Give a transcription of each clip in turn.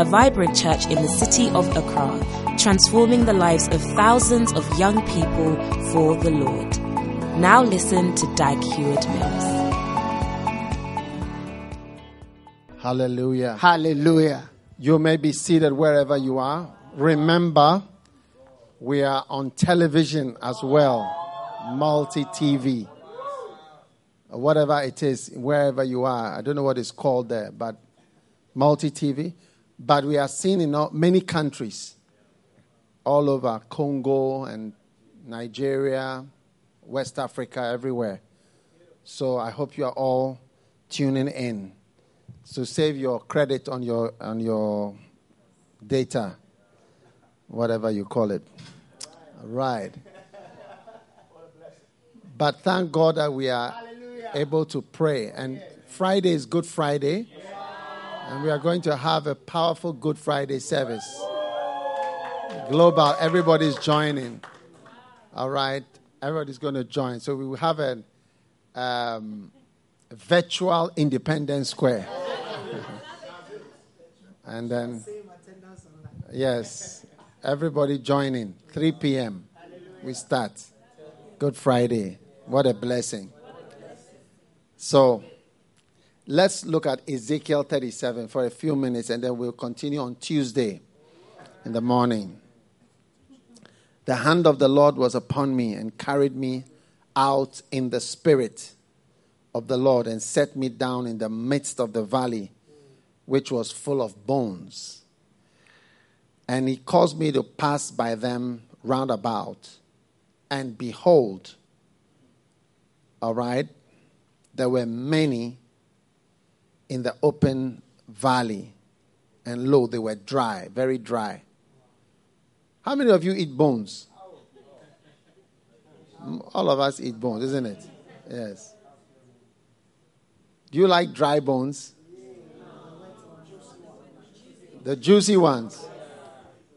a vibrant church in the city of Accra, transforming the lives of thousands of young people for the Lord. Now listen to Dag Heward Mills. Hallelujah. Hallelujah. You may be seated wherever you are. Remember, we are on television as well, multi TV, whatever it is, wherever you are. I don't know what it's called there, but multi TV. But we are seen in many countries, all over Congo and Nigeria, West Africa, everywhere. So I hope you are all tuning in. So save your credit on your on your data, whatever you call it. Right. But thank God that we are able to pray. And Friday is Good Friday. And we are going to have a powerful Good Friday service. Global, everybody's joining. All right. Everybody's going to join. So we will have a um, virtual Independence Square. and then, yes, everybody joining. 3 p.m. We start. Good Friday. What a blessing. So let's look at Ezekiel 37 for a few minutes and then we'll continue on Tuesday in the morning. The hand of the Lord was upon me and carried me out in the spirit of the Lord and set me down in the midst of the valley, which was full of bones. And he caused me to pass by them round about. And behold, all right, there were many in the open valley. And lo, they were dry, very dry. How many of you eat bones? All of us eat bones, isn't it? Yes. Do you like dry bones? The juicy ones.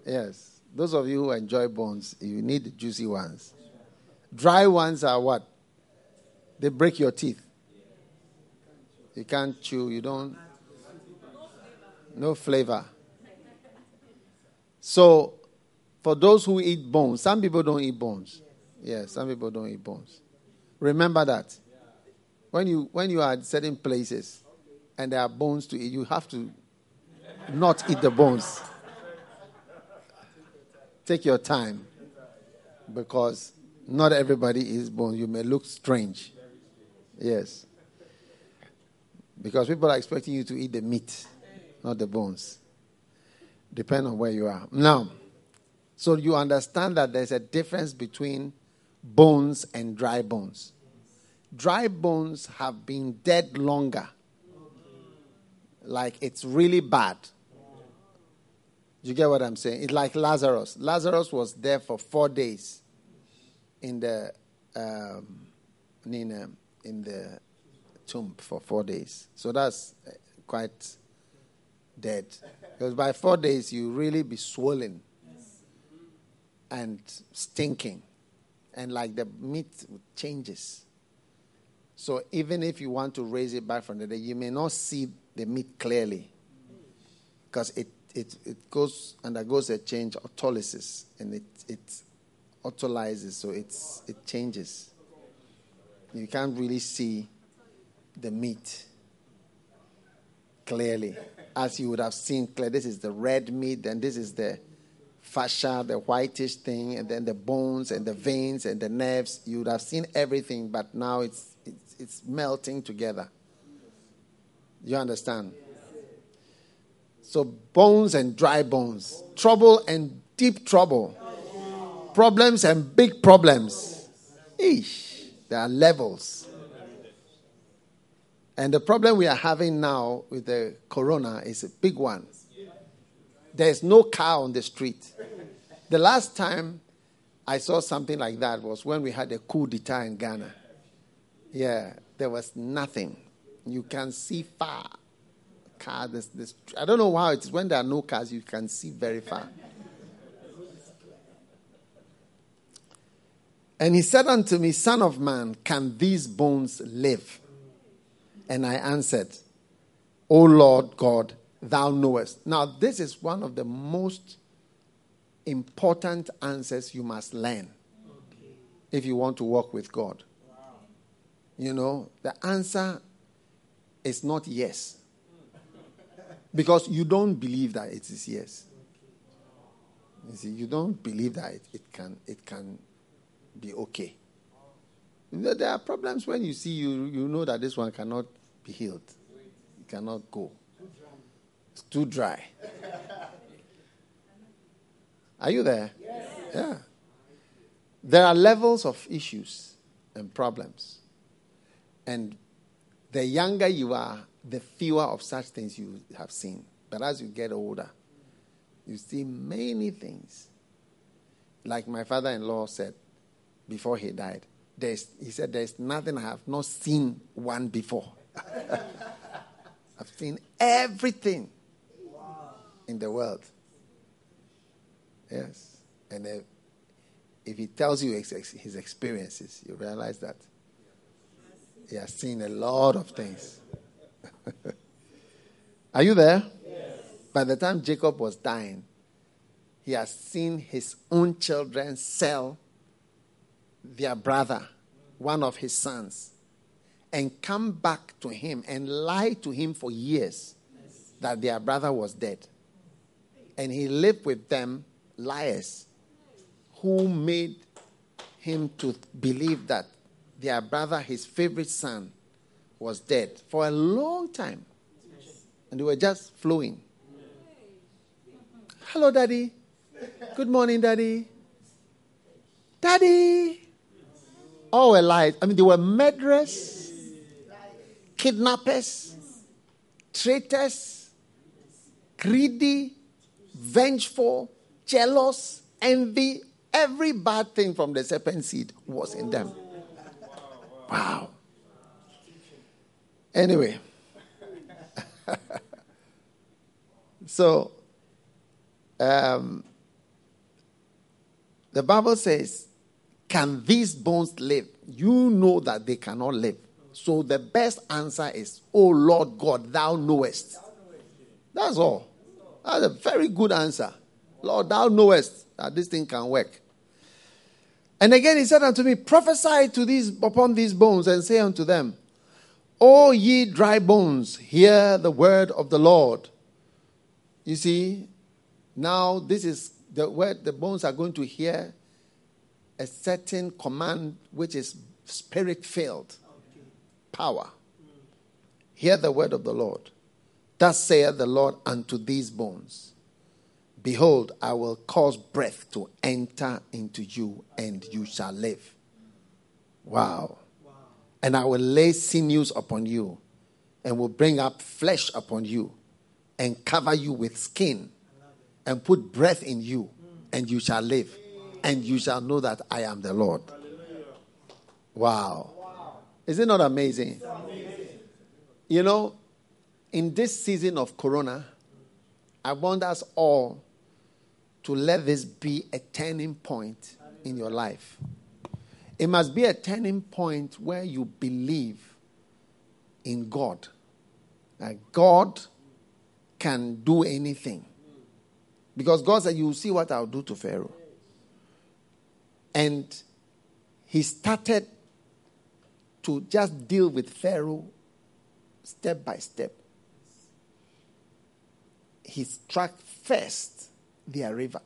Yes. Those of you who enjoy bones, you need the juicy ones. Dry ones are what? They break your teeth. You can't chew, you don't. No flavor. So, for those who eat bones, some people don't eat bones. Yes, some people don't eat bones. Remember that. When you when you are at certain places and there are bones to eat, you have to not eat the bones. Take your time because not everybody eats bones. You may look strange. Yes. Because people are expecting you to eat the meat, not the bones. Depend on where you are. Now, so you understand that there's a difference between bones and dry bones. Dry bones have been dead longer. Like it's really bad. You get what I'm saying? It's like Lazarus. Lazarus was there for four days in the um, in, a, in the tomb for four days. So that's eh, quite dead. Because by four days you really be swollen and stinking and like the meat changes. So even if you want to raise it back from the dead, you may not see the meat clearly because it, it, it goes undergoes a change autolysis and it, it autolyzes, so it's, it changes. You can't really see the meat clearly as you would have seen clear. This is the red meat, and this is the fascia, the whitish thing, and then the bones and the veins and the nerves. You would have seen everything, but now it's, it's, it's melting together. You understand? So, bones and dry bones, trouble and deep trouble, problems and big problems. Eesh, there are levels. And the problem we are having now with the corona is a big one. There's no car on the street. The last time I saw something like that was when we had a coup d'etat in Ghana. Yeah, there was nothing. You can see far. Car, this, this, I don't know how it is. When there are no cars, you can see very far. And he said unto me, Son of man, can these bones live? And I answered, O Lord God, thou knowest. Now, this is one of the most important answers you must learn okay. if you want to walk with God. Wow. You know, the answer is not yes. because you don't believe that it is yes. You see, you don't believe that it, it can it can be okay. You know, there are problems when you see you you know that this one cannot be healed. You cannot go. It's too dry. Are you there? Yes. Yeah. There are levels of issues and problems. And the younger you are, the fewer of such things you have seen. But as you get older, you see many things. Like my father in law said before he died, there's, he said, There's nothing I have not seen one before. I've seen everything in the world. Yes. And if, if he tells you his experiences, you realize that he has seen a lot of things. Are you there? Yes. By the time Jacob was dying, he has seen his own children sell their brother, one of his sons, and come back to him and lie to him for years that their brother was dead. And he lived with them liars who made him to believe that their brother, his favorite son, was dead for a long time. And they were just flowing. Hello, Daddy. Good morning, Daddy. Daddy. All were lies. I mean, they were murderers, kidnappers, traitors, greedy, vengeful, jealous, envy, every bad thing from the serpent seed was in them. Wow. Anyway. so, um, the Bible says, Can these bones live? You know that they cannot live. So the best answer is, Oh Lord God, thou knowest. That's all. That's a very good answer. Lord, thou knowest that this thing can work. And again he said unto me, Prophesy to these upon these bones, and say unto them, O ye dry bones, hear the word of the Lord. You see, now this is the word the bones are going to hear a certain command which is spirit filled power. Hear the word of the Lord. Thus saith the Lord unto these bones Behold, I will cause breath to enter into you, and you shall live. Wow. And I will lay sinews upon you, and will bring up flesh upon you, and cover you with skin, and put breath in you, and you shall live. And you shall know that I am the Lord. Wow. Is it not amazing? amazing? You know, in this season of Corona, I want us all to let this be a turning point in your life. It must be a turning point where you believe in God. That God can do anything. Because God said, You will see what I'll do to Pharaoh. And he started to just deal with Pharaoh step by step. He struck first their river,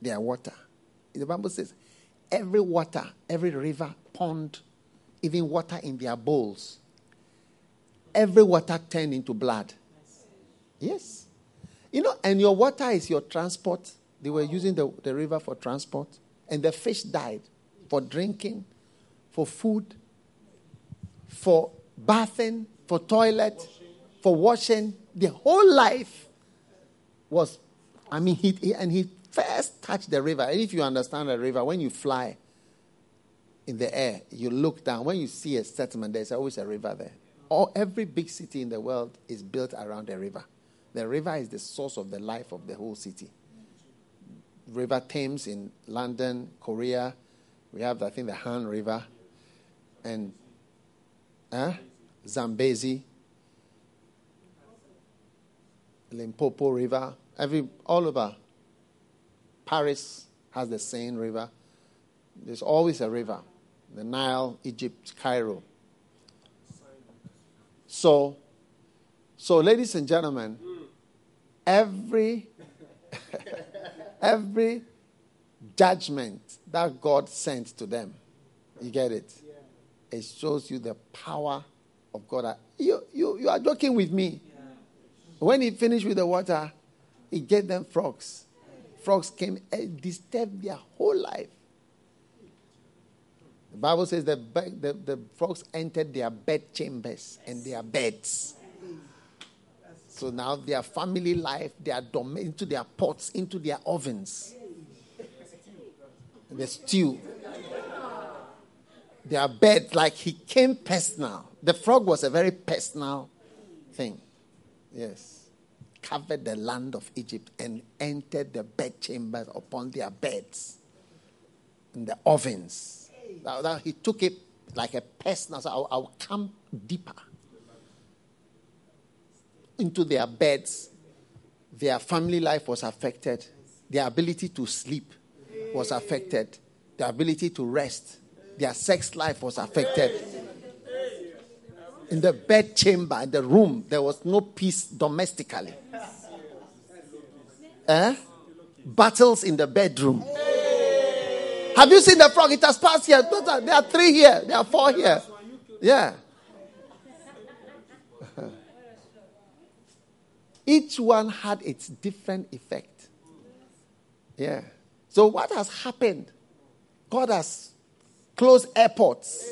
their water. The Bible says, every water, every river, pond, even water in their bowls, every water turned into blood. Yes. You know, and your water is your transport. They were using the, the river for transport. And the fish died for drinking, for food, for bathing, for toilet, for washing. The whole life was I mean, he, he, and he first touched the river, and if you understand the river, when you fly in the air, you look down. When you see a settlement, there's always a river there. All, every big city in the world is built around a river. The river is the source of the life of the whole city. River Thames in London, Korea. We have, I think, the Han River. And uh, Zambezi, Limpopo River, every, all over. Paris has the Seine River. There's always a river. The Nile, Egypt, Cairo. So, so ladies and gentlemen, every every judgment that God sent to them, you get it? It shows you the power of God. Ah, you, you, you are joking with me. When he finished with the water, he gave them frogs. Frogs came and disturbed their whole life. The Bible says that the, the frogs entered their bed chambers and their beds. So now their family life, their dom- into their pots, into their ovens, the stew, their bed, like he came personal. The frog was a very personal thing. Yes. Covered the land of Egypt and entered the bed chambers upon their beds, in the ovens. Now he took it like a personal. So I'll, I'll come deeper into their beds, their family life was affected, their ability to sleep was affected, their ability to rest, their sex life was affected. In the bed chamber, in the room, there was no peace domestically. Eh? Battles in the bedroom. Have you seen the frog? It has passed here. There are three here. There are four here. Yeah. Each one had its different effect. Yeah. So, what has happened? God has closed airports.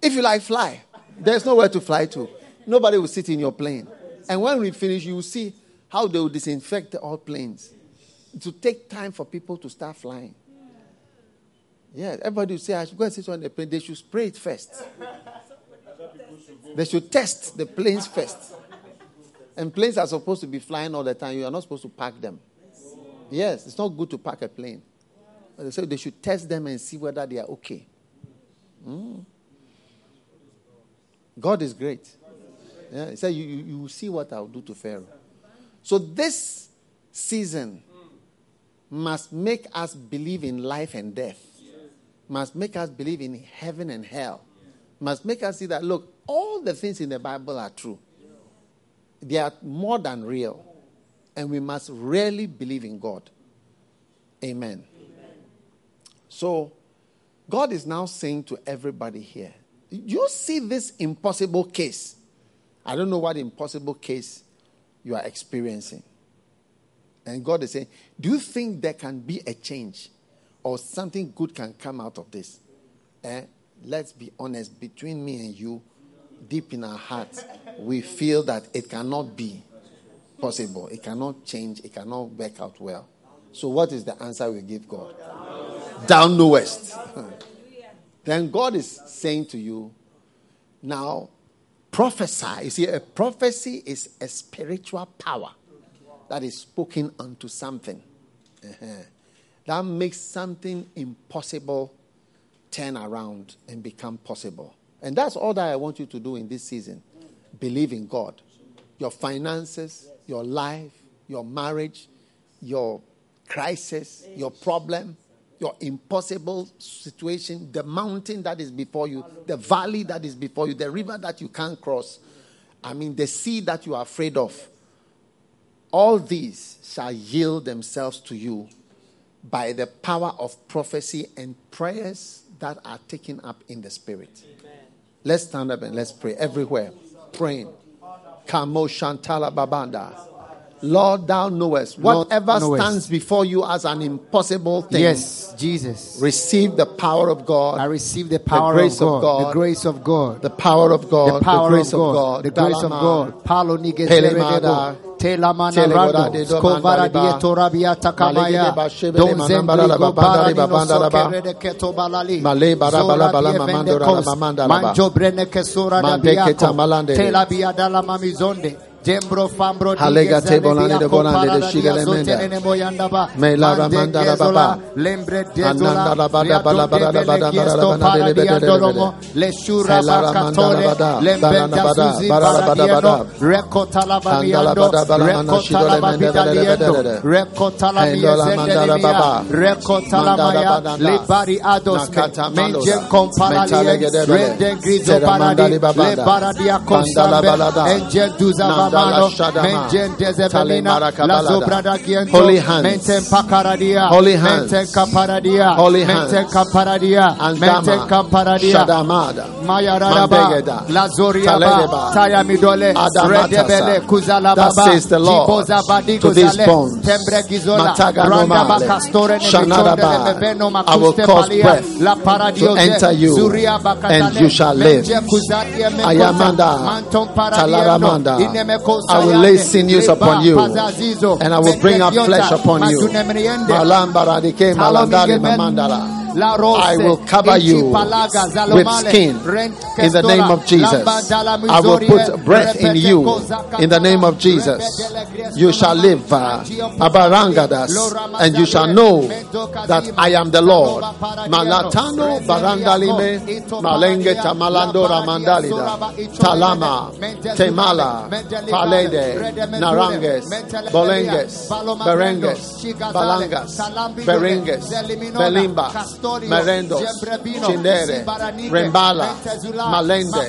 If you like, fly. There's nowhere to fly to. Nobody will sit in your plane. And when we finish, you will see how they will disinfect all planes. To take time for people to start flying. Yeah, everybody will say, I should go and sit on the plane. They should spray it first. They should test the planes first. And planes are supposed to be flying all the time. You are not supposed to park them. Yes, it's not good to park a plane. They say they should test them and see whether they are okay. Mm. God is great. Yeah, he said, you, you, you see what I'll do to Pharaoh. So this season must make us believe in life and death, must make us believe in heaven and hell, must make us see that, look, all the things in the Bible are true they are more than real. And we must really believe in God. Amen. So, God is now saying to everybody here, you see this impossible case. I don't know what impossible case you are experiencing. And God is saying, Do you think there can be a change or something good can come out of this? Eh? Let's be honest, between me and you, deep in our hearts, we feel that it cannot be possible. It cannot change. It cannot work out well. So, what is the answer we give God? Down knowest. then God is saying to you, now prophesy. You see, a prophecy is a spiritual power that is spoken unto something. Uh-huh. That makes something impossible turn around and become possible. And that's all that I want you to do in this season. Believe in God. Your finances, your life, your marriage, your crisis, your problem, your impossible situation, the mountain that is before you, the valley that is before you, the river that you can't cross. I mean, the sea that you are afraid of. All these shall yield themselves to you by the power of prophecy and prayers that are taken up in the Spirit. Let's stand up and let's pray everywhere. Praying. Kamo Shantala Babanda. Lord, thou knowest. Lord, Whatever knowest. stands before you as an impossible thing, Yes, Jesus. receive the power of God, I receive the power grace of of God, God, the grace of God, the power of God, the power grace of God, the grace of God. Palo nige Pelemada, seredebo, telamana rando, skovara mandariba, die torabia takamaya, Malegede ba shebele don manambara la zembrigo babandari baranino babandara ba. sokere de keto balali, bara zora die mamando ra vendekos, la mamanda la ba. manjo brene kesura da biako, keta malande de. tela biadala mamizonde, Jembro fambro Halega dige te bolande de bolande de biako shigele parada dia menda. zotenene moyanda ba. Me la Mande ramanda baba. lembre Ananda la dezola, bada bala bala riadonde bada bada gesto bada bada para bada bada diandolomo, bada. le shura Ela ramanda la bakatole, bada, lembe balana bada, dazuzi balana bada paradiano, bada. rekota la Anda la bamiando, bada bala mana rekota shidole la mende babida bede bede diendo, bede. rekota la Endo la mia manda la zende baba. mia, rekota la Manda la maya, bada da. libari ados, menjen maloda. compara Mentale gedebele. rende grizo paradi, mandali babada. le baradia Banda la consambe, balada. enjen duza Nanda la vamano, shadama. menjen Tale dezebelina, la marakabalada. zobrada giento, Holy hands. menten pakaradia, Holy hands. menten kaparadia, Holy hands. menten kaparadia, menten kaparadia, Shadamada. Maya Radaba, Mandegeda. Taya Midole, Redebele, Kuzala Thus Baba, says the Lord to these bones. Tembre Gizola, Randaba. Castore Shanadaba. I will cause breath to enter you, and you shall live. Menje Kuzadia Mekota, Ayamanda, Talaramanda. I will lay sinews upon you, and I will bring up flesh upon you. Mazunemriende, Malambaradike malandari mamandala. La Rose, I will cover you with skin in the name of Jesus. I will put breath in you in the name of Jesus. You shall live, uh, Abarangadas, and you shall know that I am the Lord. Malatano barandalime malenge tamalando ramandalida talama temala palede naranges bolenges berenges balangas berenges belimba merendos chindere rembala malende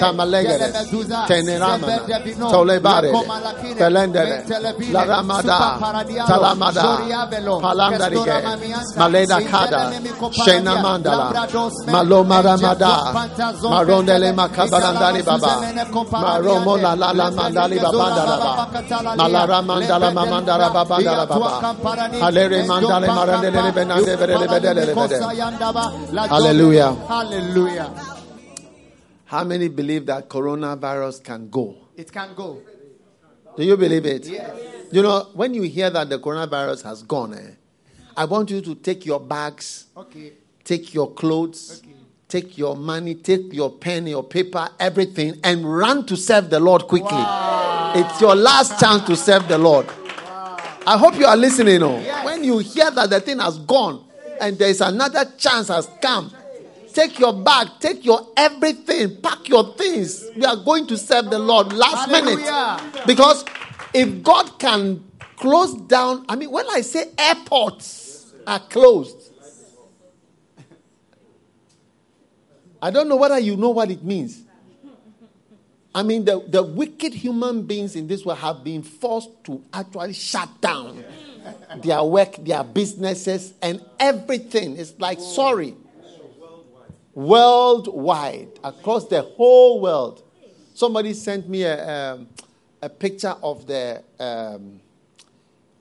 tamalegere teneramana tolebare belendere la ramada talamada palandarige maleda kada shena mandala maloma ramada marondele makabarandali baba maromo la la la mandali babandala ba malara mandala mamandara baba alere mandale marandele benande bedele bedele bedele Hallelujah. Hallelujah. How many believe that coronavirus can go? It can go. Do you believe it? Yes. You know, when you hear that the coronavirus has gone, eh, I want you to take your bags, Okay. take your clothes, Okay. take your money, take your pen, your paper, everything, and run to serve the Lord quickly. It's your last chance to serve the Lord. I hope you are listening. Oh. When you hear that the thing has gone and there is another chance has come, take your bag, take your everything, pack your things. We are going to serve the Lord last Hallelujah. minute. Because if God can close down, I mean, when I say airports are closed, I don't know whether you know what it means. I mean, the, the wicked human beings in this world have been forced to actually shut down their work, their businesses, and everything. It's like, sorry. Worldwide, across the whole world. Somebody sent me a, um, a picture of the um,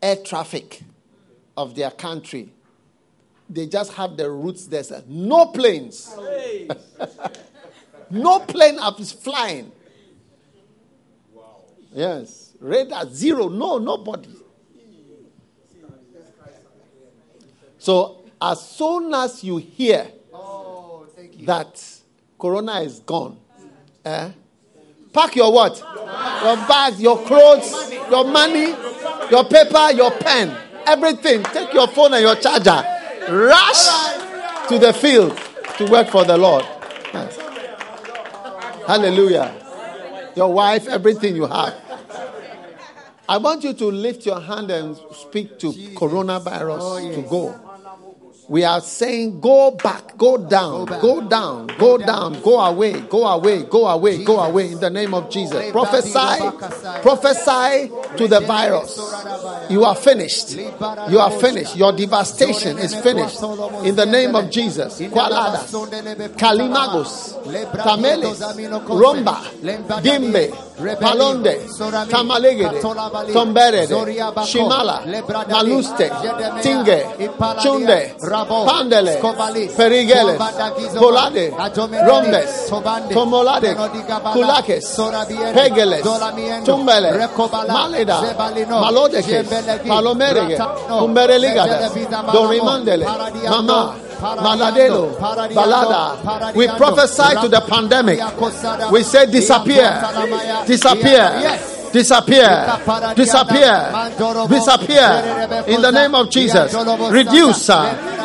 air traffic of their country. They just have the routes there. Said, No planes. no plane is flying. Wow. Yes. Radar zero. No, nobody. So as soon as you hear Oh, thank you. that corona is gone, eh, pack your what? Your bags, your clothes, your money, your paper, your pen, everything. Take your phone and your charger. Rush to the field to work for the Lord. Yes. Hallelujah. Your wife, everything you have. I want you to lift your hand and speak to coronavirus to go. We are saying, go back, go down, go down, go down, go away, go away, go away, go away in the name of Jesus. Prophesy, prophesy to the virus. You are finished. You are finished. Your devastation is finished. In the name of Jesus. Kualadas, Kalimagos, Tameles, Romba, Dimbe, Palonde, Tamalegede, Tomberede, Shimala, Maluste, Tinge, Chunde, Pandele, Perigeles, Polade, Rombes, Tomolade, Kulakes, Pegeles, Tumbele, Maleda, Malodeke, Palomerege, Umbereligada, Dorimandele, Mama, Maladelo, Balada. We prophesy to the pandemic. We say disappear, disappear. Disappear, disappear, disappear. In the name of Jesus. Reduce,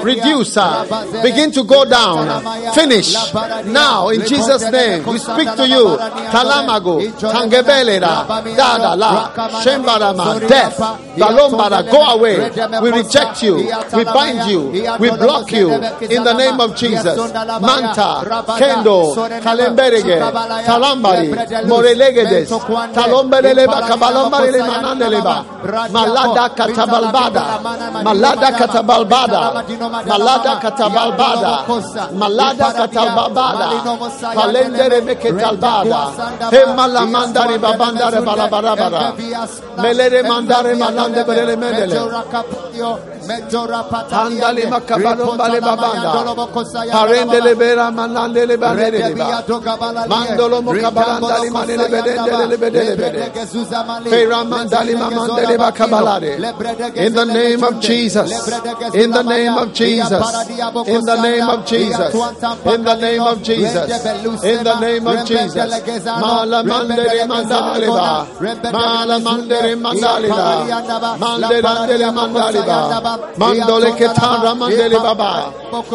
reduce, begin to go down. Finish. Now in Jesus' name. We speak to you. Talamago, Tangebelera, Dada La, Shembarama, death, Balombara, go away. We reject you. We bind you. We block you. in the name of Jesus. Manta, Kendo, Kalemberege, Talambari, Morelegedes, Talombere leba kabalomba le manande leba. Malada katabalbada. Malada katabalbada. Malada katabalbada. Malada katabalbada. Palendere meketalbada he malamandari babandare balabarabara. Melere mandare manande berele mendele Andali makabalo bale babanda. Parende le bera manande le bandele le ba. Mandolo mokabalanda manele bedende le bedele bede. Fera mandali mamande le. In the name of Jesus. In the name of Jesus. In the name of Jesus. In the name of Jesus. In the name of Jesus. Mala mandele mandale ba. Mala mandele mandale ba. Mandele mandele ba. Mandole ketara mandele baba.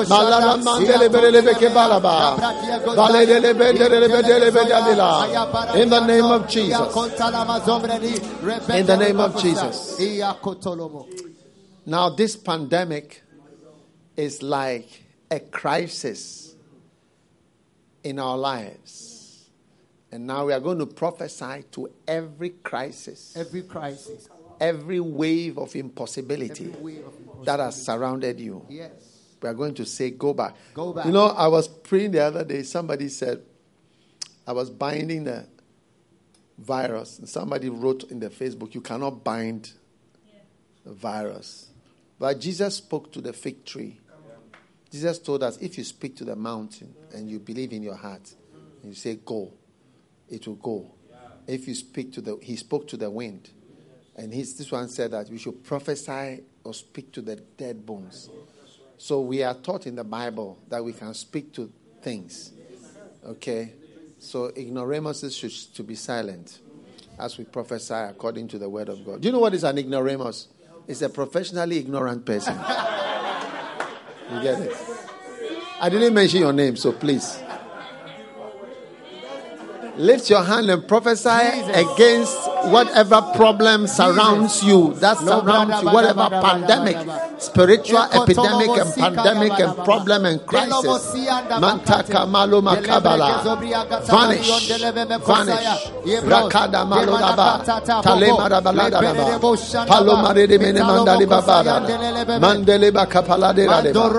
Malara mandele berele beke balaba. Balele bedele bedele. In the name of Jesus. In the name of Jesus. Now this pandemic is like a crisis in our lives. And now we are going to prophesy to every crisis. Every crisis every wave of impossibility, wave of impossibility. that has surrounded you. Yes. We are going to say, go back. Go back. You know, I was praying the other day, somebody said, I was binding the virus, and somebody wrote in the Facebook, you cannot bind the virus. But Jesus spoke to the fig tree. Jesus told us, if you speak to the mountain and you believe in your heart, and you say, go, it will go. If you speak to the, he spoke to the wind and his, this one said that we should prophesy or speak to the dead bones. So we are taught in the Bible that we can speak to things. Okay? So ignoramuses should to be silent as we prophesy according to the word of God. Do you know what is an ignoramus? It's a professionally ignorant person. you get it? I didn't mention your name, so please. Lift your hand and prophesy against whatever problem surrounds you, that surrounds you, whatever pandemic, spiritual epidemic and pandemic and problem and crisis. Mantaka malo makabala. Vanish. Vanish. Rakada. Talema rabaladaba. Paloma de mene mandali babada. Mandele bakapala de radeba.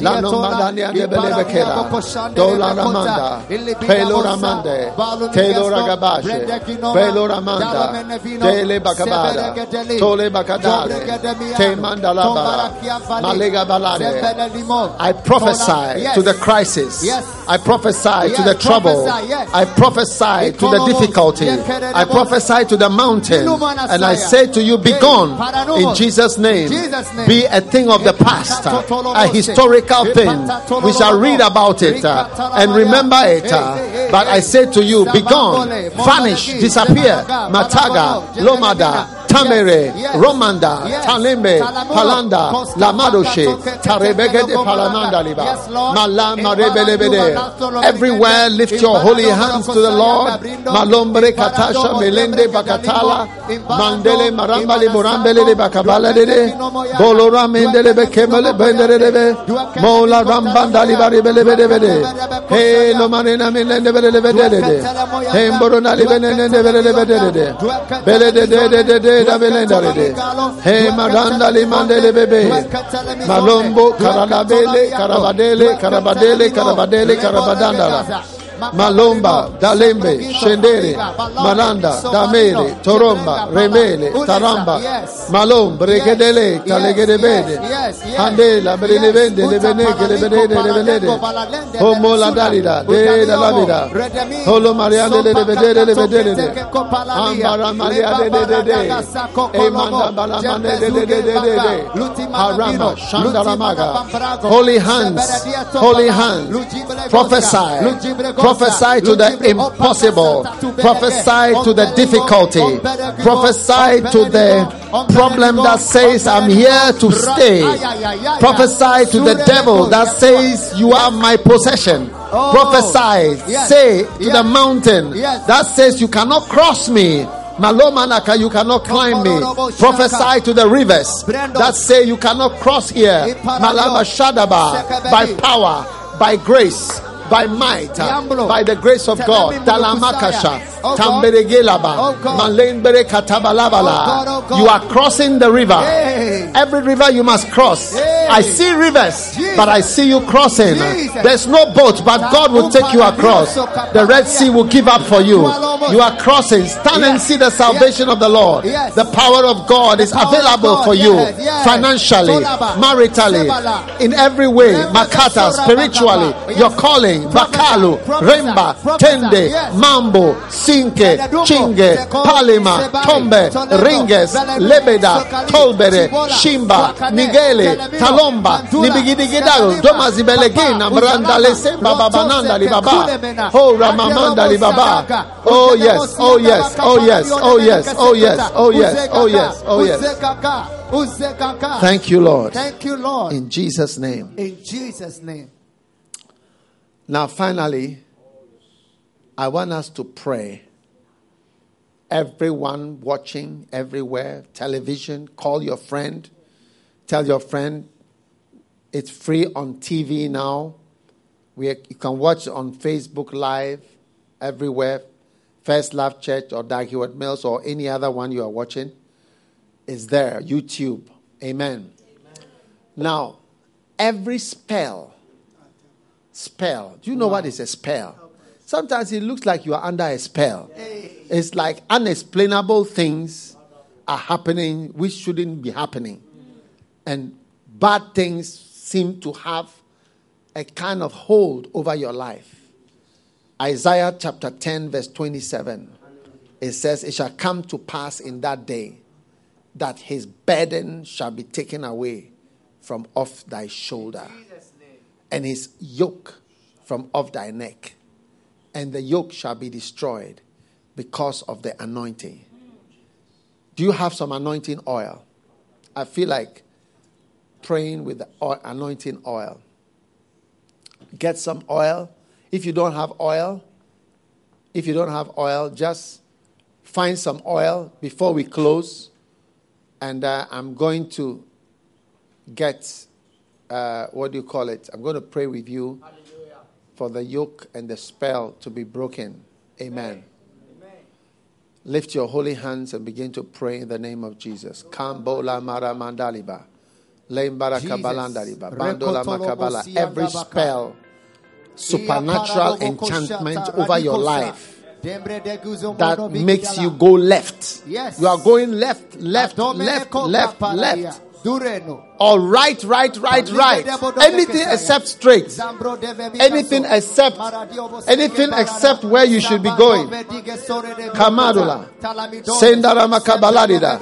Lano madania de belebekera. Dola ramanda. Pelo ramande. Telo ragabashe. Pelo ramanda. Tele bakabada. Tole. Te mandalaba. Malega balade. I prophesy to the crisis. I prophesy to the trouble. I prophesy to the difficulty. I prophesy to the mountain. And I say to you, be gone in Jesus' name. Be a thing of the past, a historical thing. We shall read about it and remember it. But I say to you, be gone, vanish, disappear. Mataga, Lomada, Tamere, Romanda, Talembe, Palanda, Lamadoshe, Tarebege de Palamanda Liba, Malama Rebelebede. Everywhere lift your holy hands to the Lord. Malombre Katasha Melende Bakatala, Mandele Maramba Liborambele de Bakabala de Bolora Mendele Bekemele Benderebe, Mola Rambanda Libari Belebede, Hey Lomanena Melende Belebede, Hey Borona Libenende Belebede, Bele da belendarede. He maganda limandele bebe. Malombo karabadele karabadele karabadele karabadele karabadandala. Malomba, Dalembe, Shendere, Malanda, Damere, Toromba, Remele, Taramba, Malom, Bregedele, Talegedebede, Handela, Brenevende, Lebeneke, Lebenede, Lebenede, Homo la Dalida, De la Lavida, Holo Mariande, Lebenede, Lebenede, Ambara Maria de de Emanda Balamande de de de Shandaramaga, Holy hands, holy hands, prophesy, prophesy to the impossible, prophesy to the difficulty, prophesy to the problem that says I'm here to stay, prophesy to the devil that says you are my possession. Prophesy, say to the mountain that says you cannot cross me. Malomanaka, you cannot climb me. Prophesy to the rivers that say you cannot cross here. Malama Shadaba, by power, by grace, by might, by the grace of God. Talamakasha, Tamberegelaba, Malenbere Katabalabala. You are crossing the river. Every river you must cross. I see rivers, but I see you crossing. There's no boat, but God will take you across. The Red Sea will give up for you. You are crossing. Stand and see the salvation of the Lord. The power of God is available for you financially, maritally, in every way. Makata, spiritually, your calling, Bakalu, Remba, Tende, Mambo, Sinke, Chinge, Palima, Tombe, Ringes, Lebeda, Tolbere, Shimba, Nigele, Talomba, Nibigidigidago, Doma Zibelegina, Mranda Lesemba, Babananda, Libaba, Oh Ramamanda, Libaba. Oh yes, oh yes, oh yes, oh yes, oh yes, oh yes, oh yes, oh yes. Thank you, Lord. Thank you, Lord. In Jesus' name. In Jesus' name. Now, finally, I want us to pray. Everyone watching everywhere, television, call your friend. Tell your friend it's free on TV now. We, you can watch on Facebook Live everywhere. First Love Church or Dag Heward Mills or any other one you are watching is there. YouTube. Amen. Amen. Now, every spell, spell. Do you know wow. what is a spell? Sometimes it looks like you are under a spell. It's like unexplainable things are happening which shouldn't be happening. And bad things seem to have a kind of hold over your life. Isaiah chapter 10, verse 27. It says, It shall come to pass in that day that his burden shall be taken away from off thy shoulder, and his yoke from off thy neck, and the yoke shall be destroyed because of the anointing. Do you have some anointing oil? I feel like praying with the oil, anointing oil. Get some oil. If you don't have oil, if you don't have oil, just find some oil before we close. And uh, I'm going to get, uh, what do you call it? I'm going to pray with you Hallelujah. for the yoke and the spell to be broken. Amen. Amen. Lift your holy hands and begin to pray in the name of Jesus. Kambola mara mandaliba. Every spell, supernatural enchantment over your life that makes you go left. Yes. You are going left, left, left, left, left. Or right, right, right, right. Anything except straight. Anything except, anything except where you should be going. Kamadula. Sendara makabaladida.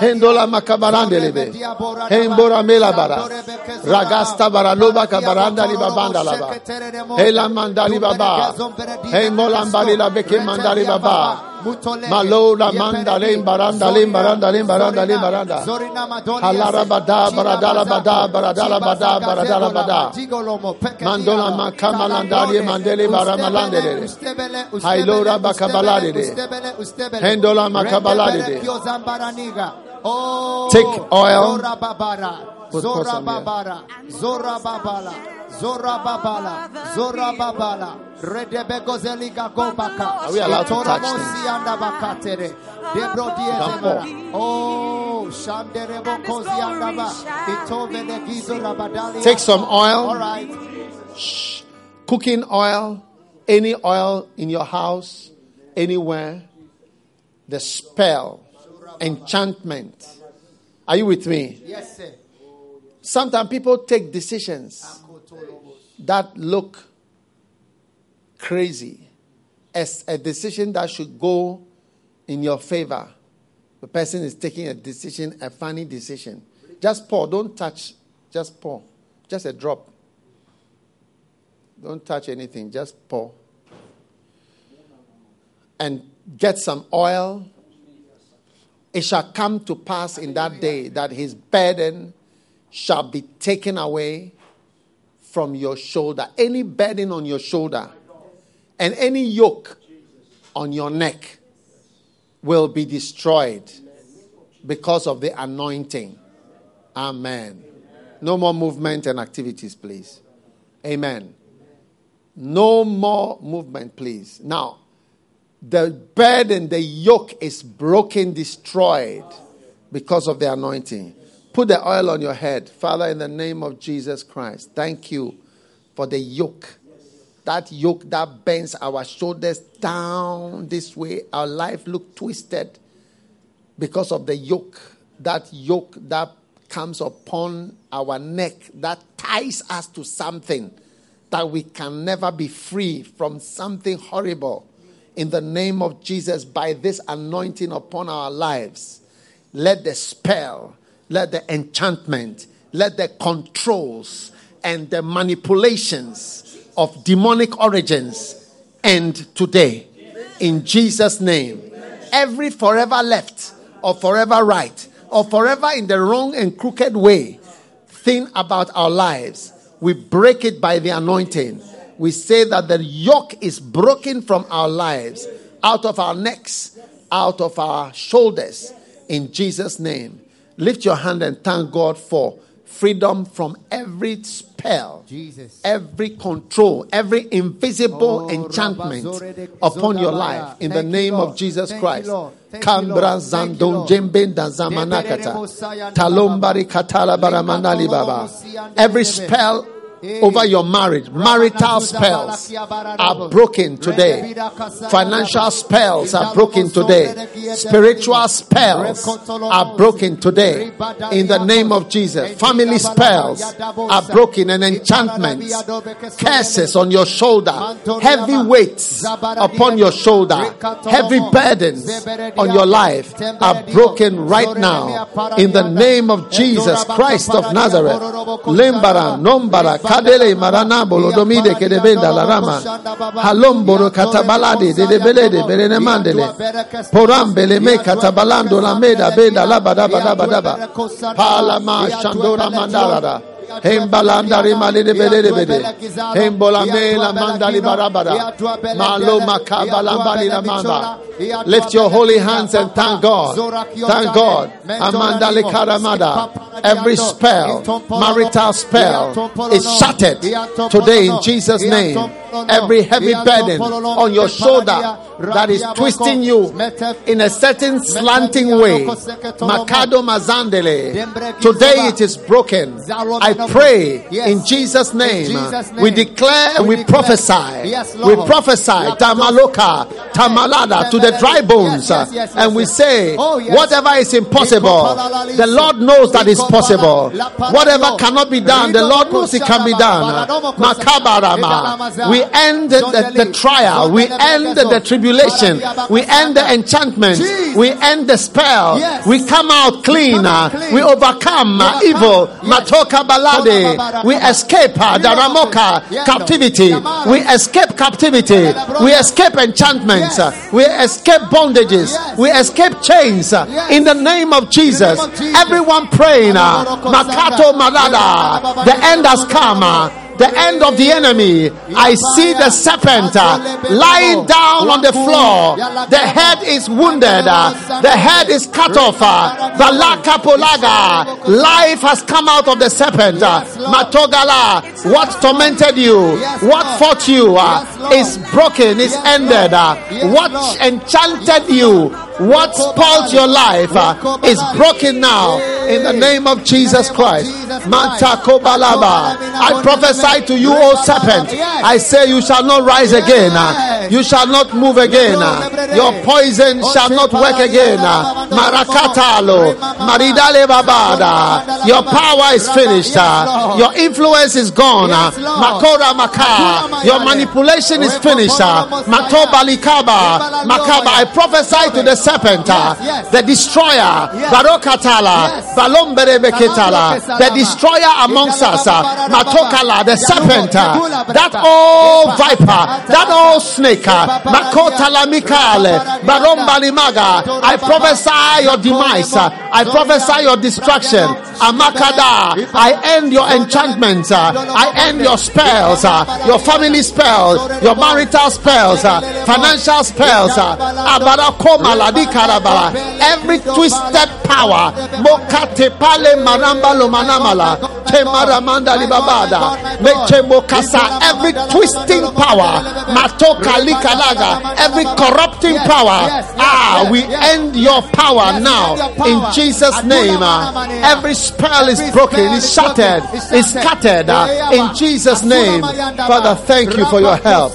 Hendola makabarandelebe. Hembora melabara. Ragasta baraloba kabaranda libabanda laba. Hela mandali baba. Hemolambali labeke mandali baba. Malola mandale baranda lim baranda lim baranda lim baranda. Halara bada baradala bada baradala bada baradala bada. Mandola makamalandari mandele baramalandele. Hailora bakabaladede. Hendola makabaladede. Take oil. Zora babara, Zora babala, Zora babala, Zora babala, Redebegozeliga gobaka. Are we allowed to touch them? Debro diezemara. Oh, Shanderebo koziandaba. Itovele gizo rabadali. Take some oil. All right. Shh. Cooking oil. Any oil in your house, anywhere, the spell, enchantment. Are you with me? Yes, sir. Sometimes people take decisions that look crazy as a decision that should go in your favor. The person is taking a decision, a funny decision. Just pour, don't touch, just pour. Just a drop. Don't touch anything, just pour. And get some oil. It shall come to pass in that day that his burden shall be taken away from your shoulder. Any burden on your shoulder and any yoke on your neck will be destroyed because of the anointing. Amen. No more movement and activities, please. Amen. No more movement, please. Now, the burden, the yoke is broken, destroyed because of the anointing. Put the oil on your head. Father, in the name of Jesus Christ, thank you for the yoke. That yoke that bends our shoulders down this way. Our life look twisted because of the yoke. That yoke that comes upon our neck that ties us to something that we can never be free from something horrible. In the name of Jesus, by this anointing upon our lives, let the spell, let the enchantment, let the controls and the manipulations of demonic origins end today. In Jesus' name. Every forever left or forever right or forever in the wrong and crooked way thing about our lives, we break it by the anointing. We say that the yoke is broken from our lives, out of our necks, out of our shoulders, in Jesus' name. Lift your hand and thank God for freedom from every spell, Jesus. every control, every invisible oh, enchantment upon your life in Thank the name of Jesus Thank Christ. Kambra zandon jembenda zamanakata. Talombari katala baramanali baba. Every spell over your marriage. Marital spells are broken today. Financial spells are broken today. Spiritual spells are broken today. In the name of Jesus. Family spells are broken and enchantments. Curses on your shoulder. Heavy weights upon your shoulder. Heavy burdens on your life are broken right now. In the name of Jesus Christ of Nazareth. Limbara, Nombara, kadele marana bolo domide ke de benda la rama halomboro katabalade de de belede berene mandele. Porambele me katabalando la meda benda la bada bada bada pala ma shandora mandara Hembalanda rimali de bede de. Hembola me la mandali barabara. Malo makabala bali la manda. Lift your holy hands and thank God. Thank God. Amanda karamada. Every spell, marital spell, is shattered today in Jesus' name. Every heavy burden on your shoulder that is twisting you in a certain slanting way. Makado mazandele. Today it is broken. I pray in Jesus' name. We declare and we prophesy. We prophesy Tamaloka, Tamalada to the dry bones. And we say, oh, whatever is impossible, the Lord knows that is possible. Whatever cannot be done, the Lord knows it can be done. Makabarama. We end the, the trial. We end the tribulation. We end the enchantment. We end the spell. We come out clean. Uh, we overcome uh, evil. Matoka balade. We escape uh, Daramoka captivity. We escape captivity. We escape enchantments. We escape bondages. We escape chains. In the name of Jesus. Everyone praying. Makato Malada. The end has come the end of the enemy. I see the serpent uh, lying down on the floor. The head is wounded. Uh, the head is cut off. Uh, Valaka polaga. Life has come out of the serpent. Matogala. What tormented you? What fought you? Is broken. Is ended. What enchanted you? What spoils your life uh, is broken now in the name of Jesus Christ. I prophesy to you, O serpent. I say you shall not rise again. Uh, you shall not move again. Uh, your poison shall not work again. Marakatalo, Maridale. Your power is finished. Your influence is gone. Makora Maka. Your manipulation is finished. Matobalikaba. Makaba. I prophesy to the serpent, the destroyer. Barokatala. Balomberebeketala. The destroyer amongst us. Uh, matokala. The serpent. That old viper. That old snake. Uh, Makotala Mikale. Barombalimaga. I prophesy your demise. Uh, I prophesy your destruction. Amakada. I end your enchantments. I end your spells. Your family spells. Your marital spells. Financial spells. Every twisted power. Mokate pale maramba libabada. Mechemokasa. Every twisting power. Matoka likalaga. Every corrupting power. Ah, we end your power now in Jesus' name. Every spell is broken, is shattered, is scattered in Jesus' name. Father, thank you for your help.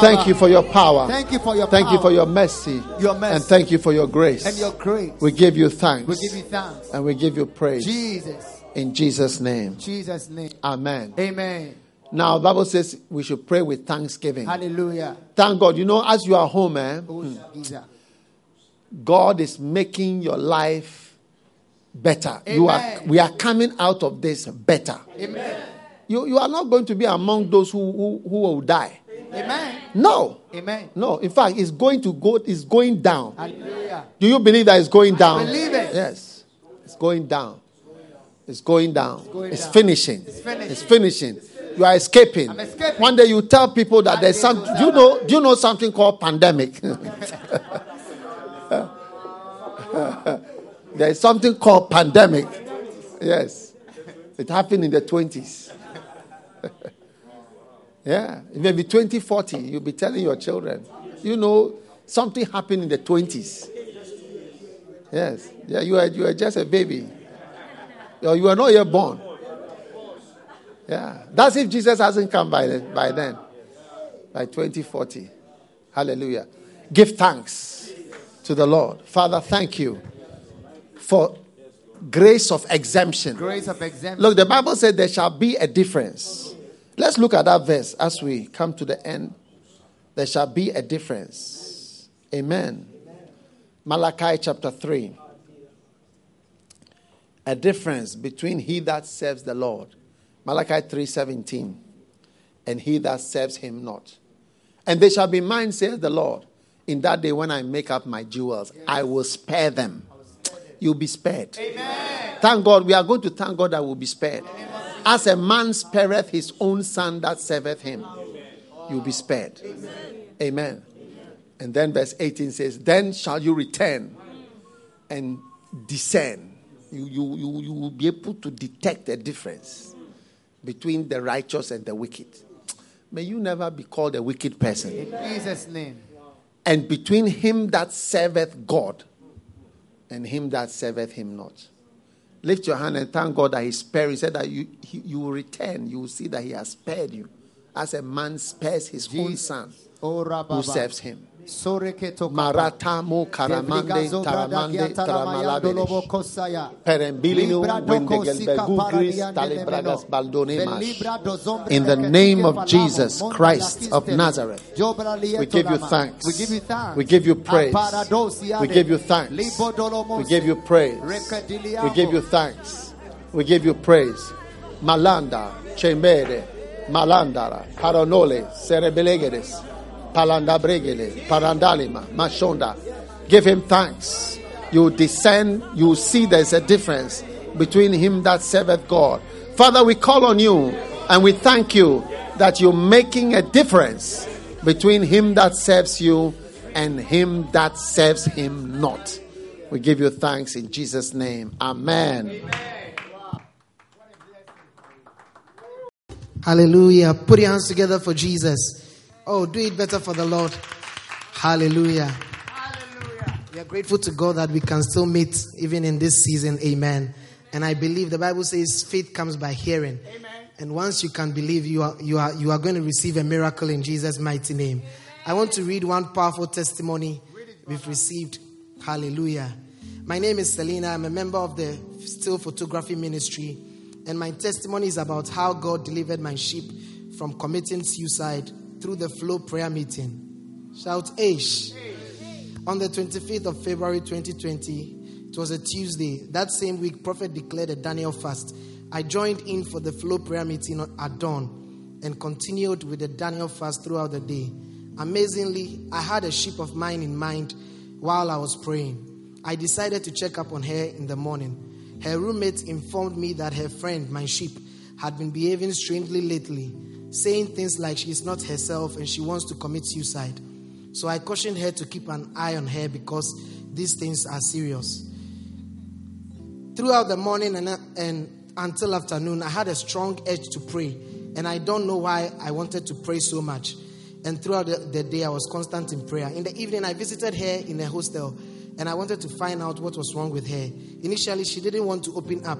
Thank you for your power. Thank you for your Thank you for your mercy. Your mercy. And thank you for your grace. and your grace. We give you thanks. We give you thanks. And we give you praise. Jesus. In Jesus' name. Jesus' name. Amen. Amen. Now, Bible says we should pray with thanksgiving. Hallelujah. Thank God. You know, as you are home, eh, Oh, God is making your life better. You are we are coming out of this better. Amen. You, you are not going to be among those who, who, who will die. Amen. No. Amen. No. In fact, it's going to go, it's going down. Hallelujah. Do you believe that it's going down? believe it. Yes. It's going down. It's going down. It's, going down. finishing. It's finishing. It's finishing. You are escaping. I'm escaping. One day you tell people that there's some do you know do you know something called pandemic? there's something called pandemic. Yes. It happened in the 20s. yeah. Maybe 2040, you'll be telling your children, you know, something happened in the 20s. Yes. Yeah, you are, you are just a baby. Or you are not yet born. Yeah. That's if Jesus hasn't come by then, by then. By 2040. Hallelujah. Give thanks to the Lord. Father, thank you for grace of exemption. Grace of exemption. Look, the Bible said there shall be a difference. Let's look at that verse as we come to the end. There shall be a difference. Amen. Malachi chapter 3. A difference between he that serves the Lord. Malachi 3:17. And he that serves him not. And they shall be mine, says the Lord. In that day when I make up my jewels, I will spare them. You'll be spared. Thank God. We are going to thank God that we'll be spared. As a man spareth his own son that serveth him, you'll be spared. Amen. And then verse 18 says, Then shall you return and discern. You, you, you, you will be able to detect a difference between the righteous and the wicked. May you never be called a wicked person. In Jesus' name. And between him that serveth God and him that serveth him not. Lift your hand and thank God that he spared. He said that you, he, you will return. You will see that he has spared you. As a man spares his own son Oh, who serves him. Maratamo karamande taramande bradagiata lamayando lobo taramalabedesh. kosaya. Perembilino Libra do wendegelbe kosika gugris paradiande talibragas nemeno. baldonemas. Velibra do zombre In the name of Jesus Christ of. Nazareth, we give you thanks. We give you thanks. We give you praise. We give you thanks. We give you praise. We give you thanks. We give you praise. Malanda, Chembere, Malandara, Paranole, Cerebelegedes, Palandabregele, Parandalima, Mashonda. Give him thanks. You descend, you see there's a difference between him that serveth God. Father, we call on you and we thank you that you're making a difference between him that serves you and him that serves him not. We give you thanks in Jesus' name. Amen. Hallelujah. Put your hands together for Jesus. Oh, do it better for the Lord. Hallelujah. We are grateful to God that we can still meet even in this season. Amen. And I believe the Bible says faith comes by hearing. Amen. And once you can believe, you are, you, are, you are going to receive a miracle in Jesus' mighty name. I want to read one powerful testimony we've received. Hallelujah. My name is Selena. I'm a member of the Still Photography Ministry. And my testimony is about how God delivered my sheep from committing suicide through the flow prayer meeting. Shout Aish. On the 25th of February 2020, it was a Tuesday. That same week, Prophet declared a Daniel fast. I joined in for the flow prayer meeting at dawn and continued with the Daniel fast throughout the day. Amazingly, I had a sheep of mine in mind while I was praying. I decided to check up on her in the morning. Her roommate informed me that her friend, my sheep, had been behaving strangely lately, saying things like she is not herself and she wants to commit suicide. So I cautioned her to keep an eye on her because these things are serious. Throughout the morning and, and until afternoon, I had a strong urge to pray, and I don't know why I wanted to pray so much. And throughout the, the day, I was constant in prayer. In the evening, I visited her in a hostel, and I wanted to find out what was wrong with her. Initially, she didn't want to open up,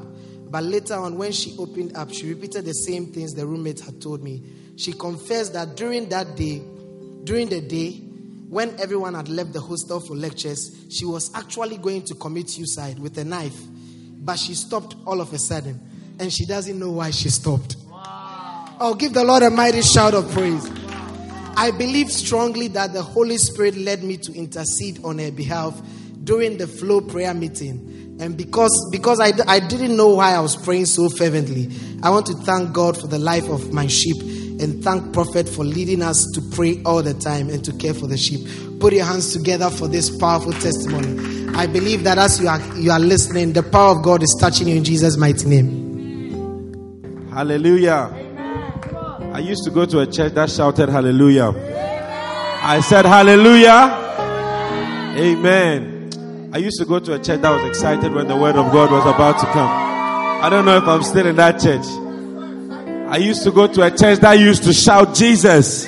but later on, when she opened up, she repeated the same things the roommate had told me. She confessed that during that day, during the day, when everyone had left the hostel for lectures, she was actually going to commit suicide with a knife but she stopped all of a sudden, and she doesn't know why she stopped. Wow. Oh, give the Lord a mighty shout of praise. I believe strongly that the Holy Spirit led me to intercede on her behalf during the flow prayer meeting. And because, because I, I didn't know why I was praying so fervently, I want to thank God for the life of my sheep and thank Prophet for leading us to pray all the time and to care for the sheep. Put your hands together for this powerful testimony. I believe that as you are you are listening, the power of God is touching you in Jesus' mighty name. Hallelujah. I used to go to a church that shouted hallelujah. I said hallelujah. Amen. I used to go to a church that was excited when the word of God was about to come. I don't know if I'm still in that church. I used to go to a church that used to shout Jesus.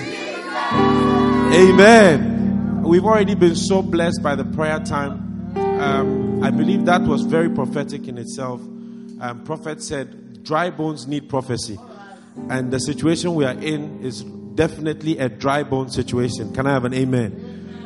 Amen. We've already been so blessed by the prayer time. Um, I believe that was very prophetic in itself. Um, prophet said, dry bones need prophecy. And the situation we are in is definitely a dry bone situation. Can I have an amen?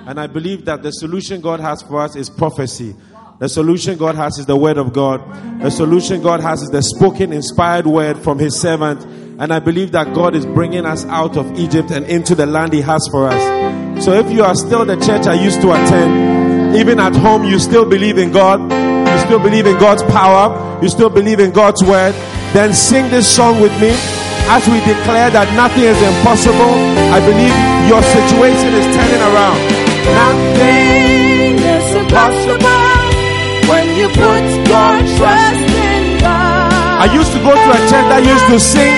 And I believe that the solution God has for us is prophecy. The solution God has is the word of God. The solution God has is the spoken, inspired word from his servant. And I believe that God is bringing us out of Egypt and into the land he has for us. So if you are still the church I used to attend, even at home, you still believe in God, you still believe in God's power, you still believe in God's word, then sing this song with me as we declare that nothing is impossible. I believe your situation is turning around. Nothing is impossible when you put your trust in God. I used to go to a church that used to sing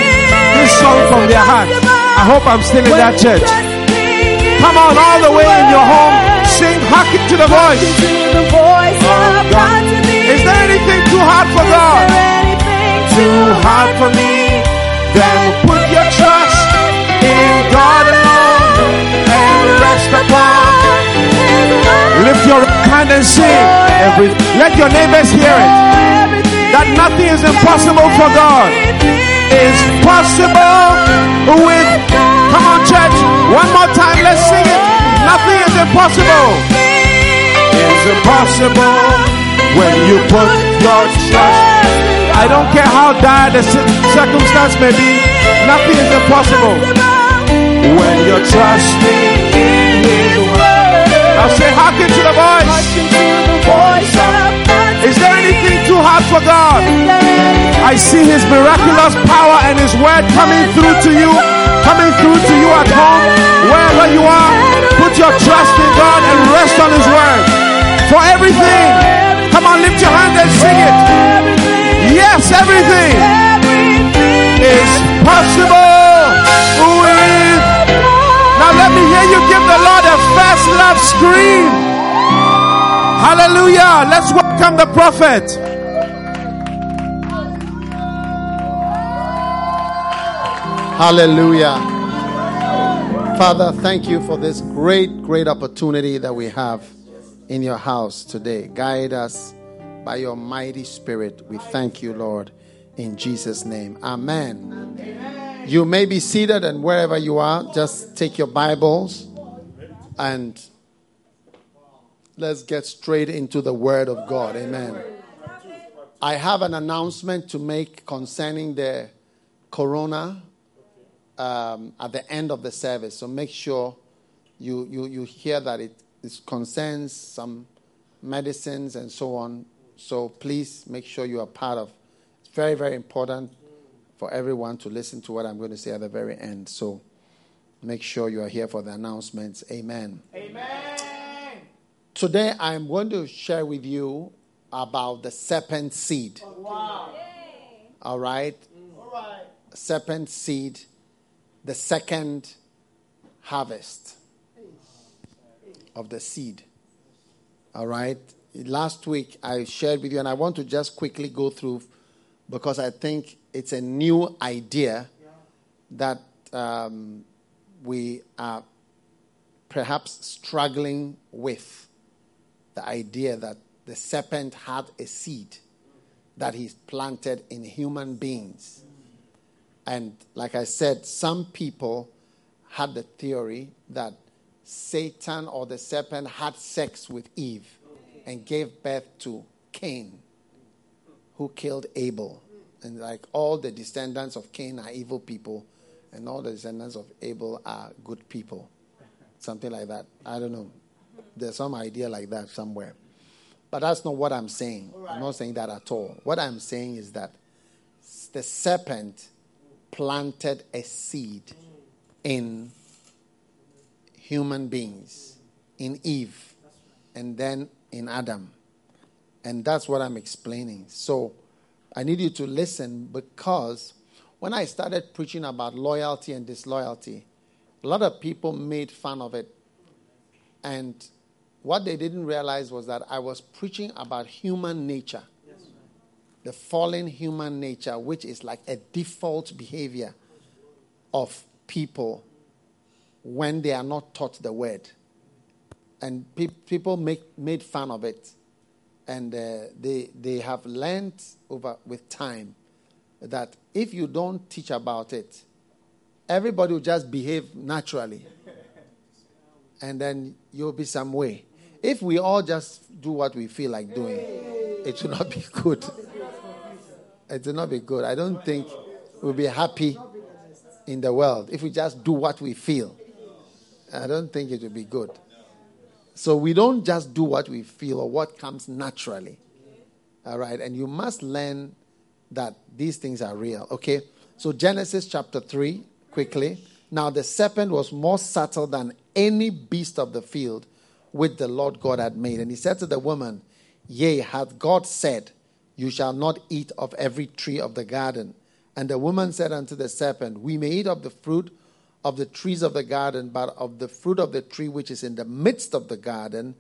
this song from their heart. I hope I'm still in that church. Come on, all the way in your home, sing, hearken to the voice. Oh, God. Is there anything too hard for God? Too hard for me. Then put your trust in God alone and rest upon. Lift your hand and sing. Every, let your neighbors hear it. That nothing is impossible for God. Is possible with. Come on, church. One more time. Let's sing it. Nothing is impossible. Is impossible when you put your trust. I don't care how dire the circumstance may be. Nothing is impossible when you're trusting say, hearken to the voice. Is there anything too hard for God? I see His miraculous power and His word coming through to you, coming through to you at home, wherever you are. Put your trust in God and rest on His word for everything. Come on, lift your hand and sing it. Yes, everything is possible. Now let me hear you give the Lord First Love scream. Hallelujah. Let's welcome the prophet. Hallelujah. Father, thank you for this great, great opportunity that we have in your house today. Guide us by your mighty spirit. We thank you, Lord, in Jesus' name. Amen. Amen. You may be seated, and wherever you are, just take your Bibles and let's get straight into the Word of God. Amen. I have an announcement to make concerning the corona um, at the end of the service. So make sure you, you, you hear that it, concerns some medicines and so on. So please make sure you are part of. It's very, very important for everyone to listen to what I'm going to say at the very end. So make sure you are here for the announcements. Amen. Amen. Today I'm going to share with you about the serpent seed. Oh, wow. All right. All right. Serpent seed the second harvest of the seed. All right. Last week I shared with you, and I want to just quickly go through because I think it's a new idea that um, we are perhaps struggling with. The idea that the serpent had a seed that he planted in human beings and like I said, some people had the theory that Satan or the serpent had sex with Eve and gave birth to Cain, who killed Abel. And like all the descendants of Cain are evil people, and all the descendants of Abel are good people. Something like that. I don't know. There's some idea like that somewhere. But that's not what I'm saying. I'm not saying that at all. What I'm saying is that the serpent planted a seed in human beings, in Eve, and then in Adam. And that's what I'm explaining. So I need you to listen because when I started preaching about loyalty and disloyalty, a lot of people made fun of it. And what they didn't realize was that I was preaching about human nature the fallen human nature, which is like a default behavior of people when they are not taught the word. And pe- people make, made fun of it. And uh, they, they have learned over with time that if you don't teach about it, everybody will just behave naturally. and then you'll be some way. If we all just do what we feel like doing, it will not be good it will not be good. I don't think we'll be happy in the world if we just do what we feel. I don't think it will be good. So we don't just do what we feel or what comes naturally. All right. And you must learn that these things are real. Okay. So Genesis chapter 3, quickly. Now the serpent was more subtle than any beast of the field which the Lord God had made. And he said to the woman, Yea, hath God said, you shall not eat of every tree of the garden. And the woman said unto the serpent, We may eat of the fruit of the trees of the garden, but of the fruit of the tree which is in the midst of the garden,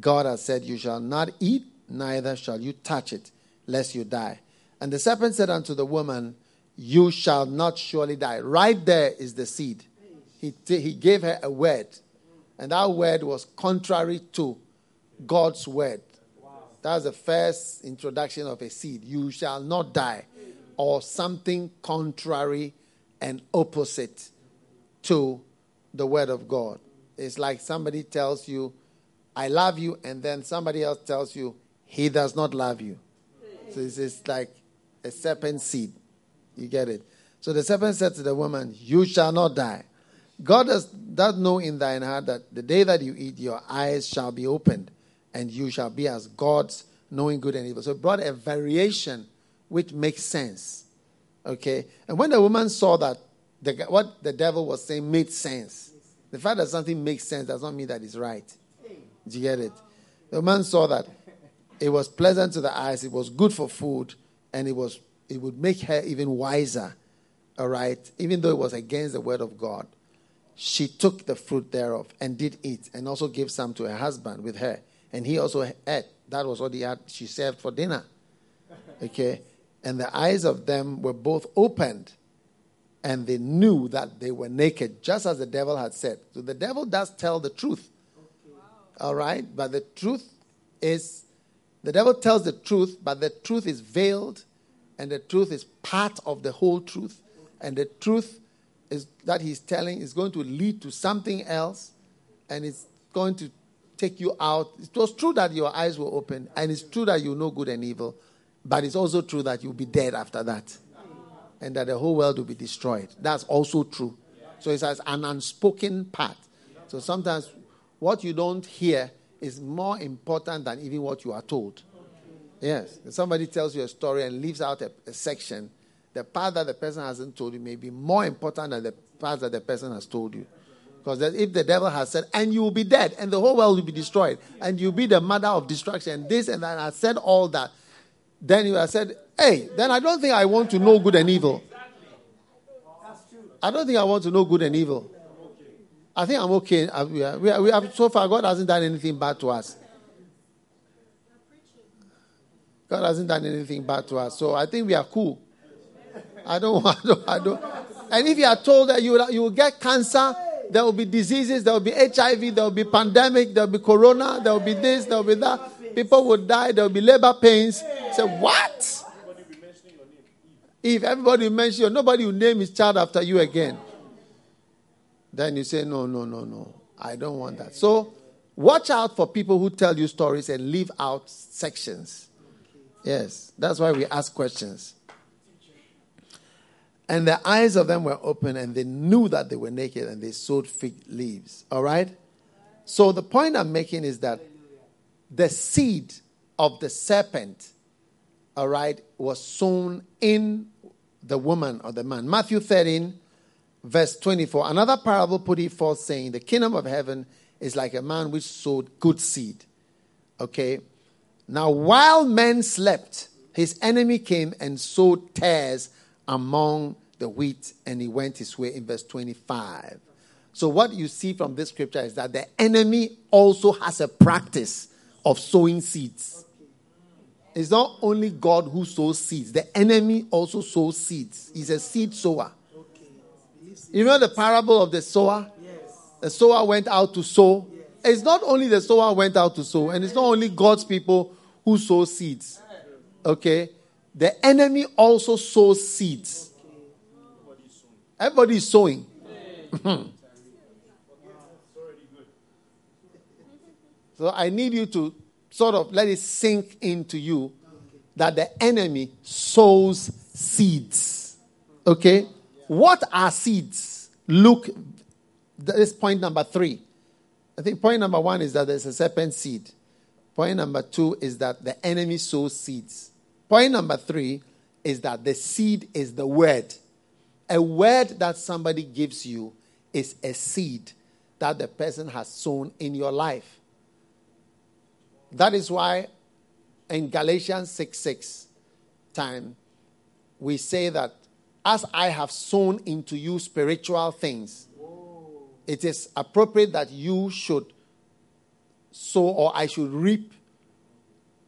God has said, You shall not eat, neither shall you touch it, lest you die. And the serpent said unto the woman, You shall not surely die. Right there is the seed. He, t- he gave her a word, and that word was contrary to God's word. That's the first introduction of a seed. You shall not die, or something contrary and opposite to the word of God. It's like somebody tells you, I love you, and then somebody else tells you, he does not love you. So it's, like a serpent seed. You get it? So the serpent said to the woman, You shall not die. God does, does know in thine heart that the day that you eat, your eyes shall be opened and you shall be as gods, knowing good and evil. So it brought a variation which makes sense. Okay? And when the woman saw that the, what the devil was saying made sense, the fact that something makes sense does not mean that it's right. Do you get it? The woman saw that it was pleasant to the eyes, it was good for food, and it was it would make her even wiser. All right? Even though it was against the word of God. She took the fruit thereof and did eat, and also gave some to her husband with her and he also ate. That was what he had, she served for dinner. Okay? And the eyes of them were both opened, and they knew that they were naked, just as the devil had said. So the devil does tell the truth. All right? But the truth is the devil tells the truth, but the truth is veiled, and the truth is part of the whole truth. And the truth is that he's telling is going to lead to something else, and it's going to take you out. It was true that your eyes were open, and it's true that you know good and evil, but it's also true that you'll be dead after that, and that the whole world will be destroyed. That's also true. So it's as an unspoken part. So sometimes what you don't hear is more important than even what you are told. Yes. If somebody tells you a story and leaves out a, a, section, the part that the person hasn't told you may be more important than the part that the person has told you. Because if the devil has said, and you will be dead, and the whole world will be destroyed, and you'll be the mother of destruction, this and that, and I said all that, then you have said, hey, then I don't think I want to know good and evil. I don't think I want to know good and evil. I think I'm okay. We are, we are, we so far, God hasn't done anything bad to us. God hasn't done anything bad to us. So I think we are cool. I don't, I don't, I don't. And if you are told that you will, you will get cancer, there will be diseases, there will be HIV, there will be pandemic, there will be corona, there will be this, there will be that. People will die, there will be labor pains. Say, what? If everybody mentions you, nobody will name his child after you again. Then you say, no, no, no, no. I don't want that. So watch out for people who tell you stories and leave out sections. Yes, that's why we ask questions. And the eyes of them were open, and they knew that they were naked, and they sewed fig leaves. All right? So the point I'm making is that the seed of the serpent, all right, was sown in the woman or the man. Matthew 13, verse 24. Another parable put it forth, saying, The kingdom of heaven is like a man which sowed good seed. Okay? Now, while men slept, his enemy came and sowed tares among the wheat, and he went his way in verse 25. So, what you see from this scripture is that the enemy also has a practice of sowing seeds. It's not only God who sows seeds, the enemy also sows seeds. He's a seed sower. You know the parable of the sower? Yes. The sower went out to sow. It's not only the sower went out to sow, and it's not only God's people who sow seeds. Okay? The enemy also sows seeds. Everybody is sowing. so I need you to sort of let it sink into you that the enemy sows seeds. Okay? What are seeds? Look, that is point number three. I think point number one is that there's a serpent seed. Point number two is that the enemy sows seeds. Point number three is that the seed is the word. A word that somebody gives you is a seed that the person has sown in your life. That is why in Galatians 6 6 time, we say that as I have sown into you spiritual things, it is appropriate that you should sow or I should reap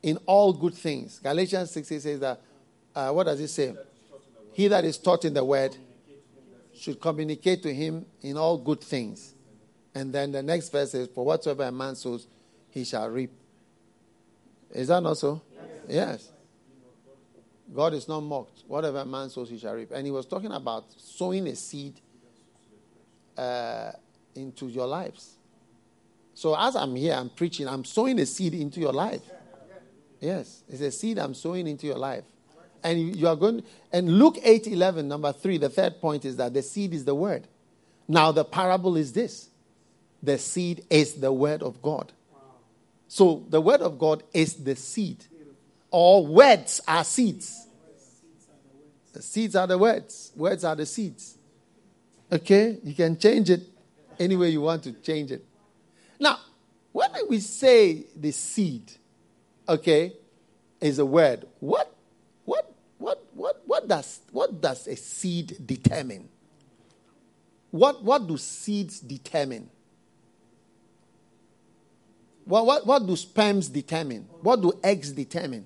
in all good things. Galatians 6 says that, uh, what does it say? He that is taught in the word should communicate to him in all good things. And then the next verse says, For whatsoever a man sows, he shall reap. Is that not so? Yes. God is not mocked. Whatever man sows, he shall reap. And he was talking about sowing a seed uh, into your lives. So as I'm here, I'm preaching, I'm sowing a seed into your life. Yes, it's a seed I'm sowing into your life. And you are going, and Luke 8 11, number three, the third point is that the seed is the word. Now, the parable is this the seed is the word of God. So, the word of God is the seed. All words are seeds. Seeds are the words, words are the seeds. Okay? You can change it any way you want to change it. Now, when we say the seed, okay, is a word, what what what what what does what does a seed determine? What what do seeds determine? What, what, what do sperms determine? What do eggs determine?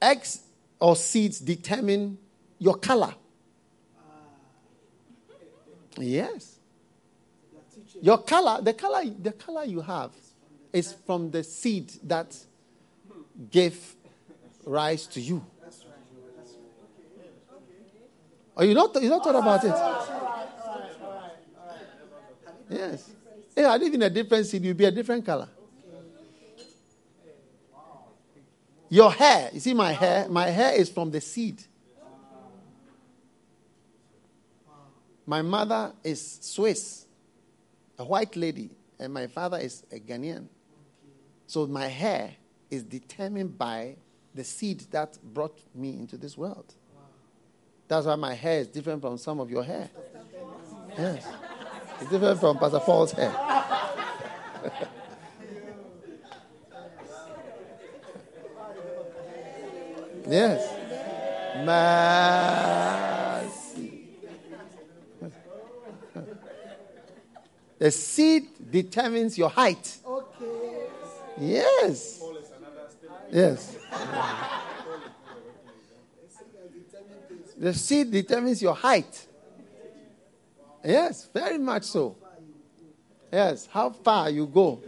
Eggs or seeds determine your color. Yes. Your color, the color, the color you have is from the seed that gave rise to you. Oh, you not you not thought about it? Yes. If I live in a different seed, you'll be a different color. Your hair, you see my hair? My hair is from the seed. My mother is Swiss, a white lady, and my father is a Ghanaian. So my hair is determined by the seed that brought me into this world. That's why my hair is different from some of your hair. Yes. It's different from Pastor Paul's hair. yes. Mercy. The seed determines your height. Okay. Yes. Yes. The seed determines your height. Yes, very much so. Yes, how far you go.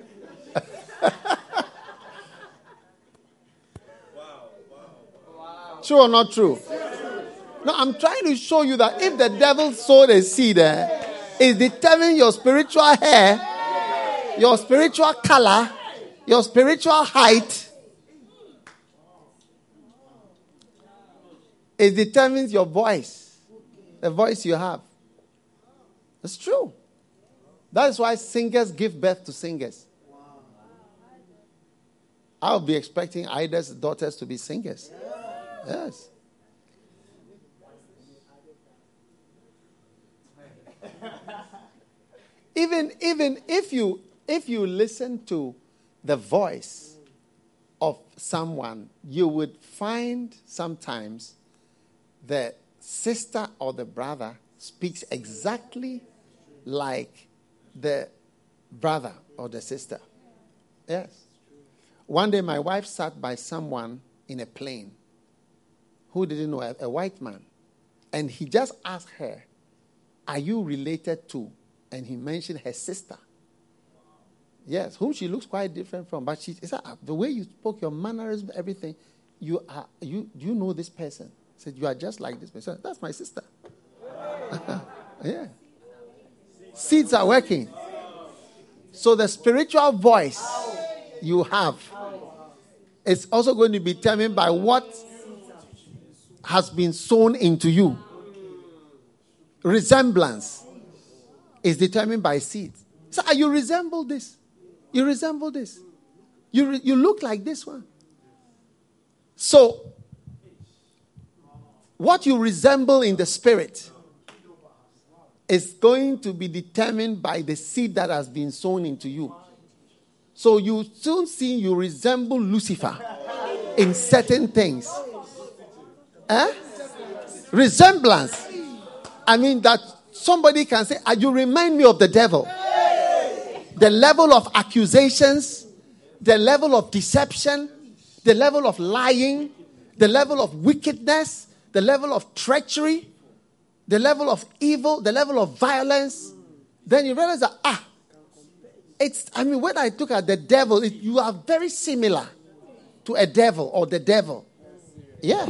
True or not true? No, I'm trying to show you that if the devil sowed a seed, eh, it determines your spiritual hair, your spiritual color, your spiritual height. It determines your voice, the voice you have. It's true. That is why singers give birth to singers. I'll be expecting Ida's daughters to be singers. Yes. even even if you if you listen to the voice of someone, you would find sometimes the sister or the brother speaks exactly like the brother or the sister. Yes. One day, my wife sat by someone in a plane who didn't know a, white man. And he just asked her, Are you related to? And he mentioned her sister. Yes, whom she looks quite different from. But she said, The way you spoke, your mannerism, everything, you are, you, do you know this person? said, You are just like this person. That's my sister. yeah. Seeds are working. So the spiritual voice you have is also going to be determined by what has been sown into you. Resemblance is determined by seeds. So ah, you resemble this. You resemble this. You, re- you look like this one. So, what you resemble in the spirit is going to be determined by the seed that has been sown into you. So you soon see you resemble Lucifer in certain things. Eh? Resemblance. I mean, that somebody can say, ah, You remind me of the devil. The level of accusations, the level of deception, the level of lying, the level of wickedness, the level of treachery, the level of evil, the level of violence, then you realize that, ah, it's, I mean, when I look at the devil, it, you are very similar to a devil or the devil. Yeah.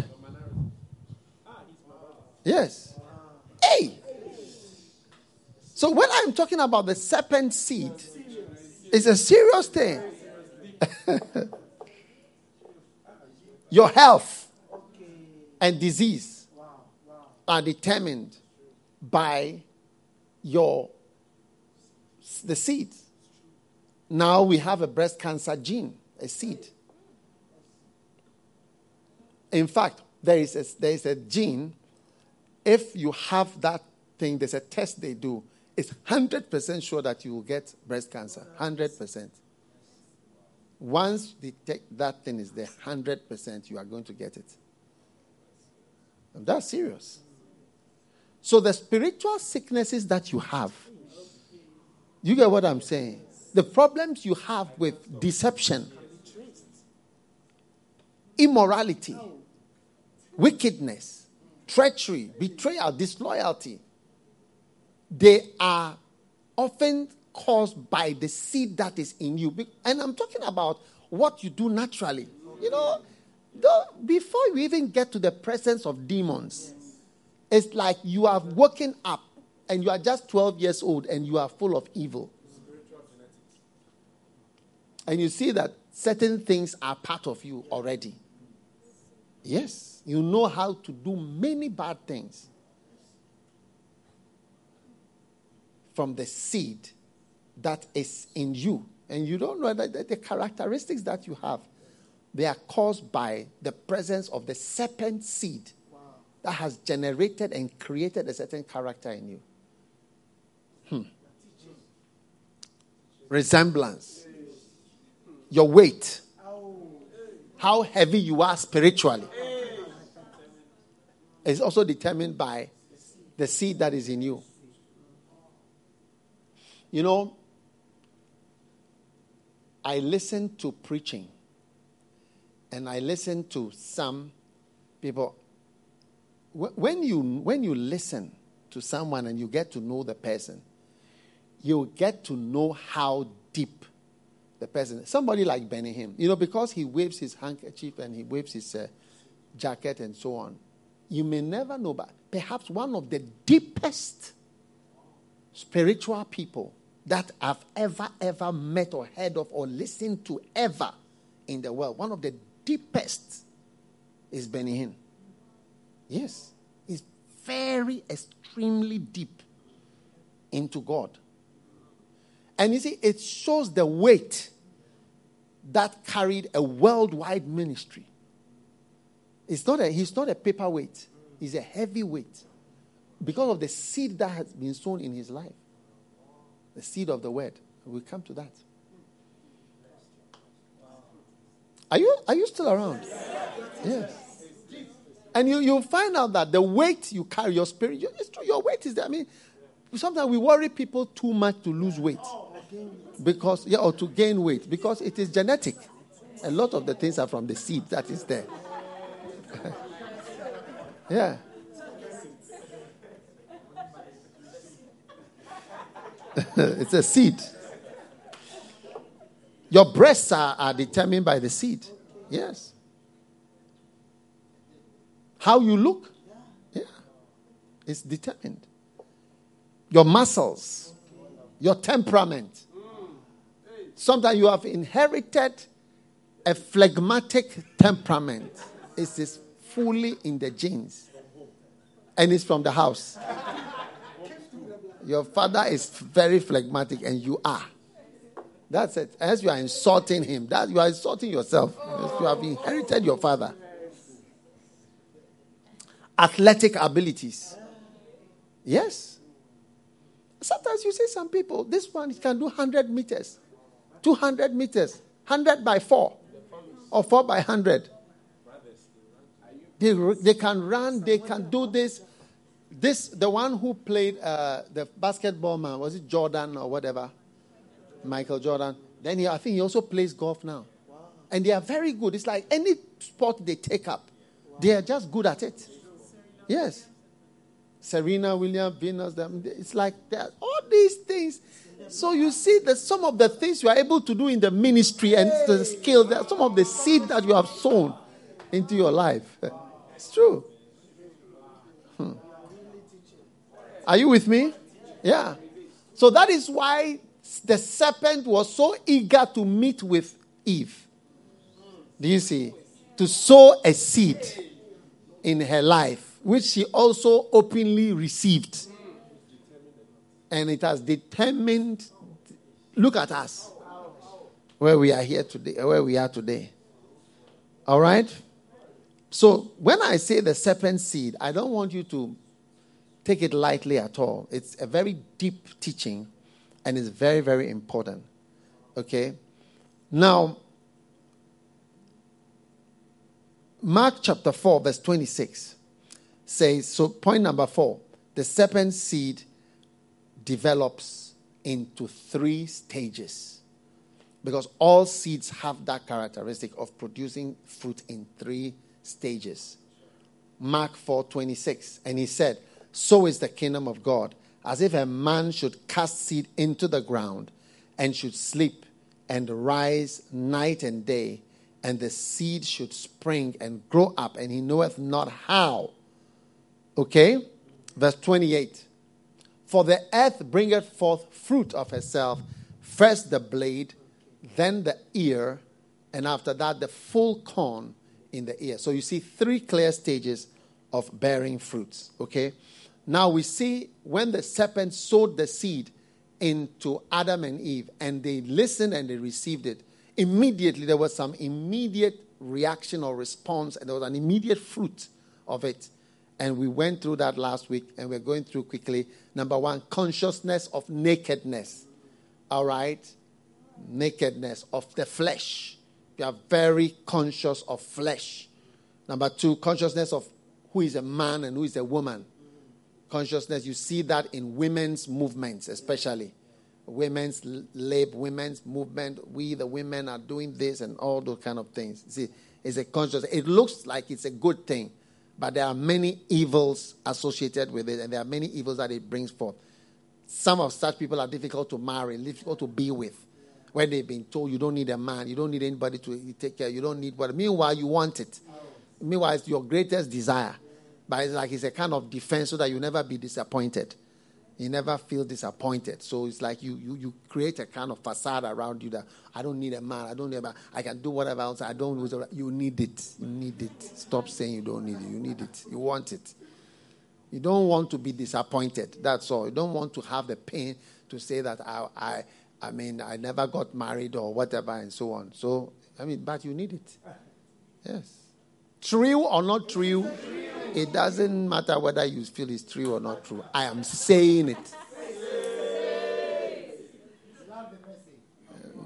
Yes. Hey. So when I'm talking about the serpent seed, it's a serious thing. Your health and disease are determined by your the seed. Now we have a breast cancer gene, a seed. In fact, there is a, there is a gene. If you have that thing, there's a test they do. It's 100% sure that you will get breast cancer. 100%. Once they take that thing is there, 100% you are going to get it. And that's serious. So the spiritual sicknesses that you have, you get what I'm saying? The problems you have with deception, immorality, wickedness, treachery, betrayal, disloyalty, they are often caused by the seed that is in you. And I'm talking about what you do naturally. You know, before you even get to the presence of demons, it's like you are woken up and you are just 12 years old and you are full of evil. And you see that certain things are part of you already. Yes, you know how to do many bad things from the seed that is in you. And you don't know that the characteristics that you have, they are caused by the presence of the serpent seed that has generated and created a certain character in you. Hmm. Resemblance. Your weight. How heavy you are spiritually is also determined by the seed that is in you. You know, I listen to preaching and I listen to some people. When you, when you listen to someone and you get to know the person, you get to know how deep the person. Somebody like Benny Hinn, you know, because he waves his handkerchief and he waves his uh, jacket and so on, you may never know, but perhaps one of the deepest spiritual people that I've ever, ever met or heard of or listened to ever in the world. One of the deepest is Benny Hinn. Yes, he's very, extremely deep into God. And you see, it shows the weight that carried a worldwide ministry. It's not a, he's not a paperweight, he's a heavyweight because of the seed that has been sown in his life the seed of the word. We'll come to that. Are you, are you still around? Yes. And you, you'll find out that the weight you carry, your spirit, it's true, your weight is there. I mean, sometimes we worry people too much to lose weight. Because, yeah, or to gain weight. Because it is genetic. A lot of the things are from the seed that is there. yeah. it's a seed. Your breasts are, are determined by the seed. Yes. How you look, yeah, it's determined. Your muscles, your temperament. Sometimes you have inherited a phlegmatic temperament. It is fully in the genes, and it's from the house. Your father is very phlegmatic, and you are. That's it. As you are insulting him, that you are insulting yourself. you have inherited your father. Athletic abilities. Yes. Sometimes you see some people, this one can do 100 meters, 200 meters, 100 by 4, or 4 by 100. They, they can run, they can do this. This, the one who played uh, the basketball man, was it Jordan or whatever? Michael Jordan. Then he, I think he also plays golf now. And they are very good. It's like any sport they take up, they are just good at it. Yes. Serena Williams, Venus, it's like all these things. So you see that some of the things you are able to do in the ministry and the skill, that some of the seed that you have sown into your life. It's true. Hmm. Are you with me? Yeah. So that is why the serpent was so eager to meet with Eve. Do you see? To sow a seed in her life, which she also openly received. And it has determined, look at us, where we are here today, uh, where we are today. All right? So when I say the serpent seed, I don't want you to take it lightly at all. It's a very deep teaching and it's very, very important. Okay? Now, Mark chapter 4, verse 26 says so, point number four the serpent seed develops into three stages because all seeds have that characteristic of producing fruit in three stages mark 4 26 and he said so is the kingdom of God. as if a man should cast seed into the ground and should sleep and rise night and day, and the seed should spring and grow up, and he knoweth not how. Okay? Verse 28. For the earth bringeth forth fruit of herself, first the blade, then the ear, and after that the full corn in the ear. So you see three clear stages of bearing fruits. Okay? Now we see when the serpent sowed the seed into Adam and Eve and they listened and they received it, immediately there was some immediate reaction or response and there was an immediate fruit of it. And we went through that last week and we're going through quickly. Number one, consciousness of nakedness. All right? Nakedness of the flesh. You are very conscious of flesh. Number two, consciousness of who is a man and who is a woman. Consciousness, you see that in women's movements, especially. Women's lab, women's movement. We, the women, are doing this and all those kind of things. See, it's a conscious. It looks like it's a good thing but there are many evils associated with it, and there are many evils that it brings forth. Some of such people are difficult to marry, difficult to be with. When they've been told you don't need a man, you don't need anybody to take care, you don't need what. Meanwhile, you want it. Meanwhile, it's your greatest desire. But it's like it's a kind of defense so that you never be disappointed you never feel disappointed. So it's like you, you, you create a kind of facade around you that I don't need a man, I don't need a man, I can do whatever else, I don't You need it. You need it. Stop saying you don't need it. You need it. You want it. You don't want to be disappointed. That's all. You don't want to have the pain to say that I, I, I mean, I never got married or whatever and so on. So, I mean, but you need it. Yes. True or not true? It doesn't matter whether you feel it's true or not true. I am saying it.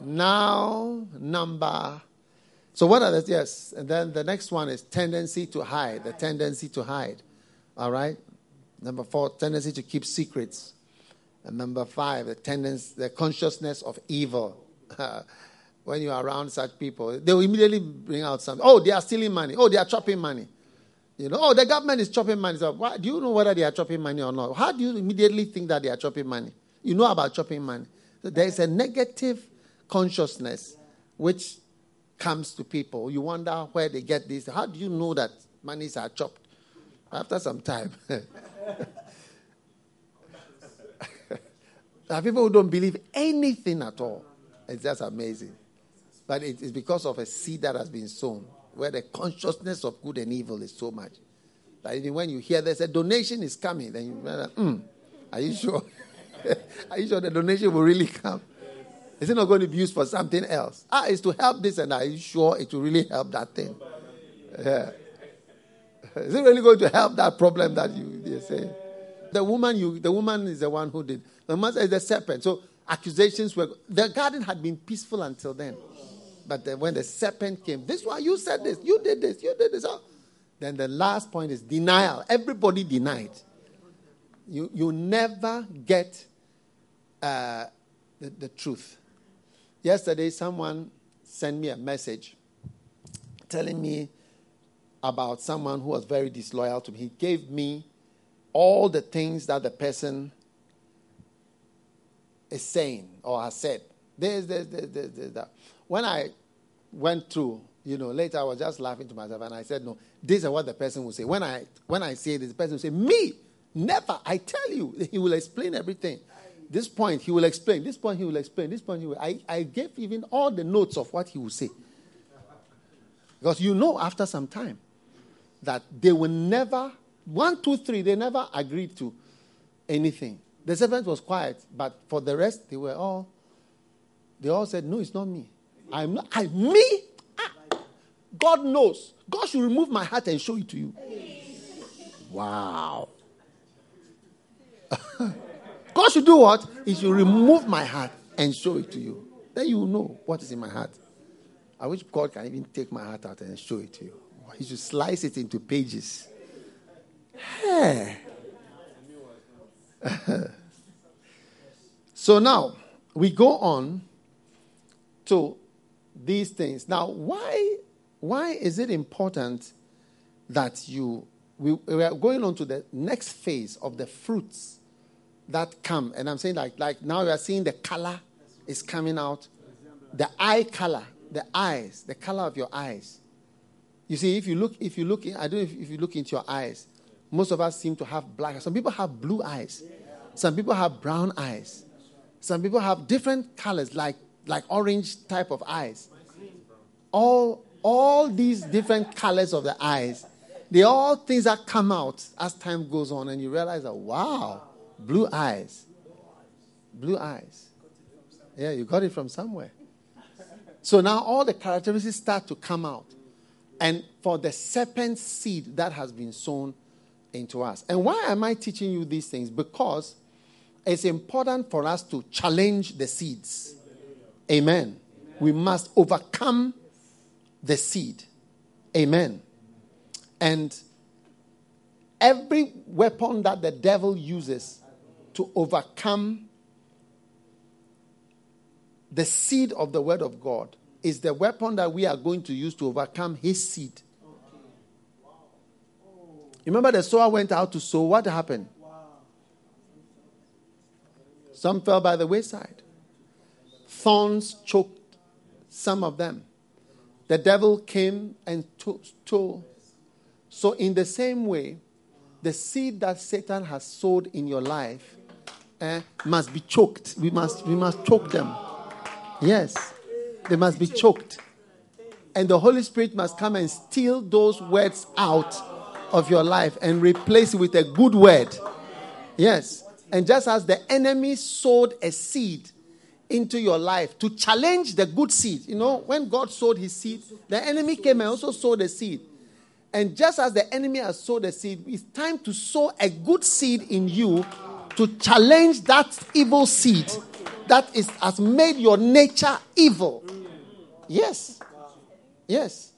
Now, number. So, what are the. Yes. And then the next one is tendency to hide. The tendency to hide. All right. Number four, tendency to keep secrets. And number five, the tendency, the consciousness of evil. when you are around such people, they will immediately bring out something. Oh, they are stealing money. Oh, they are chopping money. You know, oh, the government is chopping money. So, why, do you know whether they are chopping money or not? How do you immediately think that they are chopping money? You know about chopping money. So there is a negative consciousness which comes to people. You wonder where they get this. How do you know that monies are chopped? After some time. there are people who don't believe anything at all. It's just amazing. But it is because of a seed that has been sown where the consciousness of good and evil is so much. That even when you hear there's a donation is coming, then you like, mm, are you sure? are you sure the donation will really come? Is it not going to be used for something else? Ah, it's to help this and. Are you sure it will really help that thing? Yeah. Is it really going to help that problem that you you say? The woman, you, the woman is the one who did. The man is the serpent. So accusations were. The garden had been peaceful until then. But when the serpent came, this one, you said this, you did this, you did this. Oh. Then the last point is denial. Everybody denied. You, you never get uh, the, the truth. Yesterday, someone sent me a message telling me about someone who was very disloyal to me. He gave me all the things that the person is saying or has said. There's, there's, there's, there's, there's that when I went through, you know, later I was just laughing to myself and I said, no, this is what the person will say. When I when I say this, the person will say, Me, never. I tell you, he will explain everything. This point he will explain. This point he will explain. This point he will. I, I gave even all the notes of what he will say. Because you know after some time that they will never, one, two, three, they never agreed to anything. The servant was quiet, but for the rest, they were all, they all said, No, it's not me. I'm not, I, me? Ah, God knows. God should remove my heart and show it to you. Wow. God should do what? He should remove my heart and show it to you. Then you will know what is in my heart. I wish God can even take my heart out and show it to you. He should slice it into pages. Hey. so now we go on to these things. Now, why, why is it important that you, we, we are going on to the next phase of the fruits that come. And I'm saying like like now you are seeing the color is coming out. The eye color, the eyes, the color of your eyes. You see, if you look, if you look, I don't know if you look into your eyes, most of us seem to have black. Some people have blue eyes. Some people have brown eyes. Some people have different colors, like like orange type of eyes. All all these different colors of the eyes, they all things that come out as time goes on, and you realize that wow, blue eyes, blue eyes. Yeah, you got it from somewhere. So now all the characteristics start to come out. And for the serpent seed that has been sown into us. And why am I teaching you these things? Because it's important for us to challenge the seeds. Amen. We must overcome the seed. Amen. And every weapon that the devil uses to overcome the seed of the word of God is the weapon that we are going to use to overcome his seed. Remember, the sower went out to sow. What happened? Some fell by the wayside. Thorns choked some of them. The devil came and stole. So, in the same way, the seed that Satan has sowed in your life eh, must be choked. We must, we must choke them. Yes, they must be choked. And the Holy Spirit must come and steal those words out of your life and replace it with a good word. Yes. And just as the enemy sowed a seed into your life to challenge the good seed, you know, when God sowed his seed, the enemy came and also sowed the seed. And just as the enemy has sowed the seed, it's time to sow a good seed in you to challenge that evil seed that is, has made your nature evil. Yes. Yes.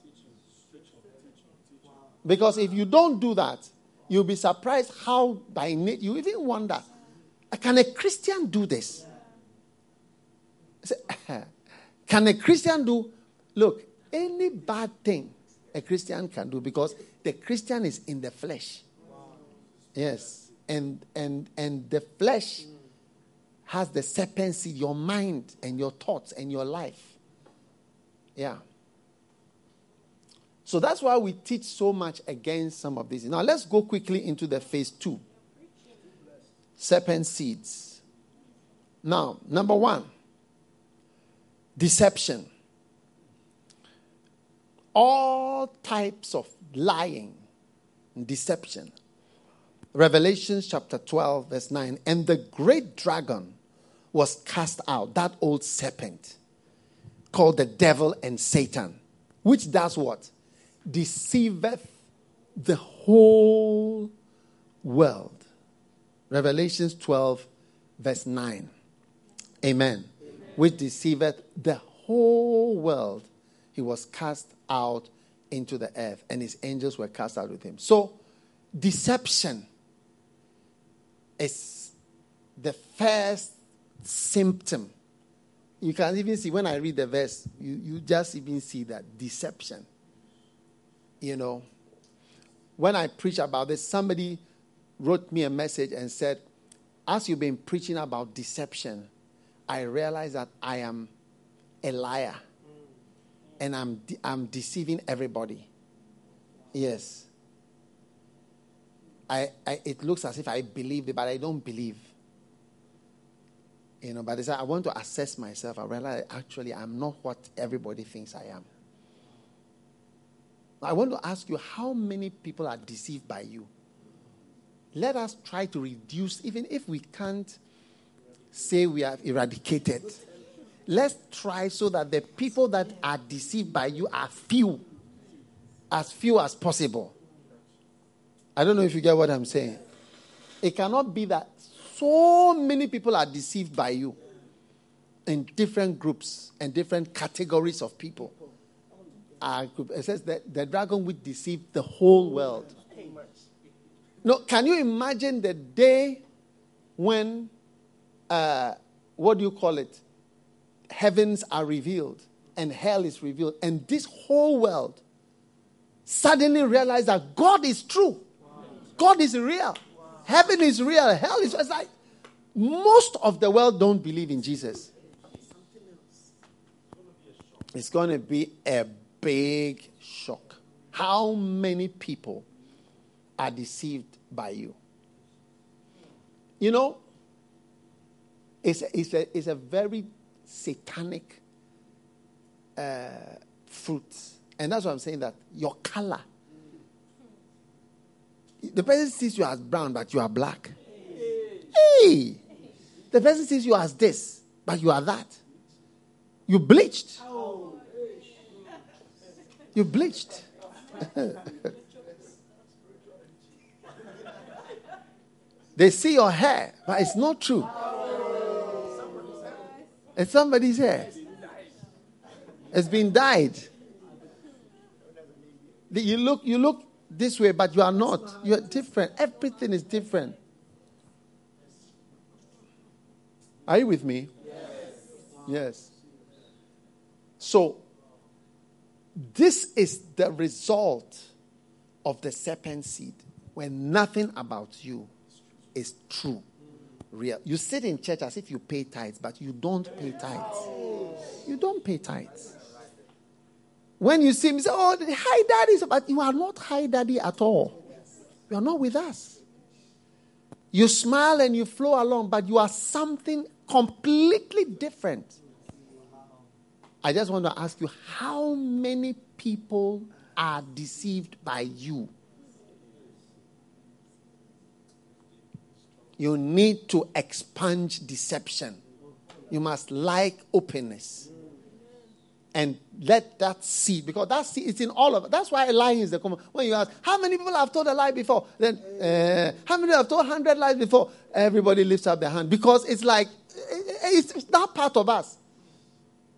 Because if you don't do that, you'll be surprised how by nature, you even wonder, can a Christian do this? Can a Christian do, look, any bad thing a Christian can do because the Christian is in the flesh. Yes. And and and the flesh has the serpent seed, your mind and your thoughts and your life. Yeah. So that's why we teach so much against some of these. Now let's go quickly into the phase two serpent seeds. Now, number one, deception. All types of lying and deception. Revelation chapter 12, verse 9. And the great dragon was cast out, that old serpent called the devil and Satan, which does what? Deceiveth the whole world. Revelations 12, verse 9. Amen. Which deceiveth the whole world. He was cast out into the earth, and his angels were cast out with him. So, deception is the first symptom. You can even see when I read the verse, you, you just even see that deception. You know, when I preach about this, somebody wrote me a message and said, As you've been preaching about deception, I realize that I am a liar and I'm, de- I'm deceiving everybody. Yes. I, I, it looks as if I believe it, but I don't believe. You know, but it's, I want to assess myself. I realize actually I'm not what everybody thinks I am. I want to ask you how many people are deceived by you? Let us try to reduce, even if we can't say we have eradicated. Let's try so that the people that are deceived by you are few, as few as possible. I don't know if you get what I'm saying. It cannot be that so many people are deceived by you in different groups and different categories of people. it says that the dragon will deceive the whole world. No, can you imagine the day when, uh, what do you call it? Heavens are revealed and hell is revealed, and this whole world suddenly realize that God is true. God is real. Heaven is real. Hell is it's like most of the world don't believe in Jesus. It's going to be a big shock. How many people are deceived by you? You know, it's it's a, it's a very satanic uh, fruit. And that's why I'm saying that your color. The person sees you as brown, but you are black. Hey! The person sees you as this, but you are that. You bleached. You bleached. they see your hair, but it's not true. It's somebody's hair. It's been dyed. You look, you look this way, but you are not. You are different. Everything is different. Are you with me? Yes. Yes. So, this is the result of the serpent seed when nothing about you is true, real. You sit in church as if you pay tithes, but you don't pay tithes. You don't pay tithes. When you see me, say, Oh, hi, daddy. But you are not high daddy at all. You are not with us. You smile and you flow along, but you are something completely different. I just want to ask you how many people are deceived by you? You need to expunge deception. You must like openness and let that seed, because that seed is in all of it. That's why lying is the common. When you ask, how many people have told a lie before? Then, uh, how many have told 100 lies before? Everybody lifts up their hand because it's like, it's not part of us.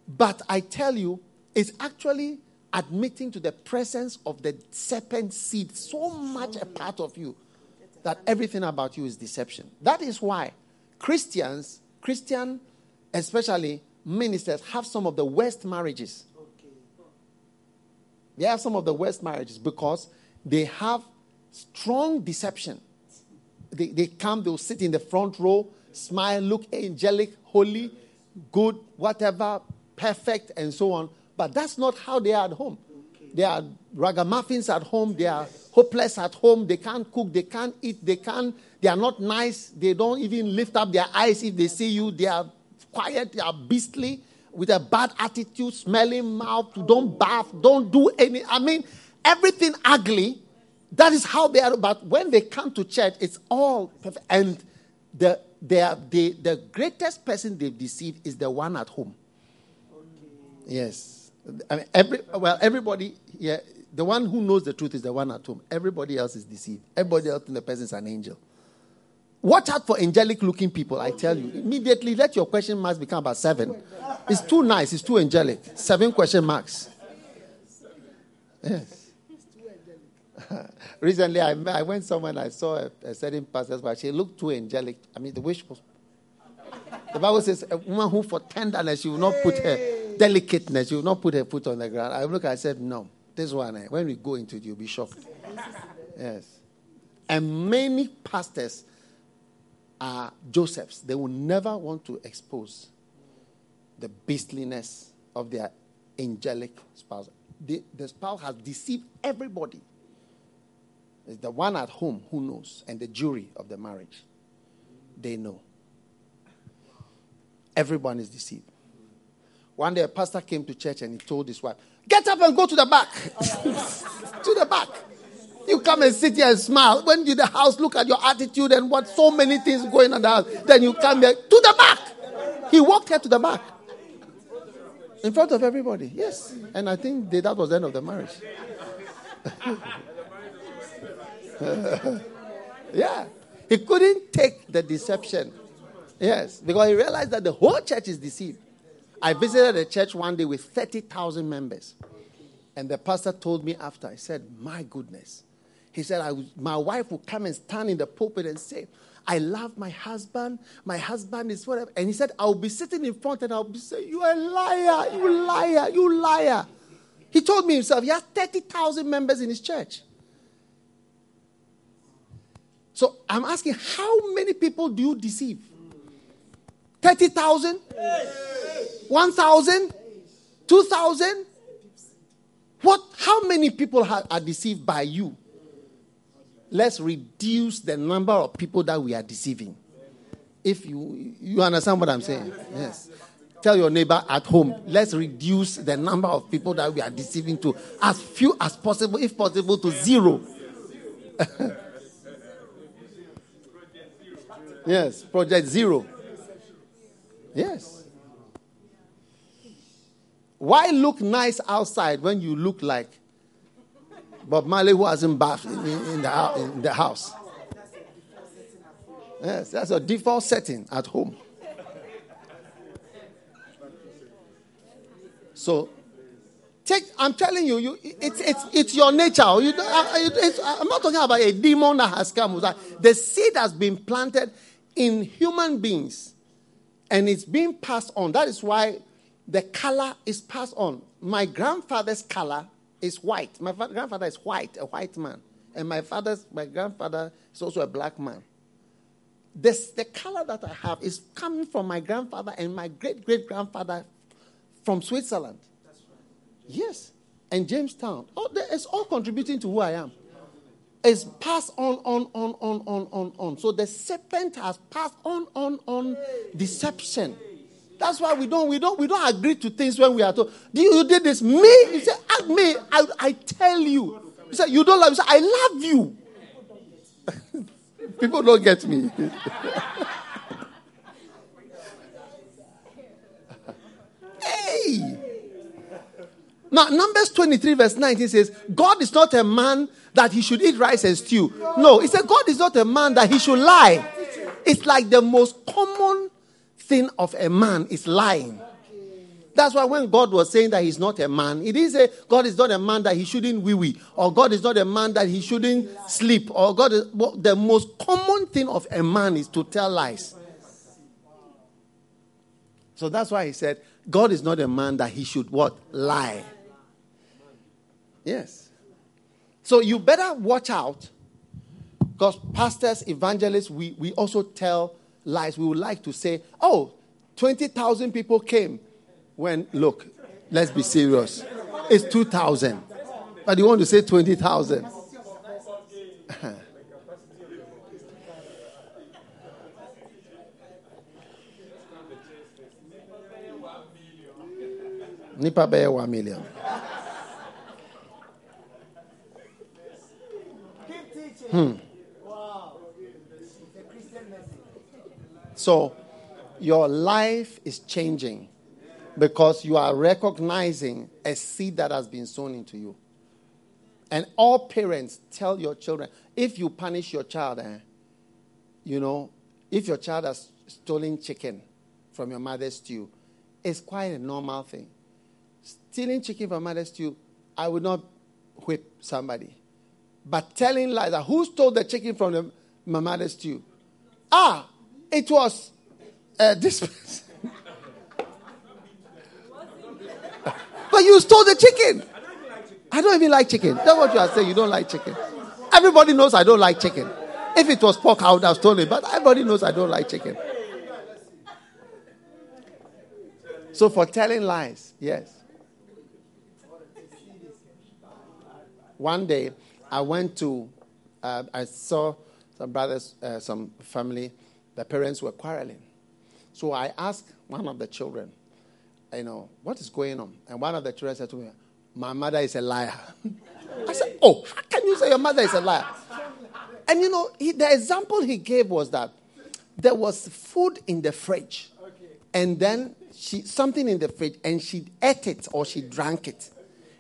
But I tell you, it's actually admitting to the presence of the serpent seed so much a part of you that everything about you is deception. That is why Christians, Christian especially, ministers have some of the worst marriages. They have some of the worst marriages because they have strong deception. They, they come, they'll sit in the front row, smile, look angelic, holy, good, whatever, perfect, and so on. But that's not how they are at home. They are ragamuffins at home. They are hopeless at home. They can't cook. They can't eat. They can't. They are not nice. They don't even lift up their eyes if they see you. They are quiet, they are beastly, with a bad attitude, smelling mouth, don't bath, don't do any. I mean, everything ugly. That is how they are. But when they come to church, it's all perfect. And the, the, the greatest person they've deceived is the one at home. Yes. I mean, every, well, everybody, yeah, the one who knows the truth is the one at home. Everybody else is deceived. Everybody else in the person is an angel. Watch out for angelic looking people, I tell you. Immediately, let your question marks become about seven. It's too nice, it's too angelic. Seven question marks. Yes. He's too angelic. Recently, I, I went somewhere and I saw a, a certain pastor, but she looked too angelic. I mean, the way she was. The Bible says a woman who for tenderness, she will not put her delicateness, she will not put her foot on the ground. I look, I said, no. This one, eh, when we go into it, you'll be shocked. Yes. And many pastors are Josephs. They will never want to expose the beastliness of their angelic spouse. The, the spouse has deceived everybody. It's the one at home who knows, and the jury of the marriage. They know. Everyone is deceived. One day, a pastor came to church and he told his wife, Get up and go to the back. to the back. You come and sit here and smile. When you the house, look at your attitude and what so many things going on the house. Then you come here to the back. He walked here to the back. In front of everybody. Yes. And I think that was the end of the marriage. yeah. He couldn't take the deception. Yes. Because he realized that the whole church is deceived. I visited a church one day with 30,000 members. And the pastor told me after, I said, My goodness, he said, I, My wife would come and stand in the pulpit and say, I love my husband. My husband is whatever. And he said, I'll be sitting in front and I'll be saying, You are a liar, you liar, you liar. He told me himself, he has 30,000 members in his church. So I'm asking, how many people do you deceive? 30,000? 1,000? 2,000? What, how many people are, are deceived by you? Let's reduce the number of people that we are deceiving. If you, you understand what I'm saying? Yes. Tell your neighbor at home, let's reduce the number of people that we are deceiving to as few as possible, if possible, to zero. yes, project zero. Yes. Why look nice outside when you look like Bob Marley who hasn't bathed in, in, the, in the house? Yes, that's a default setting at home. So, take. I'm telling you, you it's it's it's your nature. You, uh, I'm not talking about a demon that has come. The seed has been planted in human beings, and it's being passed on. That is why the color is passed on. My grandfather's color is white. My grandfather is white, a white man, and my father's my grandfather is also a black man. This, the color that I have is coming from my grandfather and my great great grandfather from Switzerland. Yes. And Jamestown. Oh, it's all contributing to who I am. It's passed on, on, on, on, on, on, on. So the serpent has passed on, on, on deception. That's why we don't, we don't, we don't agree to things when we are told. You, you did this. Me, you say, ask me. I, I tell you. You say, you don't love me. Say, I love you. People don't get me. hey! Now, Numbers 23, verse 19 says, God is not a man that he should eat rice and stew. No, he said, God is not a man that he should lie. It's like the most common thing of a man is lying. That's why when God was saying that he's not a man, he didn't say God is not a man that he shouldn't wee wee, or God is not a man that he shouldn't sleep, or God is well, the most common thing of a man is to tell lies. So that's why he said, God is not a man that he should what? Lie. Yes. So you better watch out because pastors, evangelists, we, we also tell lies. We would like to say, oh, 20,000 people came. When, look, let's be serious. It's 2,000. But you want to say 20,000. Nipa bɛyɛ 1 million. Hmm. So, your life is changing because you are recognizing a seed that has been sown into you. And all parents tell your children if you punish your child, eh, you know, if your child has stolen chicken from your mother's stew, it's quite a normal thing. Stealing chicken from mother's stew, I would not whip somebody. But telling lies. Who stole the chicken from the mother's stew? Ah, it was uh, this person. but you stole the chicken. I don't even like chicken. That's what you are saying. You don't like chicken. Everybody knows I don't like chicken. If it was pork, I would have stolen it. But everybody knows I don't like chicken. So for telling lies, yes. One day, I went to, uh, I saw some brothers, uh, some family, the parents were quarreling. So I asked one of the children, you know, what is going on? And one of the children said to me, my mother is a liar. I said, oh, how can you say your mother is a liar? And you know, he, the example he gave was that there was food in the fridge, and then she something in the fridge, and she ate it or she drank it.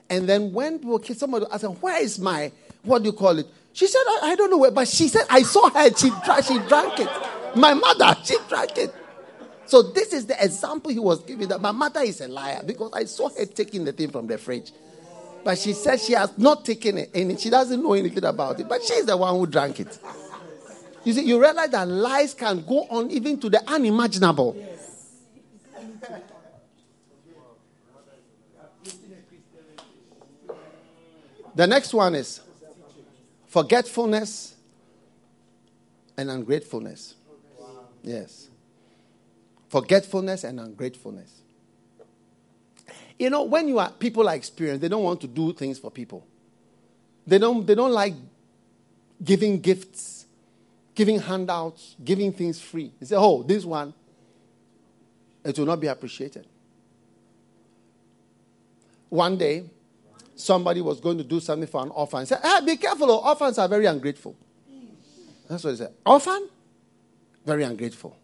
And then when somebody asked her, where is my what do you call it? She said, I, I don't know where, but she said, I saw her, she, she drank it. My mother, she drank it. So this is the example he was giving that my mother is a liar because I saw her taking the thing from the fridge. But she said she has not taken it and she doesn't know anything about it. But she's the one who drank it. You see, you realize that lies can go on even to the unimaginable. The next one is forgetfulness and ungratefulness. Yes. forgetfulness and ungratefulness. You know, when you are people are experienced, they don't want to do things for people. They don't, they don't like giving gifts, giving handouts, giving things free. They say, oh, this one, it will not be appreciated. One day, somebody was going to do something for an orphan. He said, hey, be careful, oh, orphans are very ungrateful. That's what he said. Orphan? Very ungrateful.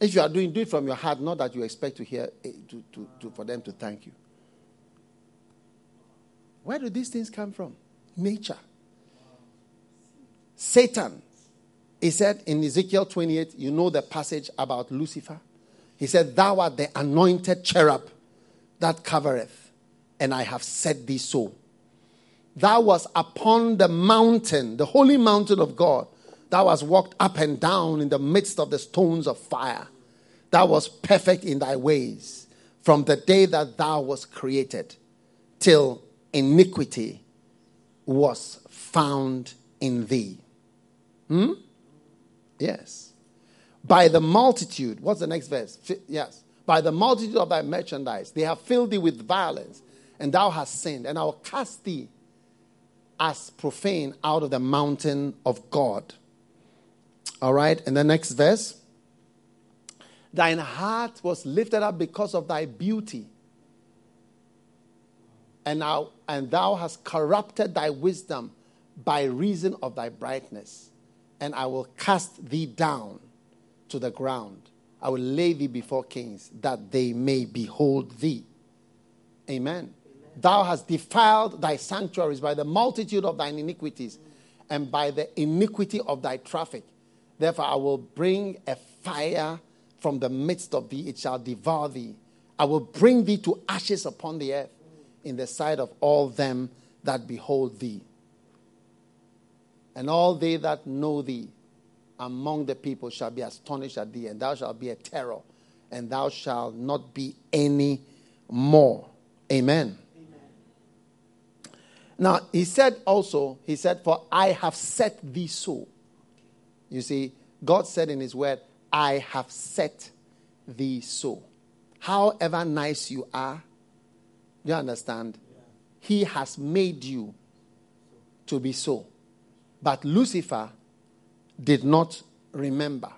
If you are doing, do it from your heart, not that you expect to hear eh, to, to, to, for them to thank you. Where do these things come from? Nature. Satan. He said in Ezekiel 28, you know the passage about Lucifer. He said, Thou art the anointed cherub that covereth, and I have set thee so. Thou was upon the mountain, the holy mountain of God. Thou hast walked up and down in the midst of the stones of fire. Thou wast perfect in thy ways from the day that thou was created till iniquity was found in thee. Hmm? Yes. By the multitude, what's the next verse? Yes. By the multitude of thy merchandise, they have filled thee with violence, and thou hast sinned, and I will cast thee as profane out of the mountain of God. All right, and the next verse. Thine heart was lifted up because of thy beauty, and, now, and thou hast corrupted thy wisdom by reason of thy brightness. And I will cast thee down to the ground. I will lay thee before kings, that they may behold thee. Amen. Amen. Thou hast defiled thy sanctuaries by the multitude of thine iniquities and by the iniquity of thy traffic. Therefore, I will bring a fire from the midst of thee, it shall devour thee. I will bring thee to ashes upon the earth in the sight of all them that behold thee. And all they that know thee among the people shall be astonished at thee, and thou shalt be a terror, and thou shalt not be any more. Amen. Amen. Now, he said also, he said, For I have set thee so. You see, God said in his word, I have set thee so. However nice you are, you understand? He has made you to be so. But Lucifer did not remember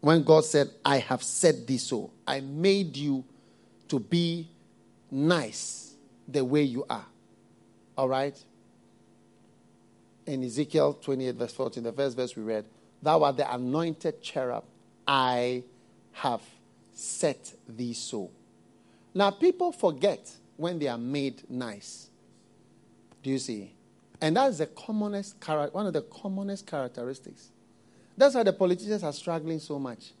when God said, I have set thee so. I made you to be nice the way you are. All right? In Ezekiel 28, verse 14, the first verse we read, Thou art the anointed cherub, I have set thee so. Now, people forget when they are made nice. Do you see? And that's the commonest one of the commonest characteristics. That's why the politicians are struggling so much.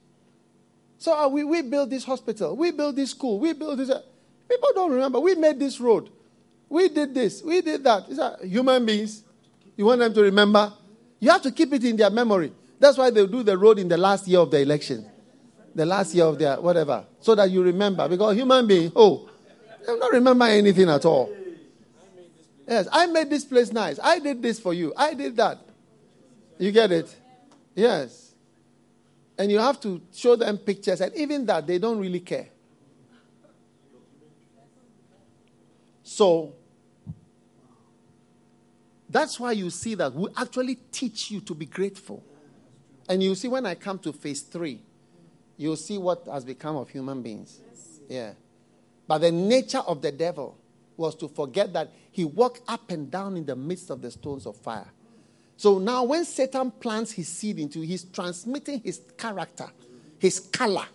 So uh, we, we built this hospital, we built this school, we built this. Uh, people don't remember. We made this road. We did this, we did that. These are human beings. You want them to remember? You have to keep it in their memory. That's why they do the road in the last year of the election. The last year of their whatever. So that you remember. Because human being, oh, I don't remember anything at all. Yes, I made this place nice. I did this for you. I did that. You get it? Yes. And you have to show them pictures, and even that, they don't really care. So, that's why you see that we actually teach you to be grateful. And you see, when I come to phase three, you'll see what has become of human beings. Yeah. But the nature of the devil was to forget that he walked up and down in the midst of the stones of fire. So now, when Satan plants his seed into, you, he's transmitting his character, his color,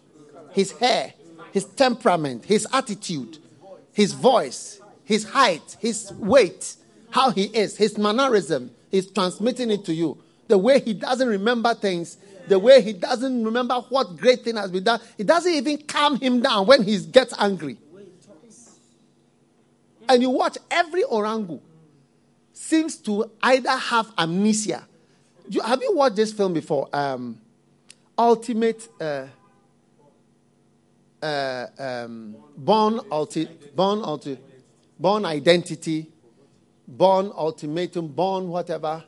his hair, his temperament, his attitude, his voice, his height, his weight, how he is, his mannerism. He's transmitting it to you. The way he doesn't remember things, the way he doesn't remember what great thing has been done. It doesn't even calm him down when he gets angry. And you watch every orangu seems to either have amnesia. You, have you watched this film before? Um, Ultimate uh, uh, um, Bourne, ulti, Bourne, ulti, Bourne Identity, Bourne Ultimatum, Bourne whatever,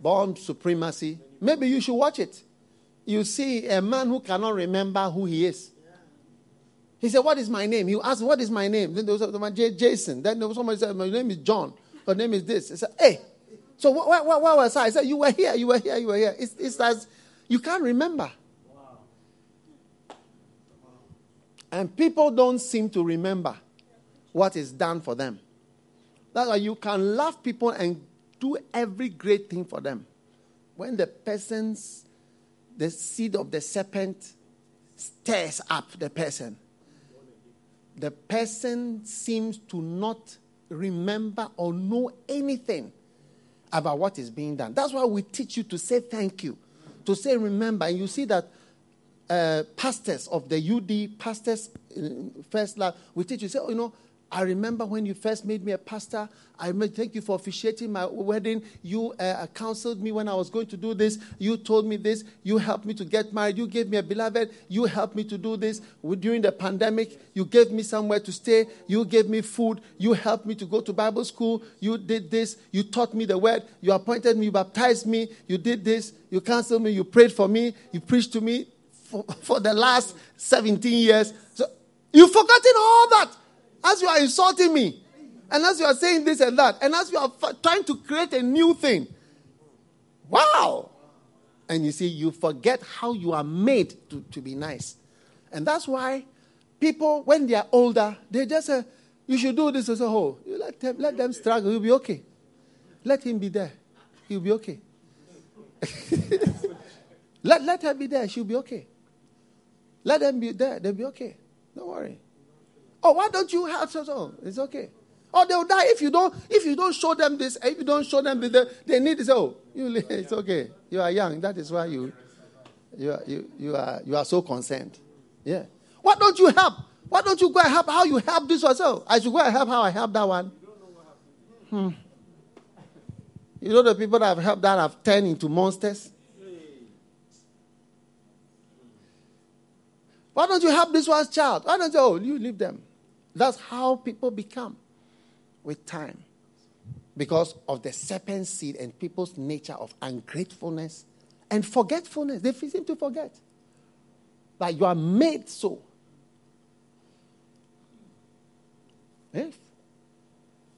Bourne Supremacy. Maybe you should watch it. you see a man who cannot remember who he is. He said, What is my name? He asked, What is my name? Then there was someone, Jason. Then there was somebody said, My name is John. Her name is this. He said, Hey, so where, where was I? I said, You were here, you were here, you were here. It's, it's as you can't remember. And people don't seem to remember what is done for them. That's why you can love people and do every great thing for them. When the person's, the seed of the serpent stirs up the person, the person seems to not remember or know anything about what is being done. That's why we teach you to say thank you, to say remember. And you see that uh, pastors of the UD, pastors first love, we teach you, say, oh, you know, I remember when you first made me a pastor. I thank you for officiating my wedding. You uh, counseled me when I was going to do this. You told me this. You helped me to get married. You gave me a beloved. You helped me to do this. During the pandemic, you gave me somewhere to stay. You gave me food. You helped me to go to Bible school. You did this. You taught me the word. You appointed me. You baptized me. You did this. You counseled me. You prayed for me. You preached to me for, for the last 17 years. So you've forgotten all that as you are insulting me, and as you are saying this and that, and as you are f- trying to create a new thing. Wow! And you see, you forget how you are made to, to be nice. And that's why people, when they are older, they just say, You should do this. as a whole. You let them, let them struggle. You'll be okay. Let him be there. He'll be okay. let, let her be there. She'll be okay. Let them be there. They'll be okay. Don't worry. Oh, why don't you help so? It's okay. Or they'll die if you don't if you don't show them this, if you don't show them this, they need this. Oh, you it's okay. You are young. That is why you you are you, you are you are so concerned. Yeah. Why don't you help? Why don't you go and help how you help this one? So I should go and help how I help that one. Hmm. You know the people that have helped that have turned into monsters? Why don't you help this one's child? Why don't you? Oh, you leave them. That's how people become with time. Because of the serpent seed and people's nature of ungratefulness and forgetfulness. They seem to forget that you are made so. Yes.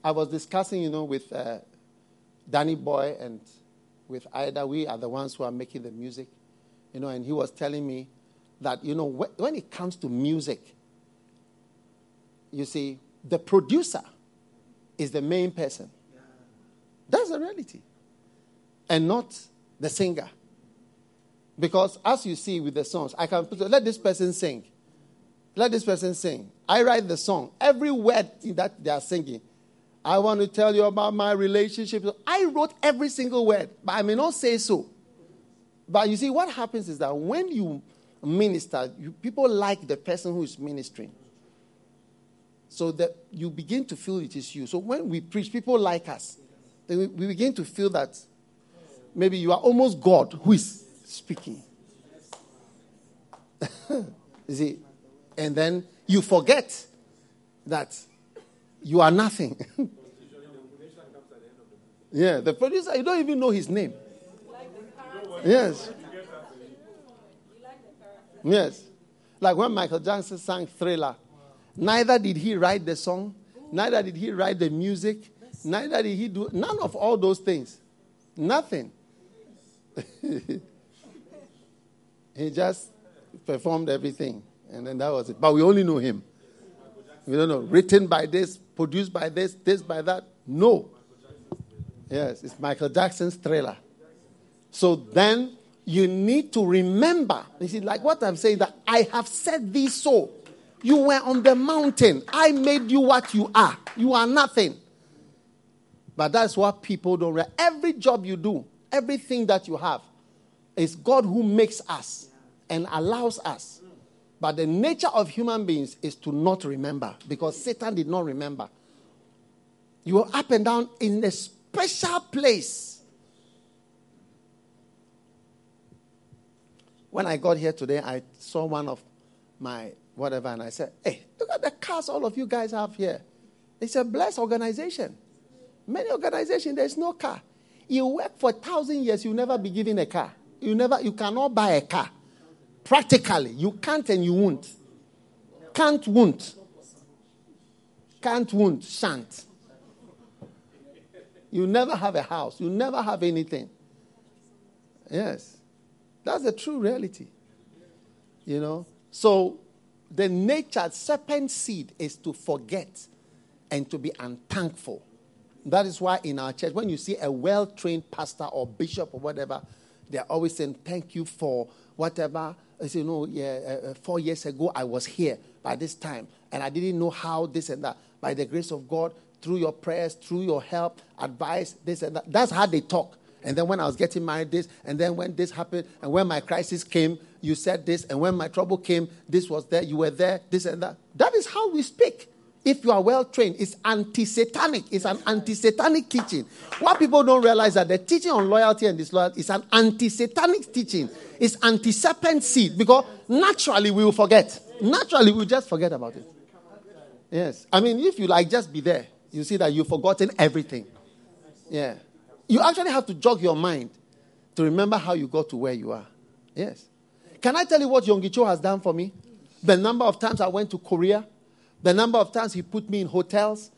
I was discussing, you know, with uh, Danny Boy and with Ida, we are the ones who are making the music, you know, and he was telling me that, you know, when it comes to music, you see, the producer is the main person. That's the reality. And not the singer. Because as you see with the songs, I can put, let this person sing. Let this person sing. I write the song. Every word that they are singing, I want to tell you about my relationship. I wrote every single word, but I may not say so. But you see, what happens is that when you minister, you, people like the person who is ministering. So that you begin to feel it is you. So when we preach, people like us. Then we, begin to feel that maybe you are almost God who is speaking. you see? And then you forget that you are nothing. yeah, the producer, you don't even know his name. Yes. Yes. Like when Michael Jackson sang Thriller, neither did he write the song, neither did he write the music, neither did he do none of all those things. Nothing. he just performed everything. And then that was it. But we only know him. We don't know. Written by this, produced by this, this by that. No. Yes, it's Michael Jackson's Thriller. So then you need to remember. You see, like what I'm saying, that I have said this so. You were on the mountain. I made you what you are. You are nothing. But that's what people don't realize. Every job you do, everything that you have, is God who makes us and allows us. But the nature of human beings is to not remember because Satan did not remember. You are up and down in a special place When I got here today, I saw one of my whatever, and I said, Hey, look at the cars all of you guys have here. It's a blessed organization. Many organizations, there's no car. You work for a thousand years, you'll never be given a car. You never, you cannot buy a car. Practically, you can't and you won't. Can't, won't. Can't, won't, shan't. You never have a house. You never have anything. Yes. That's the true reality. You know? So, the nature, serpent seed is to forget and to be unthankful. That is why in our church, when you see a well trained pastor or bishop or whatever, they're always saying, Thank you for whatever. I say, No, yeah, uh, uh, four years ago I was here by this time, and I didn't know how this and that. By the grace of God, through your prayers, through your help, advice, this and that. That's how they talk. And then when I was getting married, this, and then when this happened, and when my crisis came, you said this, and when my trouble came, this was there, you were there, this and that. That is how we speak. If you are well trained, it's anti satanic. It's an anti satanic teaching. What people don't realize that the teaching on loyalty and disloyalty is an anti satanic teaching. It's anti serpent seed because naturally we will forget. Naturally, we'll just forget about it. Yes. I mean, if you like just be there, you see that you've forgotten everything. Yeah. You actually have to jog your mind to remember how you got to where you are. Yes. Can I tell you what Yonggi Cho has done for me? The number of times I went to Korea, the number of times he put me in hotels,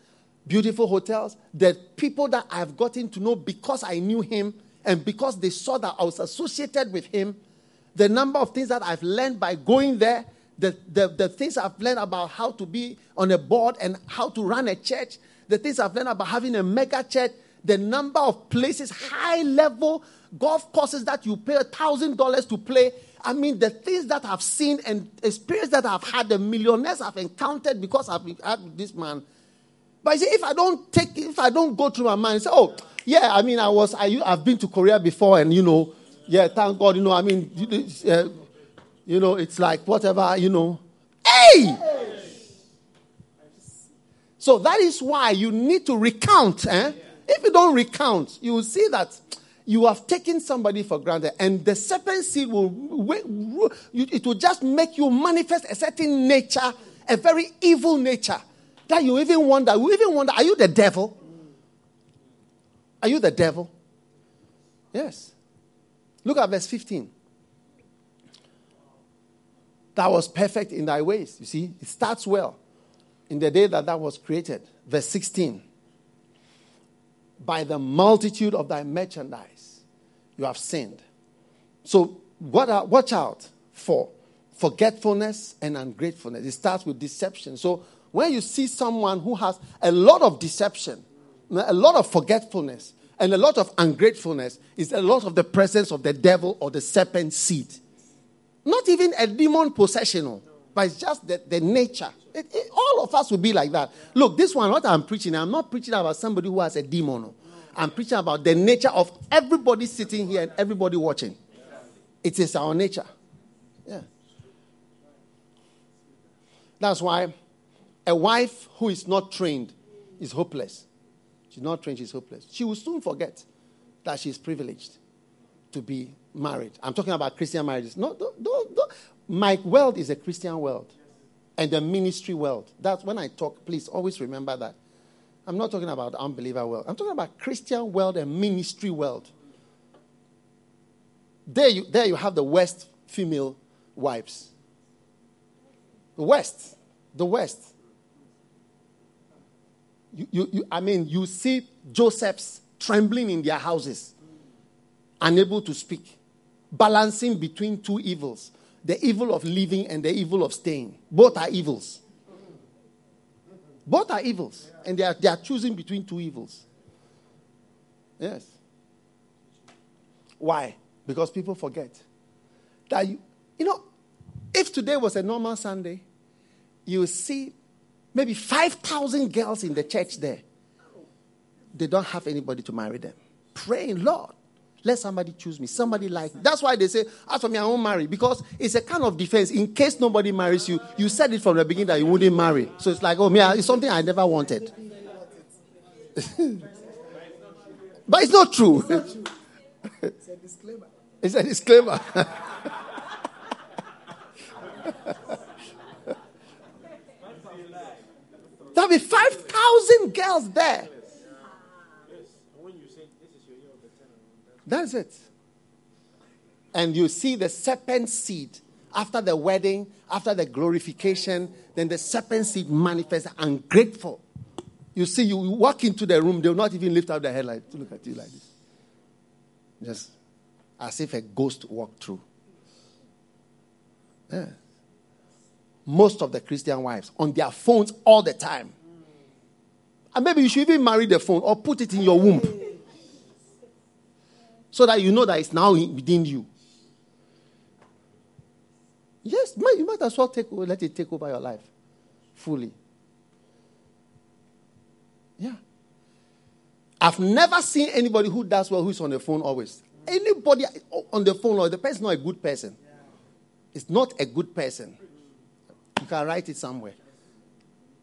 beautiful hotels, the people that I've gotten to know because I knew him and because they saw that I was associated with him, the number of things that I've learned by going there, the, the, the things I've learned about how to be on a board and how to run a church, the things I've learned about having a mega church, the number of places, high level golf courses that you pay a thousand dollars to play. I mean, the things that I've seen and experience that I've had, the millionaires I've encountered because I've had this man. But say, if I don't take, if I don't go through my mind, say, oh, yeah, I mean, I was, I, I've been to Korea before, and you know, yeah, thank God, you know, I mean, uh, you know, it's like whatever, you know. Hey! So that is why you need to recount. Eh? If you don't recount, you will see that you have taken somebody for granted, and the serpent seed will it will just make you manifest a certain nature, a very evil nature, that you even wonder. You even wonder: Are you the devil? Are you the devil? Yes. Look at verse 15. That was perfect in thy ways. You see, it starts well in the day that that was created. Verse 16 By the multitude of thy merchandise you have sinned. So, what are, watch out for forgetfulness and ungratefulness. It starts with deception. So, when you see someone who has a lot of deception, a lot of forgetfulness, and a lot of ungratefulness, is a lot of the presence of the devil or the serpent seed. Not even a demon possessional, oh, but it's just the, the nature. It, it, all of us will be like that. Look, this one, what I'm preaching, I'm not preaching about somebody who has a demon. I'm preaching about the nature of everybody sitting here and everybody watching. It is our nature. Yeah. That's why a wife who is not trained is hopeless. She's not trained, she's hopeless. She will soon forget that she's privileged to be married. I'm talking about Christian marriages. No, don't, don't, don't. My world is a Christian world and the ministry world. That's when I talk, please always remember that. I'm not talking about unbeliever world. I'm talking about Christian world and ministry world. There you, there you have the West female wives. The West. The West. You, you, you, I mean, you see Josephs trembling in their houses, unable to speak balancing between two evils the evil of living and the evil of staying. Both are evils. Both are evils. And they are, they are choosing between two evils. Yes. Why? Because people forget that you, you know, if today was a normal Sunday, you see maybe 5,000 girls in the church there. They don't have anybody to marry them. Praying, Lord, let somebody choose me. Somebody like. That's why they say, as for me, I won't marry. Because it's a kind of defense. In case nobody marries you, you said it from the beginning that you wouldn't marry. So it's like, oh, me, it's something I never wanted. but it's not true. It's a disclaimer. It's a disclaimer. There'll be 5,000 girls there. That's it. And you see the serpent seed after the wedding, after the glorification, then the serpent seed manifests ungrateful. You see, you walk into the room, they'll not even lift up their head like to look at you like this. Just as if a ghost walked through. Yeah. Most of the Christian wives on their phones all the time. And maybe you should even marry the phone or put it in your womb. So that you know that it's now within you. Yes, you might as well take, let it take over your life fully. Yeah. I've never seen anybody who does well who's on the phone always. Anybody on the phone, or the person not a good person. It's not a good person. You can write it somewhere.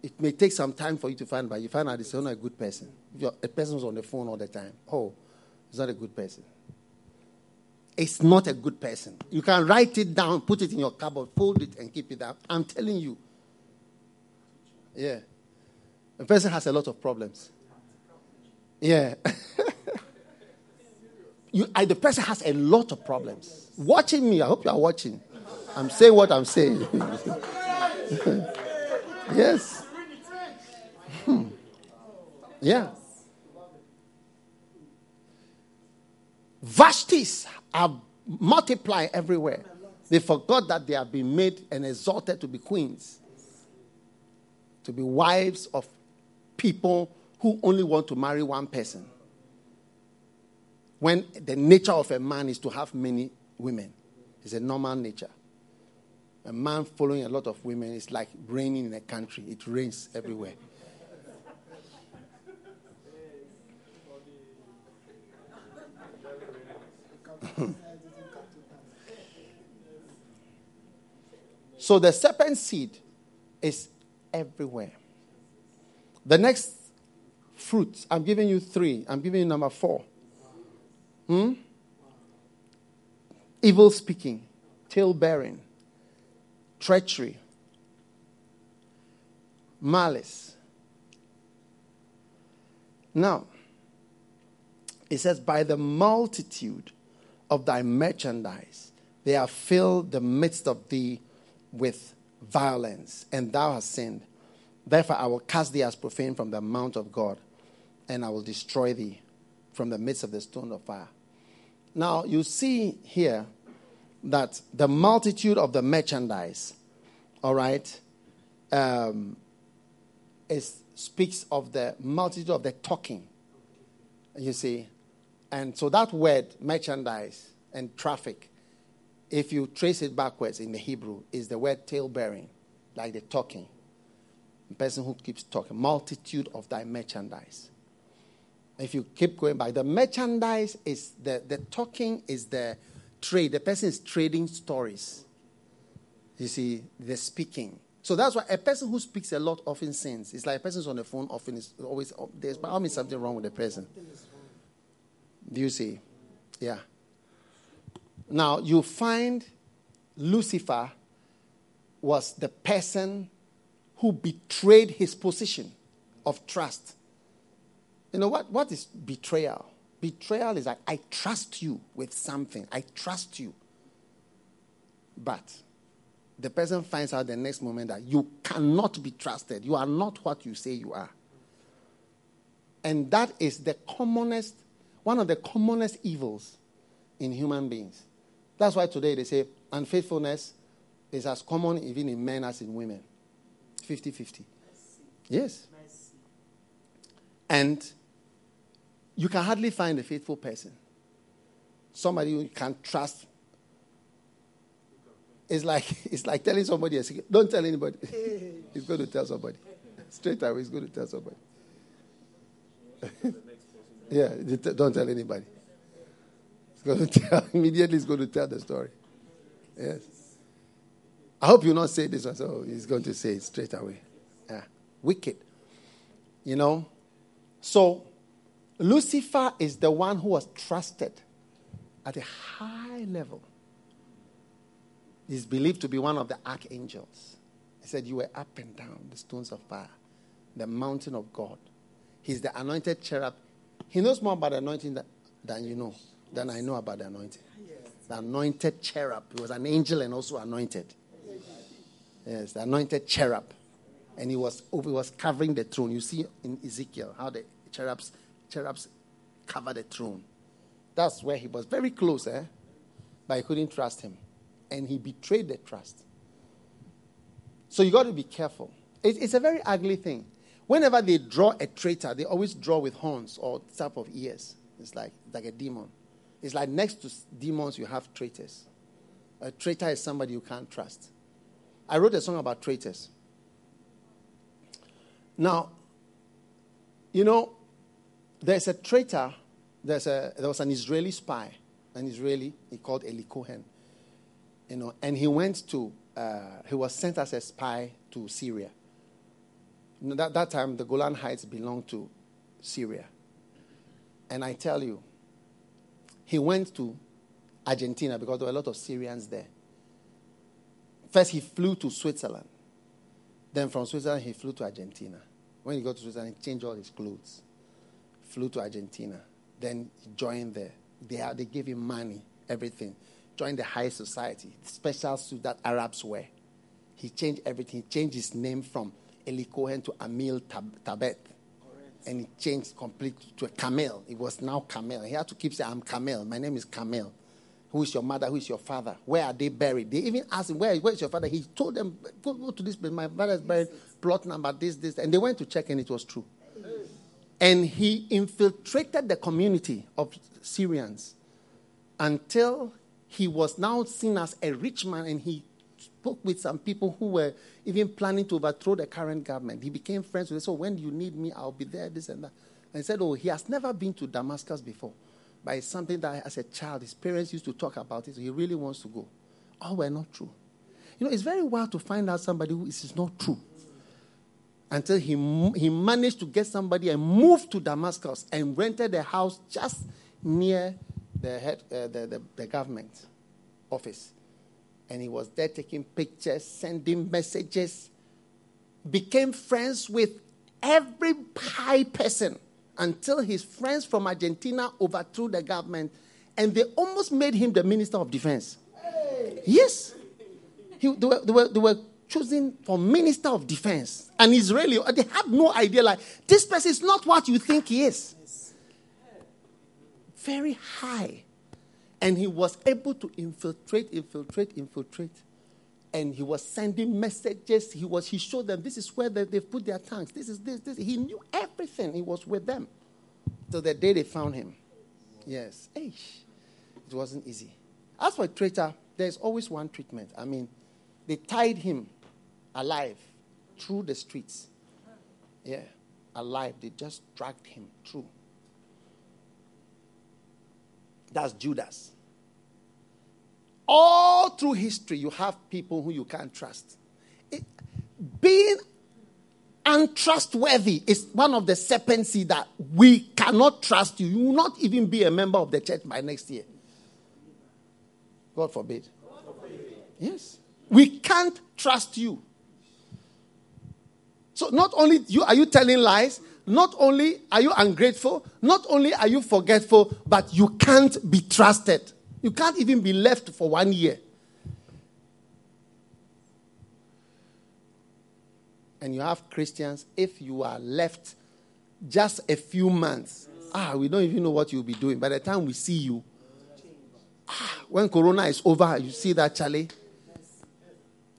It may take some time for you to find, but you find out it's not a good person. If a person who's on the phone all the time, oh, it's not a good person. It's not a good person. You can write it down, put it in your cupboard, fold it, and keep it up. I'm telling you. Yeah. A person has a lot of problems. Yeah. you, I, the person has a lot of problems. Watching me, I hope you are watching. I'm saying what I'm saying. yes. Hmm. Yeah. Vashtis are multiplying everywhere. They forgot that they have been made and exalted to be queens, to be wives of people who only want to marry one person. When the nature of a man is to have many women, it's a normal nature. A man following a lot of women is like raining in a country, it rains everywhere. so the serpent seed is everywhere. The next fruit, I'm giving you three. I'm giving you number four. Hmm? Evil speaking, tale bearing, treachery, malice. Now, it says, by the multitude of thy merchandise. They have filled the midst of thee with violence, and thou hast sinned. Therefore, I will cast thee as profane from the mount of God, and I will destroy thee from the midst of the stone of fire. Now, you see here that the multitude of the merchandise, all right, um, is, speaks of the multitude of the talking. You see, and so that word, merchandise and traffic, if you trace it backwards in the Hebrew, is the word tale bearing, like the talking. The person who keeps talking, multitude of thy merchandise. If you keep going back, the merchandise is the, the talking is the trade. The person is trading stories. You see, the speaking. So that's why a person who speaks a lot often sins. It's like a person's on the phone often is always there's always something wrong with the person. Do you see? Yeah. Now, you find Lucifer was the person who betrayed his position of trust. You know what? What is betrayal? Betrayal is like, I trust you with something. I trust you. But the person finds out the next moment that you cannot be trusted. You are not what you say you are. And that is the commonest one of the commonest evils in human beings. That's why today they say unfaithfulness is as common even in men as in women 50 50. Yes. And you can hardly find a faithful person. Somebody you can trust. It's like, it's like telling somebody a secret. Don't tell anybody. he's going to tell somebody. Straight away, he's going to tell somebody. Yeah, don't tell anybody. He's going to tell, immediately he's going to tell the story. Yes. I hope you not say this one, so he's going to say it straight away. Yeah. Wicked. You know? So, Lucifer is the one who was trusted at a high level. He's believed to be one of the archangels. He said, You were up and down the stones of fire, the mountain of God. He's the anointed cherub he knows more about the anointing than, than you know, than I know about the anointing. the anointed cherub. He was an angel and also anointed. Yes, the anointed cherub. And he was, he was covering the throne. You see in Ezekiel how the cherubs, cherubs cover the throne. That's where he was very close, eh? But I couldn't trust him. And he betrayed the trust. So you got to be careful. It, it's a very ugly thing. Whenever they draw a traitor, they always draw with horns or type of ears. It's like, like a demon. It's like next to demons, you have traitors. A traitor is somebody you can't trust. I wrote a song about traitors. Now, you know, there's a traitor, there's a, there was an Israeli spy, an Israeli, he called Eli Cohen. You know, and he went to, uh, he was sent as a spy to Syria. Know, that, that time, the Golan Heights belonged to Syria. And I tell you, he went to Argentina because there were a lot of Syrians there. First, he flew to Switzerland. Then, from Switzerland, he flew to Argentina. When he got to Switzerland, he changed all his clothes, flew to Argentina. Then, he joined there. They, they gave him money, everything. Joined the high society, special suit that Arabs wear. He changed everything. He changed his name from Eli Cohen to Amil Tab- Tabet and he changed completely to a Camel. It was now Camel. He had to keep saying, I'm Camel. My name is Camel. Who is your mother? Who is your father? Where are they buried? They even asked him, Where, where is your father? He told them, Go, go to this place. My father is buried, plot number, this, this. And they went to check, and it was true. And he infiltrated the community of Syrians until he was now seen as a rich man and he spoke with some people who were even planning to overthrow the current government. He became friends with them. So when you need me, I'll be there, this and that. And he said, Oh, he has never been to Damascus before. But it's something that as a child, his parents used to talk about it. So he really wants to go. All were not true. You know, it's very wild to find out somebody who is not true. Until he, he managed to get somebody and moved to Damascus and rented a house just near the, head, uh, the, the, the government office and he was there taking pictures, sending messages, became friends with every high person until his friends from Argentina overthrew the government and they almost made him the minister of defense. Hey. Yes. He, they, were, they, were, they were chosen for minister of defense. An Israeli, they have no idea, like, this person is not what you think he is. Very high. And he was able to infiltrate, infiltrate, infiltrate. And he was sending messages. He was he showed them this is where they, they've put their tanks. This is this, this. He knew everything. He was with them. Till the day they found him. Yes. Eish. It wasn't easy. As for a traitor, there's always one treatment. I mean, they tied him alive through the streets. Yeah. Alive. They just dragged him through. That's Judas. All through history, you have people who you can't trust. It, being untrustworthy is one of the serpents that we cannot trust you. You will not even be a member of the church by next year. God forbid. God forbid. Yes. We can't trust you. So not only you are you telling lies, not only are you ungrateful, not only are you forgetful, but you can't be trusted. You can't even be left for one year. And you have Christians, if you are left just a few months, ah, we don't even know what you'll be doing. By the time we see you, ah, when Corona is over, you see that, Charlie?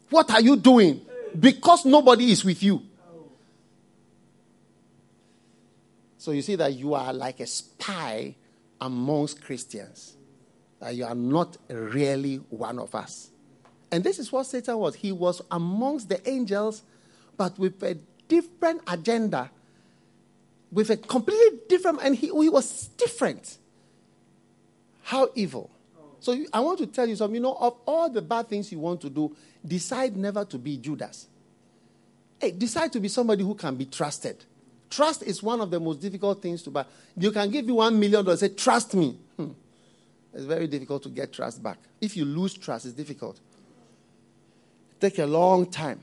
What are you doing? Because nobody is with you. So you see that you are like a spy amongst Christians. That you are not really one of us. And this is what Satan was. He was amongst the angels, but with a different agenda, with a completely different, and he, he was different. How evil. So I want to tell you something. You know, of all the bad things you want to do, decide never to be Judas. Hey, decide to be somebody who can be trusted. Trust is one of the most difficult things to buy. You can give you one million dollars, and say, trust me. Hmm. It's very difficult to get trust back. If you lose trust, it's difficult. It take a long time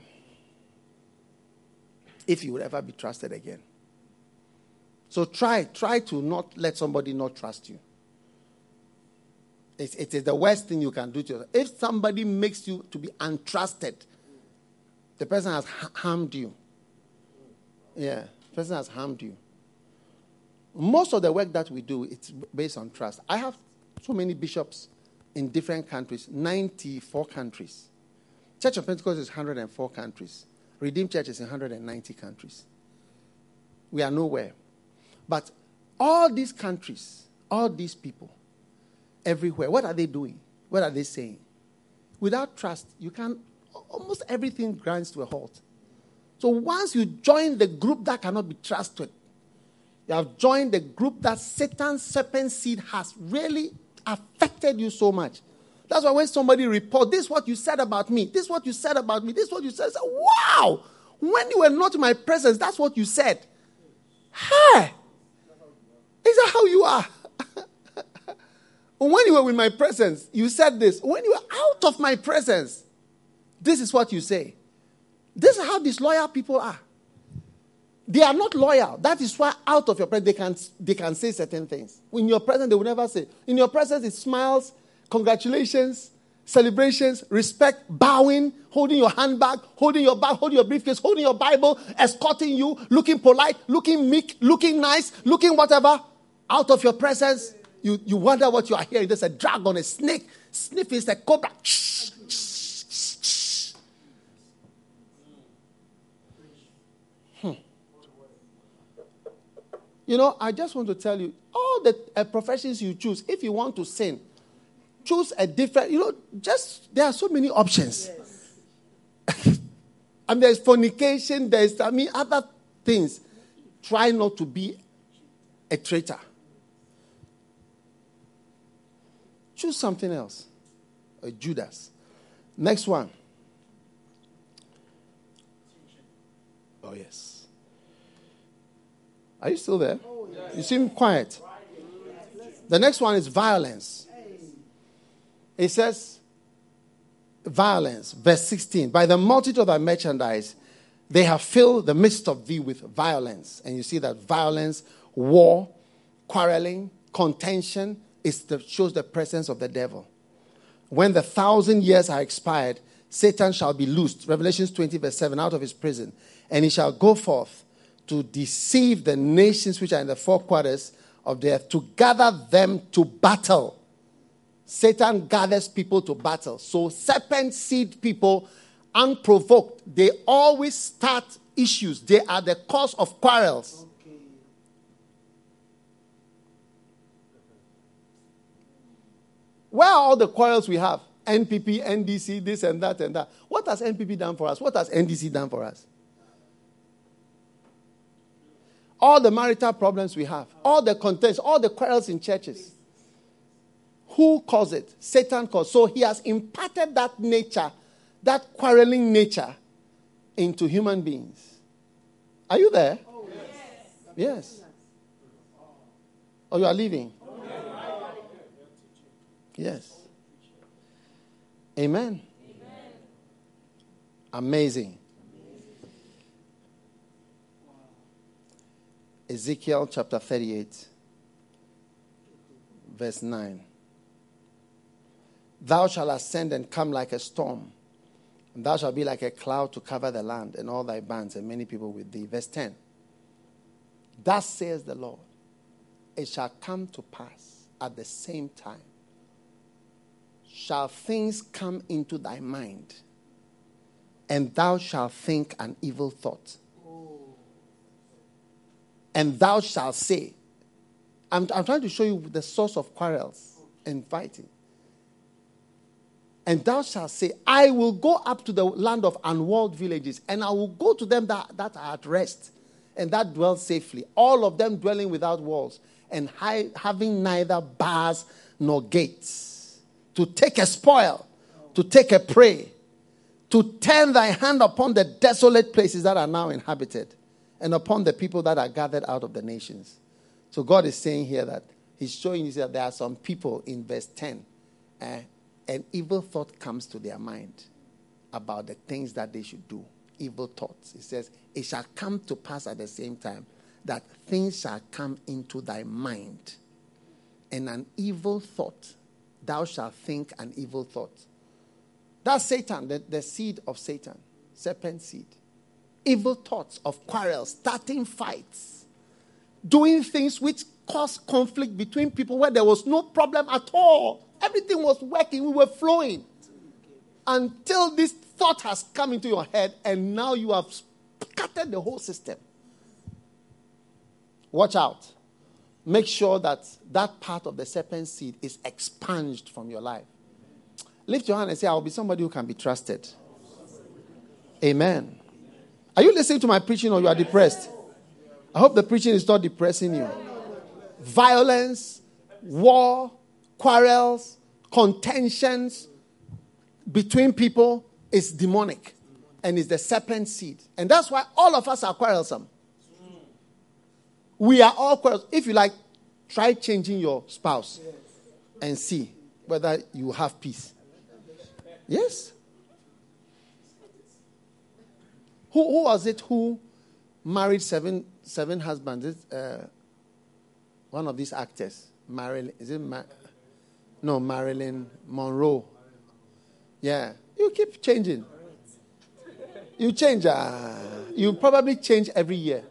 if you would ever be trusted again. So try, try to not let somebody not trust you. It, it is the worst thing you can do to yourself. If somebody makes you to be untrusted, the person has harmed you. Yeah, person has harmed you. Most of the work that we do, it's based on trust. I have so many bishops in different countries, 94 countries. Church of Pentecost is 104 countries. Redeemed Church is in 190 countries. We are nowhere. But all these countries, all these people, everywhere, what are they doing? What are they saying? Without trust, you can almost everything grinds to a halt. So once you join the group that cannot be trusted, you have joined the group that Satan's serpent seed has really affected you so much. That's why when somebody reports, this is what you said about me, this is what you said about me, this is what you said, say, wow, when you were not in my presence, that's what you said. Hey, is that how you are? when you were in my presence, you said this. When you were out of my presence, this is what you say. This is how these loyal people are. They are not loyal. That is why out of your presence they can, they can say certain things. In your presence, they will never say. In your presence, it smiles, congratulations, celebrations, respect, bowing, holding your handbag, holding your bag, holding your briefcase, holding your Bible, escorting you, looking polite, looking meek, looking nice, looking whatever. Out of your presence, you, you wonder what you are hearing. There's a dragon, a snake, sniffing, a cobra. You know, I just want to tell you all the uh, professions you choose, if you want to sin, choose a different, you know, just there are so many options. Yes. and there's fornication, there's, I mean, other things. Try not to be a traitor. Choose something else. A Judas. Next one. Oh, yes. Are you still there? You seem quiet. The next one is violence. It says, violence, verse 16. By the multitude of thy merchandise, they have filled the midst of thee with violence. And you see that violence, war, quarreling, contention is the, shows the presence of the devil. When the thousand years are expired, Satan shall be loosed. Revelations 20, verse 7, out of his prison. And he shall go forth to deceive the nations which are in the four quarters of the earth, to gather them to battle. Satan gathers people to battle. So, serpent seed people, unprovoked, they always start issues. They are the cause of quarrels. Where are all the quarrels we have? NPP, NDC, this and that and that. What has NPP done for us? What has NDC done for us? All the marital problems we have, all the contents, all the quarrels in churches. Who caused it? Satan caused. So he has imparted that nature, that quarreling nature, into human beings. Are you there? Oh, yes. Yes. Or oh, you are leaving? Yes. Amen. Amen. Amazing. Ezekiel chapter 38, verse 9. Thou shalt ascend and come like a storm, and thou shalt be like a cloud to cover the land, and all thy bands, and many people with thee. Verse 10. Thus says the Lord, it shall come to pass at the same time. Shall things come into thy mind, and thou shalt think an evil thought and thou shalt say, I'm, I'm trying to show you the source of quarrels and fighting. And thou shalt say, I will go up to the land of unwalled villages, and I will go to them that, that are at rest and that dwell safely, all of them dwelling without walls and high, having neither bars nor gates, to take a spoil, to take a prey, to turn thy hand upon the desolate places that are now inhabited and upon the people that are gathered out of the nations. So God is saying here that He's showing you that there are some people in verse 10, uh, an evil thought comes to their mind about the things that they should do. Evil thoughts. It says, It shall come to pass at the same time that things shall come into thy mind, and an evil thought thou shalt think an evil thought. That's Satan, the, the seed of Satan, serpent seed. Evil thoughts of quarrels, starting fights, doing things which cause conflict between people where there was no problem at all. Everything was working, we were flowing. Until this thought has come into your head, and now you have scattered the whole system. Watch out. Make sure that that part of the serpent seed is expunged from your life. Lift your hand and say, I'll be somebody who can be trusted. Amen. Are you listening to my preaching or you are depressed? I hope the preaching is not depressing you. Violence, war, quarrels, contentions between people is demonic and is the serpent seed. And that's why all of us are quarrelsome. We are all quarrelsome. If you like, try changing your spouse and see whether you have peace. Yes. Who, who was it who married seven, seven husbands? Uh, one of these actors. Marilyn. Is it No, Marilyn Monroe. Yeah. You keep changing. You change. Uh, you probably change every year.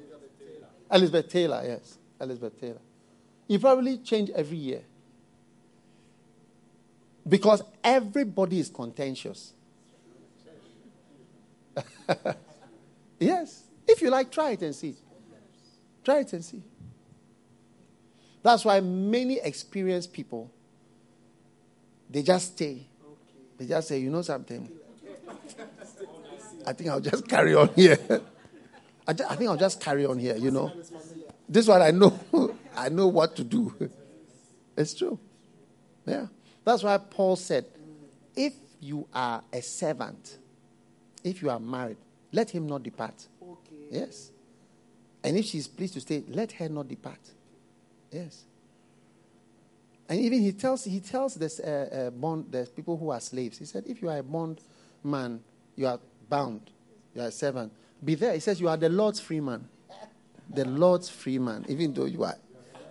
Elizabeth Taylor, yes. Elizabeth Taylor. You probably change every year. Because everybody is contentious. yes. If you like, try it and see. Try it and see. That's why many experienced people, they just stay. They just say, you know something? I think I'll just carry on here. I, just, I think I'll just carry on here, you know. This one I know. I know what to do. It's true. Yeah. That's why Paul said, if you are a servant, if you are married, let him not depart. Okay. Yes. And if she's pleased to stay, let her not depart. Yes. And even he tells he tells this uh, uh, bond the people who are slaves. He said, if you are a bond man, you are bound. You are a servant. Be there. He says you are the Lord's free man. The Lord's free man, even though you are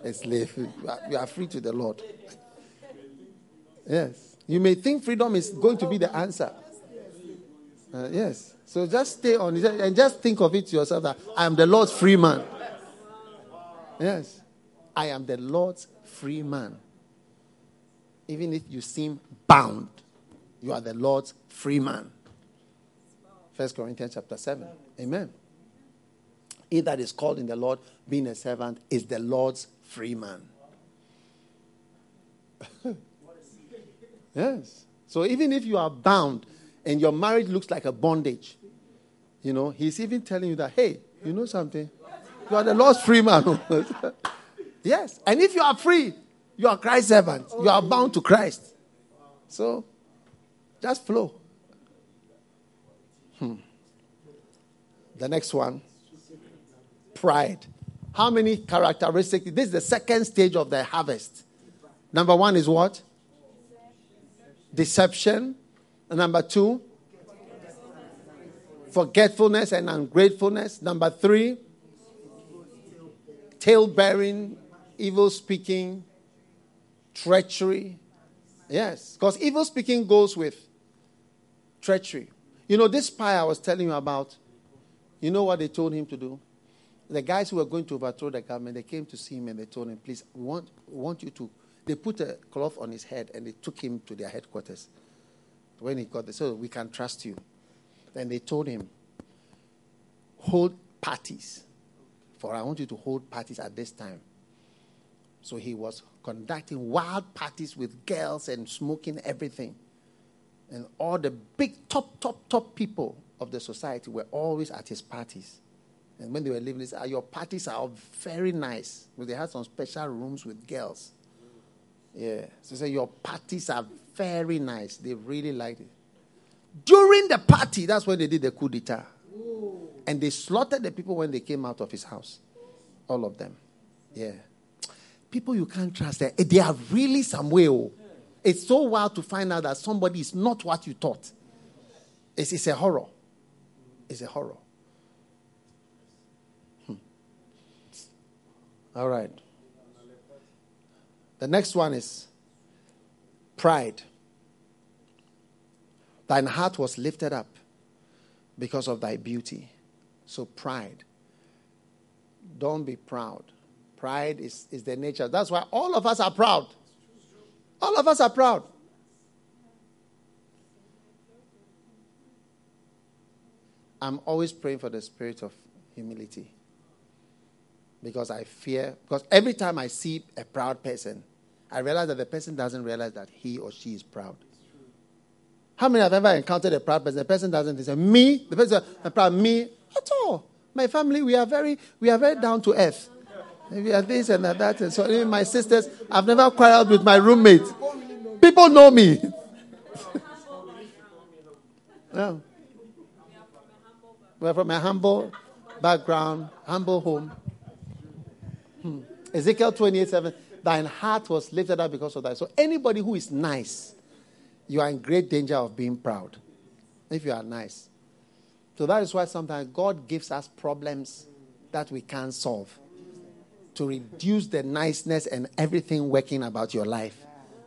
a slave, you are, you are free to the Lord. Yes. You may think freedom is going to be the answer. Uh, yes. So just stay on it and just think of it to yourself that I am the Lord's free man. Yes. I am the Lord's free man. Even if you seem bound, you are the Lord's free man. First Corinthians chapter 7. Amen. He that is called in the Lord, being a servant, is the Lord's free man. Yes. So even if you are bound and your marriage looks like a bondage, you know, he's even telling you that, hey, you know something? You are the Lord's free man. yes. And if you are free, you are Christ's servant. You are bound to Christ. So just flow. Hmm. The next one pride. How many characteristics? This is the second stage of the harvest. Number one is what? deception. Number two, forgetfulness and ungratefulness. Number three, tale bearing, evil speaking, treachery. Yes, because evil speaking goes with treachery. You know, this spy I was telling you about, you know what they told him to do? The guys who were going to overthrow the government, they came to see him and they told him, please, we want, we want you to they put a cloth on his head and they took him to their headquarters. When he got there, so we can trust you. Then they told him, hold parties. For I want you to hold parties at this time. So he was conducting wild parties with girls and smoking everything. And all the big top, top, top people of the society were always at his parties. And when they were leaving, they said, ah, Your parties are very nice. Well, they had some special rooms with girls. Yeah. So say your parties are very nice. They really liked it. During the party, that's when they did the coup d'etat. And they slaughtered the people when they came out of his house. All of them. Yeah. People you can't trust. They, they are really some way. Oh. It's so wild to find out that somebody is not what you thought. It's, it's a horror. It's a horror. Hmm. All right. The next one is Pride. Thine heart was lifted up because of thy beauty. So, pride. Don't be proud. Pride is, is the nature. That's why all of us are proud. All of us are proud. I'm always praying for the spirit of humility. Because I fear, because every time I see a proud person, I realize that the person doesn't realize that he or she is proud. How many have ever encountered a proud person? The person doesn't say, Me? The person is proud, me? At all. My family, we are very, we are very down to earth. We are this and that. And so even my sisters, I've never quarreled with my roommate. People know me. no. We're from a humble background, humble home. Hmm. Ezekiel 28 7. Thine heart was lifted up because of that. So anybody who is nice, you are in great danger of being proud. If you are nice. So that is why sometimes God gives us problems that we can't solve to reduce the niceness and everything working about your life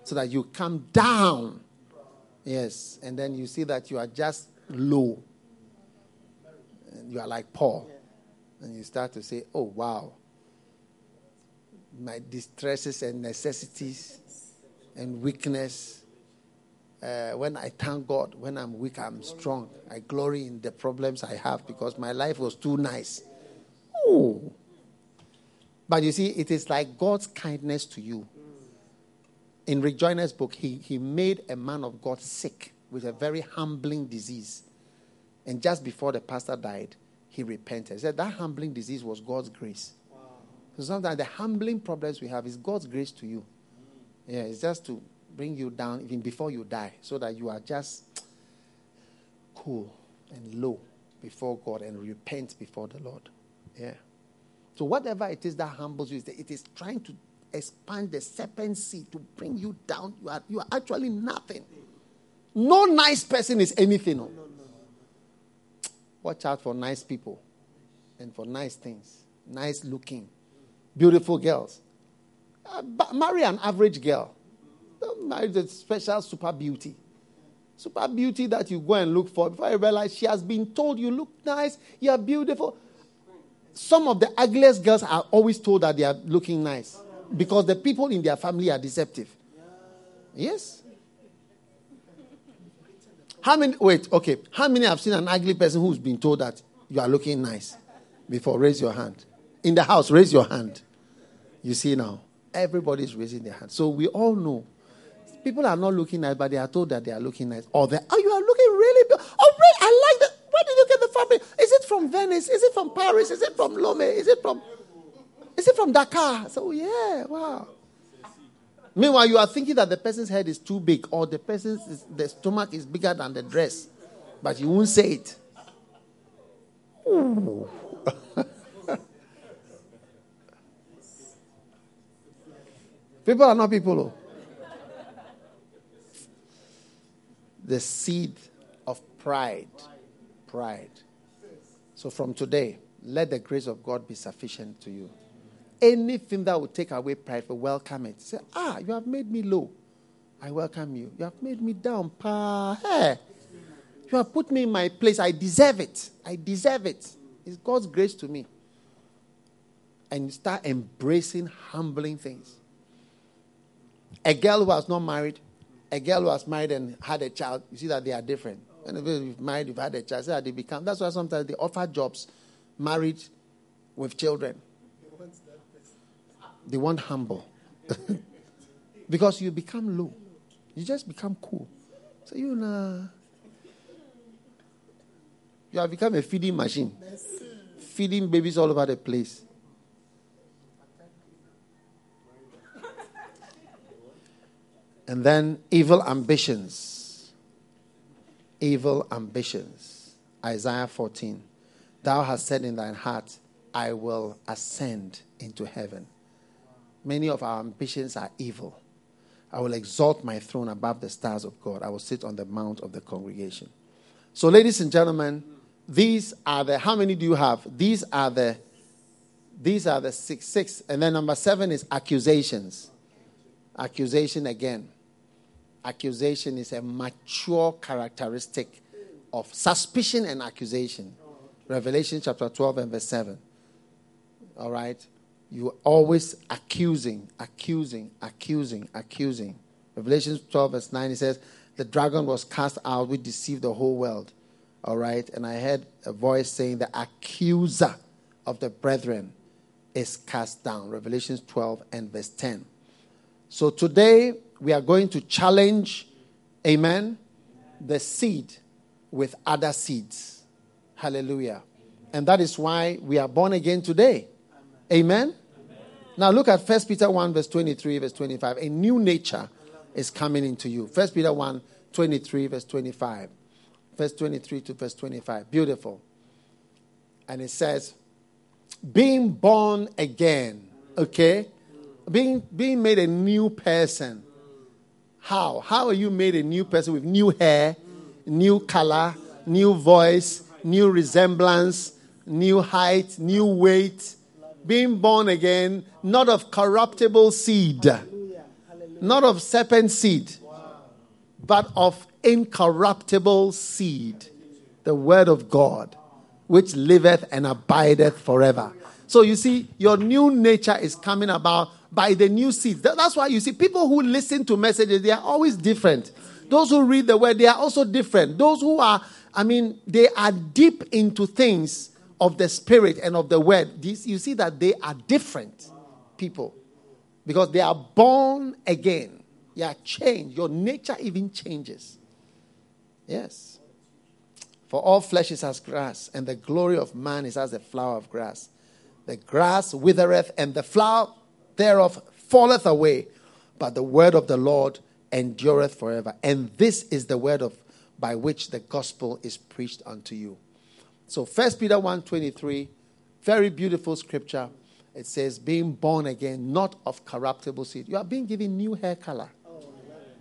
so that you come down. Yes. And then you see that you are just low you are like Paul. And you start to say, oh, wow. My distresses and necessities and weakness. Uh, when I thank God, when I'm weak, I'm strong. I glory in the problems I have because my life was too nice. Oh. But you see, it is like God's kindness to you. In Rick Joyner's book, he, he made a man of God sick with a very humbling disease. And just before the pastor died, he repented. He said that humbling disease was God's grace. Wow. So sometimes the humbling problems we have is God's grace to you. Yeah, it's just to bring you down even before you die, so that you are just cool and low before God and repent before the Lord. Yeah. So whatever it is that humbles you, it is trying to expand the serpent seed to bring you down. You are, you are actually nothing. No nice person is anything. No, no, Watch out for nice people and for nice things, nice looking, beautiful girls. Uh, marry an average girl. Don't marry the special super beauty. Super beauty that you go and look for before you realize she has been told you look nice, you are beautiful. Some of the ugliest girls are always told that they are looking nice because the people in their family are deceptive. Yes. How many, wait, okay. How many have seen an ugly person who's been told that you are looking nice before? Raise your hand. In the house, raise your hand. You see now, everybody's raising their hand. So we all know people are not looking nice, but they are told that they are looking nice. Oh, or they, oh, you are looking really good. Oh, really? I like that. Where did you get the fabric? Is it from Venice? Is it from Paris? Is it from Lome? Is it from, is it from Dakar? So, yeah, wow. Meanwhile, you are thinking that the person's head is too big or the person's the stomach is bigger than the dress, but you won't say it. people are not people. Oh. The seed of pride. Pride. So from today, let the grace of God be sufficient to you. Anything that will take away pride, welcome it. Say, ah, you have made me low. I welcome you. You have made me down. Pa, hey. You have put me in my place. I deserve it. I deserve it. It's God's grace to me. And start embracing humbling things. A girl who has not married, a girl who has married and had a child, you see that they are different. Whenever you've married, you've had a child, see that they become. That's why sometimes they offer jobs married with children. They want humble. because you become low. You just become cool. So you know. You have become a feeding machine. Feeding babies all over the place. And then evil ambitions. Evil ambitions. Isaiah 14. Thou hast said in thine heart, I will ascend into heaven. Many of our ambitions are evil. I will exalt my throne above the stars of God. I will sit on the mount of the congregation. So, ladies and gentlemen, these are the how many do you have? These are the these are the six six. And then number seven is accusations. Accusation again. Accusation is a mature characteristic of suspicion and accusation. Revelation chapter 12 and verse 7. All right? You are always accusing, accusing, accusing, accusing. Revelation 12 verse 9 it says, The dragon was cast out, which deceived the whole world. All right? And I heard a voice saying, The accuser of the brethren is cast down. Revelation 12 and verse 10. So today we are going to challenge, amen, the seed with other seeds. Hallelujah. And that is why we are born again today. Amen. Now look at 1 Peter 1, verse 23, verse 25. A new nature is coming into you. 1 Peter 1, 23, verse 25. Verse 23 to verse 25. Beautiful. And it says, being born again, okay? Being, being made a new person. How? How are you made a new person with new hair, new color, new voice, new resemblance, new height, new weight? Being born again, not of corruptible seed, not of serpent seed, but of incorruptible seed, the word of God which liveth and abideth forever. So you see, your new nature is coming about by the new seeds. That's why you see people who listen to messages, they are always different. Those who read the word, they are also different. Those who are, I mean, they are deep into things of the spirit and of the word. You see that they are different people because they are born again. You are changed. Your nature even changes. Yes. For all flesh is as grass, and the glory of man is as the flower of grass. The grass withereth, and the flower thereof falleth away, but the word of the Lord endureth forever. And this is the word of by which the gospel is preached unto you. So First Peter 1:23, very beautiful scripture. It says, being born again, not of corruptible seed. You are being given new hair color,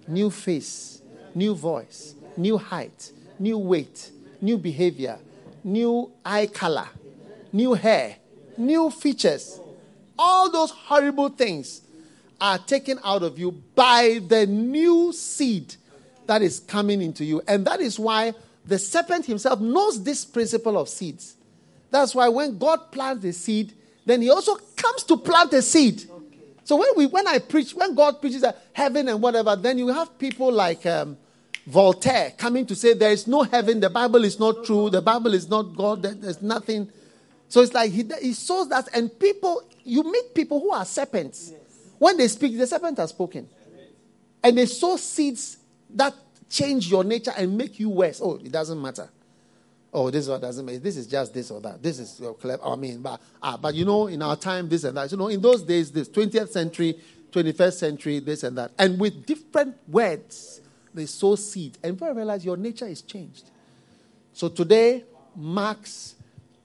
new face, new voice, new height, new weight, new behavior, new eye color, new hair, new features. All those horrible things are taken out of you by the new seed that is coming into you. And that is why the serpent himself knows this principle of seeds. That's why when God plants the seed, then he also comes to plant a seed. So when we when I preach, when God preaches that heaven and whatever, then you have people like um, Voltaire coming to say there is no heaven, the Bible is not true, the Bible is not God, there's nothing. So it's like he, he shows that, and people, you meet people who are serpents. When they speak, the serpent has spoken. And they sow seeds that change your nature and make you worse. Oh, it doesn't matter. Oh, this doesn't matter. This is just this or that. This is your clever. I mean, but ah, but you know, in our time, this and that. You know, in those days, this 20th century, 21st century, this and that, and with different words they sow seed. And before I realize your nature is changed. So today marks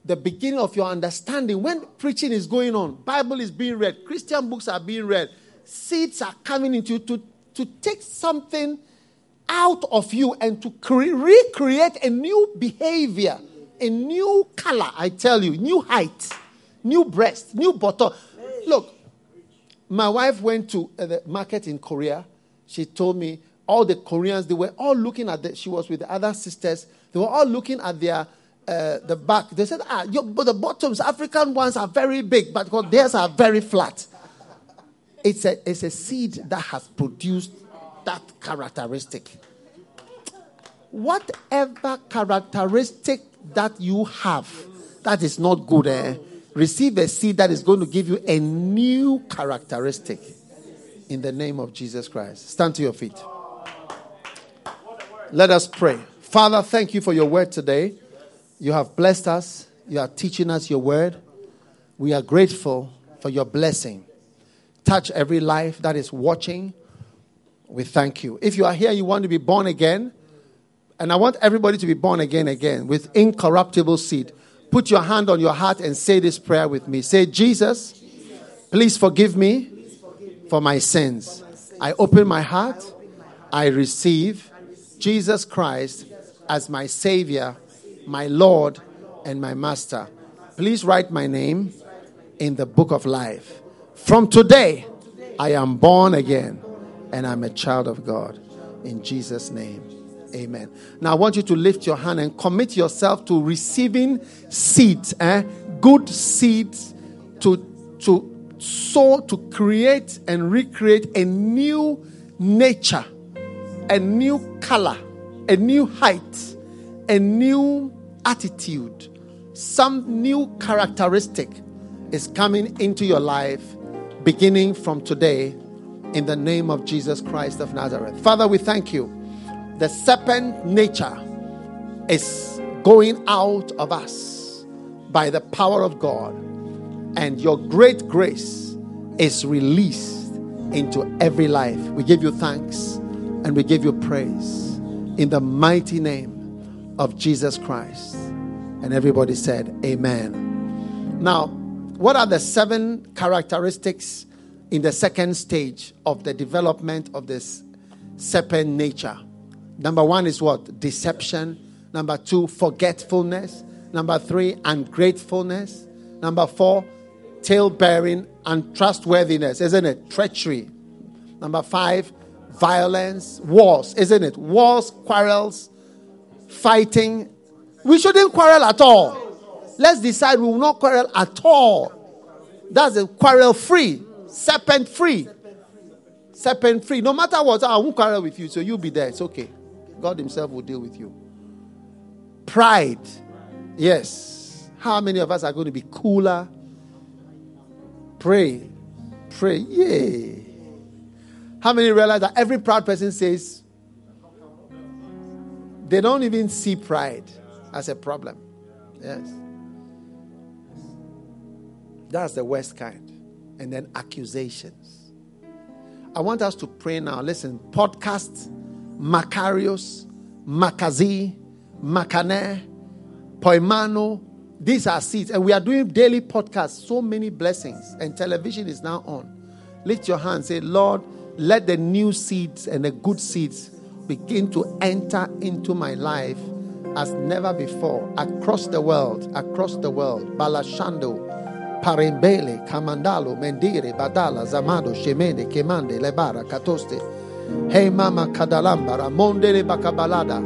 the beginning of your understanding. When preaching is going on, Bible is being read, Christian books are being read, seeds are coming into you to, to take something out of you and to cre- recreate a new behavior, a new color, I tell you, new height, new breast, new bottom. Look, my wife went to uh, the market in Korea. She told me, all the Koreans, they were all looking at the, she was with the other sisters, they were all looking at their, uh, the back. They said, ah, your, but the bottoms, African ones are very big, but theirs are very flat. It's a, it's a seed that has produced that characteristic. Whatever characteristic that you have that is not good, eh, receive a seed that is going to give you a new characteristic in the name of Jesus Christ. Stand to your feet. Let us pray. Father, thank you for your word today. You have blessed us. You are teaching us your word. We are grateful for your blessing. Touch every life that is watching. We thank you. If you are here, you want to be born again, and I want everybody to be born again again with incorruptible seed. Put your hand on your heart and say this prayer with me. Say, Jesus, please forgive me for my sins. I open my heart. I receive Jesus Christ as my Savior, my Lord, and my Master. Please write my name in the book of life. From today, I am born again and I'm a child of God. In Jesus' name. Amen. Now I want you to lift your hand and commit yourself to receiving seeds, eh? good seeds to, to sow, to create and recreate a new nature, a new color, a new height, a new attitude, some new characteristic is coming into your life beginning from today in the name of Jesus Christ of Nazareth. Father, we thank you. The serpent nature is going out of us by the power of God, and your great grace is released into every life. We give you thanks and we give you praise in the mighty name of Jesus Christ. And everybody said, Amen. Now, what are the seven characteristics in the second stage of the development of this serpent nature? Number one is what? Deception. Number two, forgetfulness. Number three, ungratefulness. Number four, tale bearing and trustworthiness, isn't it? Treachery. Number five, violence, wars, isn't it? Wars, quarrels, fighting. We shouldn't quarrel at all. Let's decide we will not quarrel at all. That's a quarrel free, serpent free. Serpent free. No matter what, I won't quarrel with you, so you'll be there. It's okay. God Himself will deal with you. Pride. Yes. How many of us are going to be cooler? Pray. Pray. Yay. How many realize that every proud person says they don't even see pride as a problem? Yes. That's the worst kind. And then accusations. I want us to pray now. Listen, podcast, Macarius, Makazi, Makane, Poimano, these are seeds. And we are doing daily podcasts. So many blessings. And television is now on. Lift your hand. Say, Lord, let the new seeds and the good seeds begin to enter into my life as never before across the world, across the world. Balashando, Parembele, Kamandalo, Mendire, Badala, Zamado, Shemene, Kemande, Lebara, Katoste, Hey Mama Kadalamba, Ramonde, Bakabalada,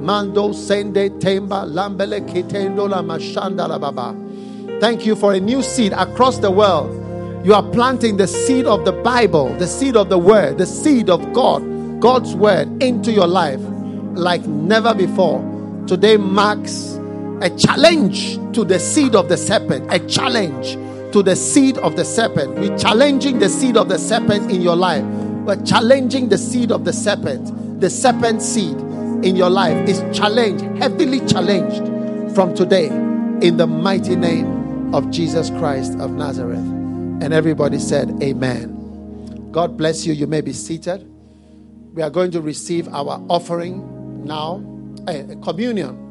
Mando, Sende, Temba, Lambele, Kitendo, La Mashanda, La Baba. Thank you for a new seed across the world. You are planting the seed of the Bible, the seed of the Word, the seed of God, God's Word into your life like never before. Today marks a challenge to the seed of the serpent, a challenge to the seed of the serpent. We're challenging the seed of the serpent in your life. We're challenging the seed of the serpent. The serpent seed in your life is challenged, heavily challenged from today in the mighty name of Jesus Christ of Nazareth. And everybody said, Amen. God bless you. You may be seated. We are going to receive our offering now, a eh, communion.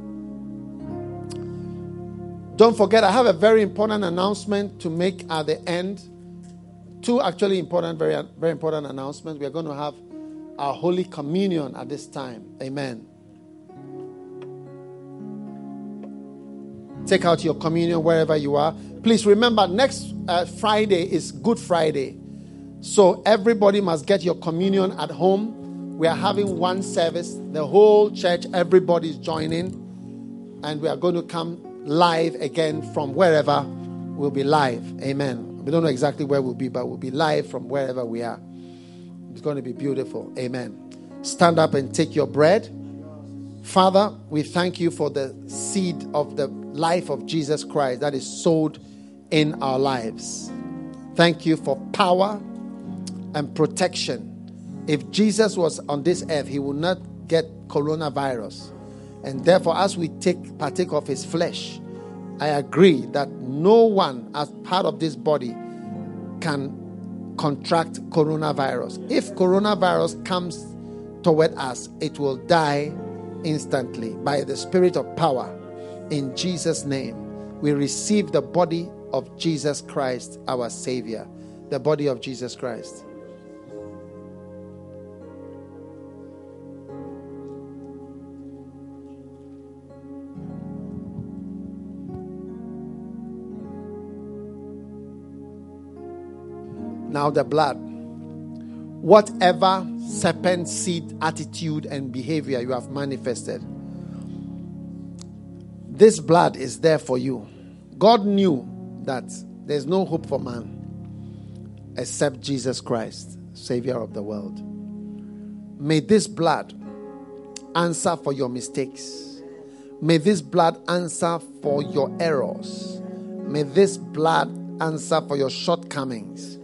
Don't forget, I have a very important announcement to make at the end. Two actually important, very, very important announcements. We are going to have our Holy Communion at this time. Amen. Take out your communion wherever you are. Please remember, next uh, Friday is Good Friday. So everybody must get your communion at home. We are having one service. The whole church, everybody is joining. And we are going to come live again from wherever we'll be live. Amen. We don't know exactly where we'll be, but we'll be live from wherever we are. It's going to be beautiful. Amen. Stand up and take your bread. Father, we thank you for the seed of the life of Jesus Christ that is sowed in our lives. Thank you for power and protection. If Jesus was on this earth, he would not get coronavirus. And therefore, as we take partake of his flesh, I agree that no one as part of this body can contract coronavirus. If coronavirus comes toward us, it will die instantly by the spirit of power. In Jesus' name, we receive the body of Jesus Christ, our Savior. The body of Jesus Christ. The blood. whatever serpent seed attitude and behavior you have manifested. This blood is there for you. God knew that there's no hope for man except Jesus Christ, Savior of the world. May this blood answer for your mistakes. May this blood answer for your errors. May this blood answer for your shortcomings.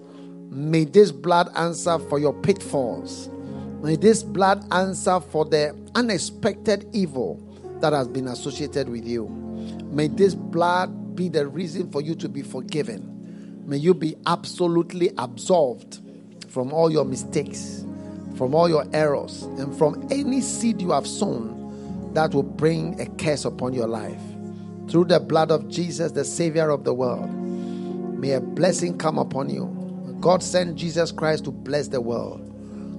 May this blood answer for your pitfalls. May this blood answer for the unexpected evil that has been associated with you. May this blood be the reason for you to be forgiven. May you be absolutely absolved from all your mistakes, from all your errors, and from any seed you have sown that will bring a curse upon your life. Through the blood of Jesus, the Savior of the world, may a blessing come upon you. God sent Jesus Christ to bless the world.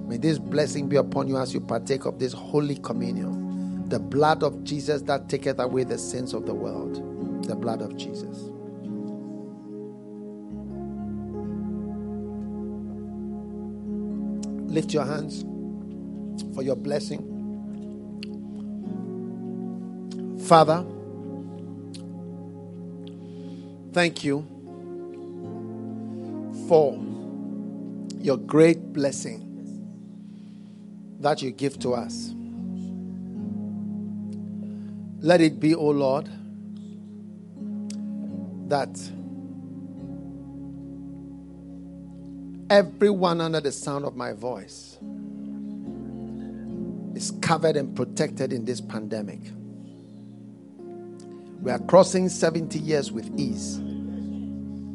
May this blessing be upon you as you partake of this holy communion. The blood of Jesus that taketh away the sins of the world. The blood of Jesus. Lift your hands for your blessing. Father, thank you for your great blessing that you give to us. Let it be, O oh Lord, that everyone under the sound of my voice is covered and protected in this pandemic. We are crossing 70 years with ease.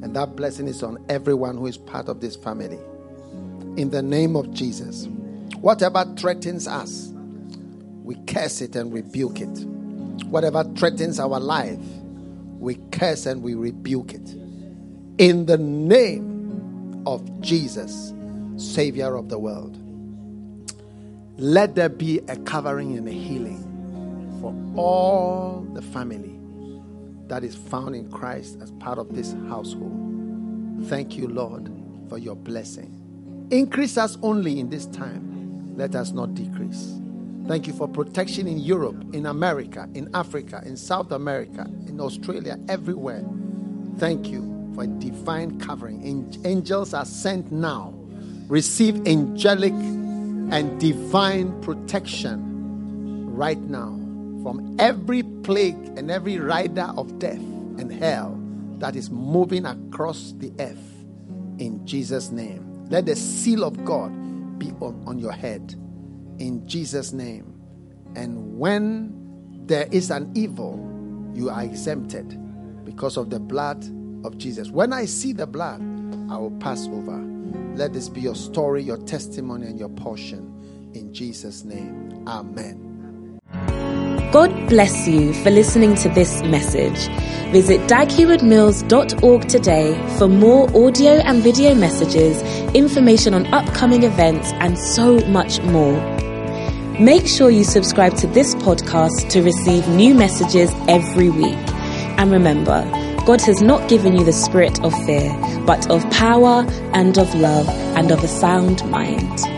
And that blessing is on everyone who is part of this family. In the name of Jesus. Whatever threatens us, we curse it and rebuke it. Whatever threatens our life, we curse and we rebuke it. In the name of Jesus, Savior of the world. Let there be a covering and a healing for all the family that is found in Christ as part of this household. Thank you, Lord, for your blessing. Increase us only in this time. Let us not decrease. Thank you for protection in Europe, in America, in Africa, in South America, in Australia, everywhere. Thank you for divine covering. Angels are sent now. Receive angelic and divine protection right now from every plague and every rider of death and hell that is moving across the earth in Jesus' name. Let the seal of God be on, on your head in Jesus' name. And when there is an evil, you are exempted because of the blood of Jesus. When I see the blood, I will pass over. Let this be your story, your testimony, and your portion. In Jesus' name, Amen. God bless you for listening to this message. Visit daghewardmills.org today for more audio and video messages, information on upcoming events, and so much more. Make sure you subscribe to this podcast to receive new messages every week. And remember, God has not given you the spirit of fear, but of power and of love and of a sound mind.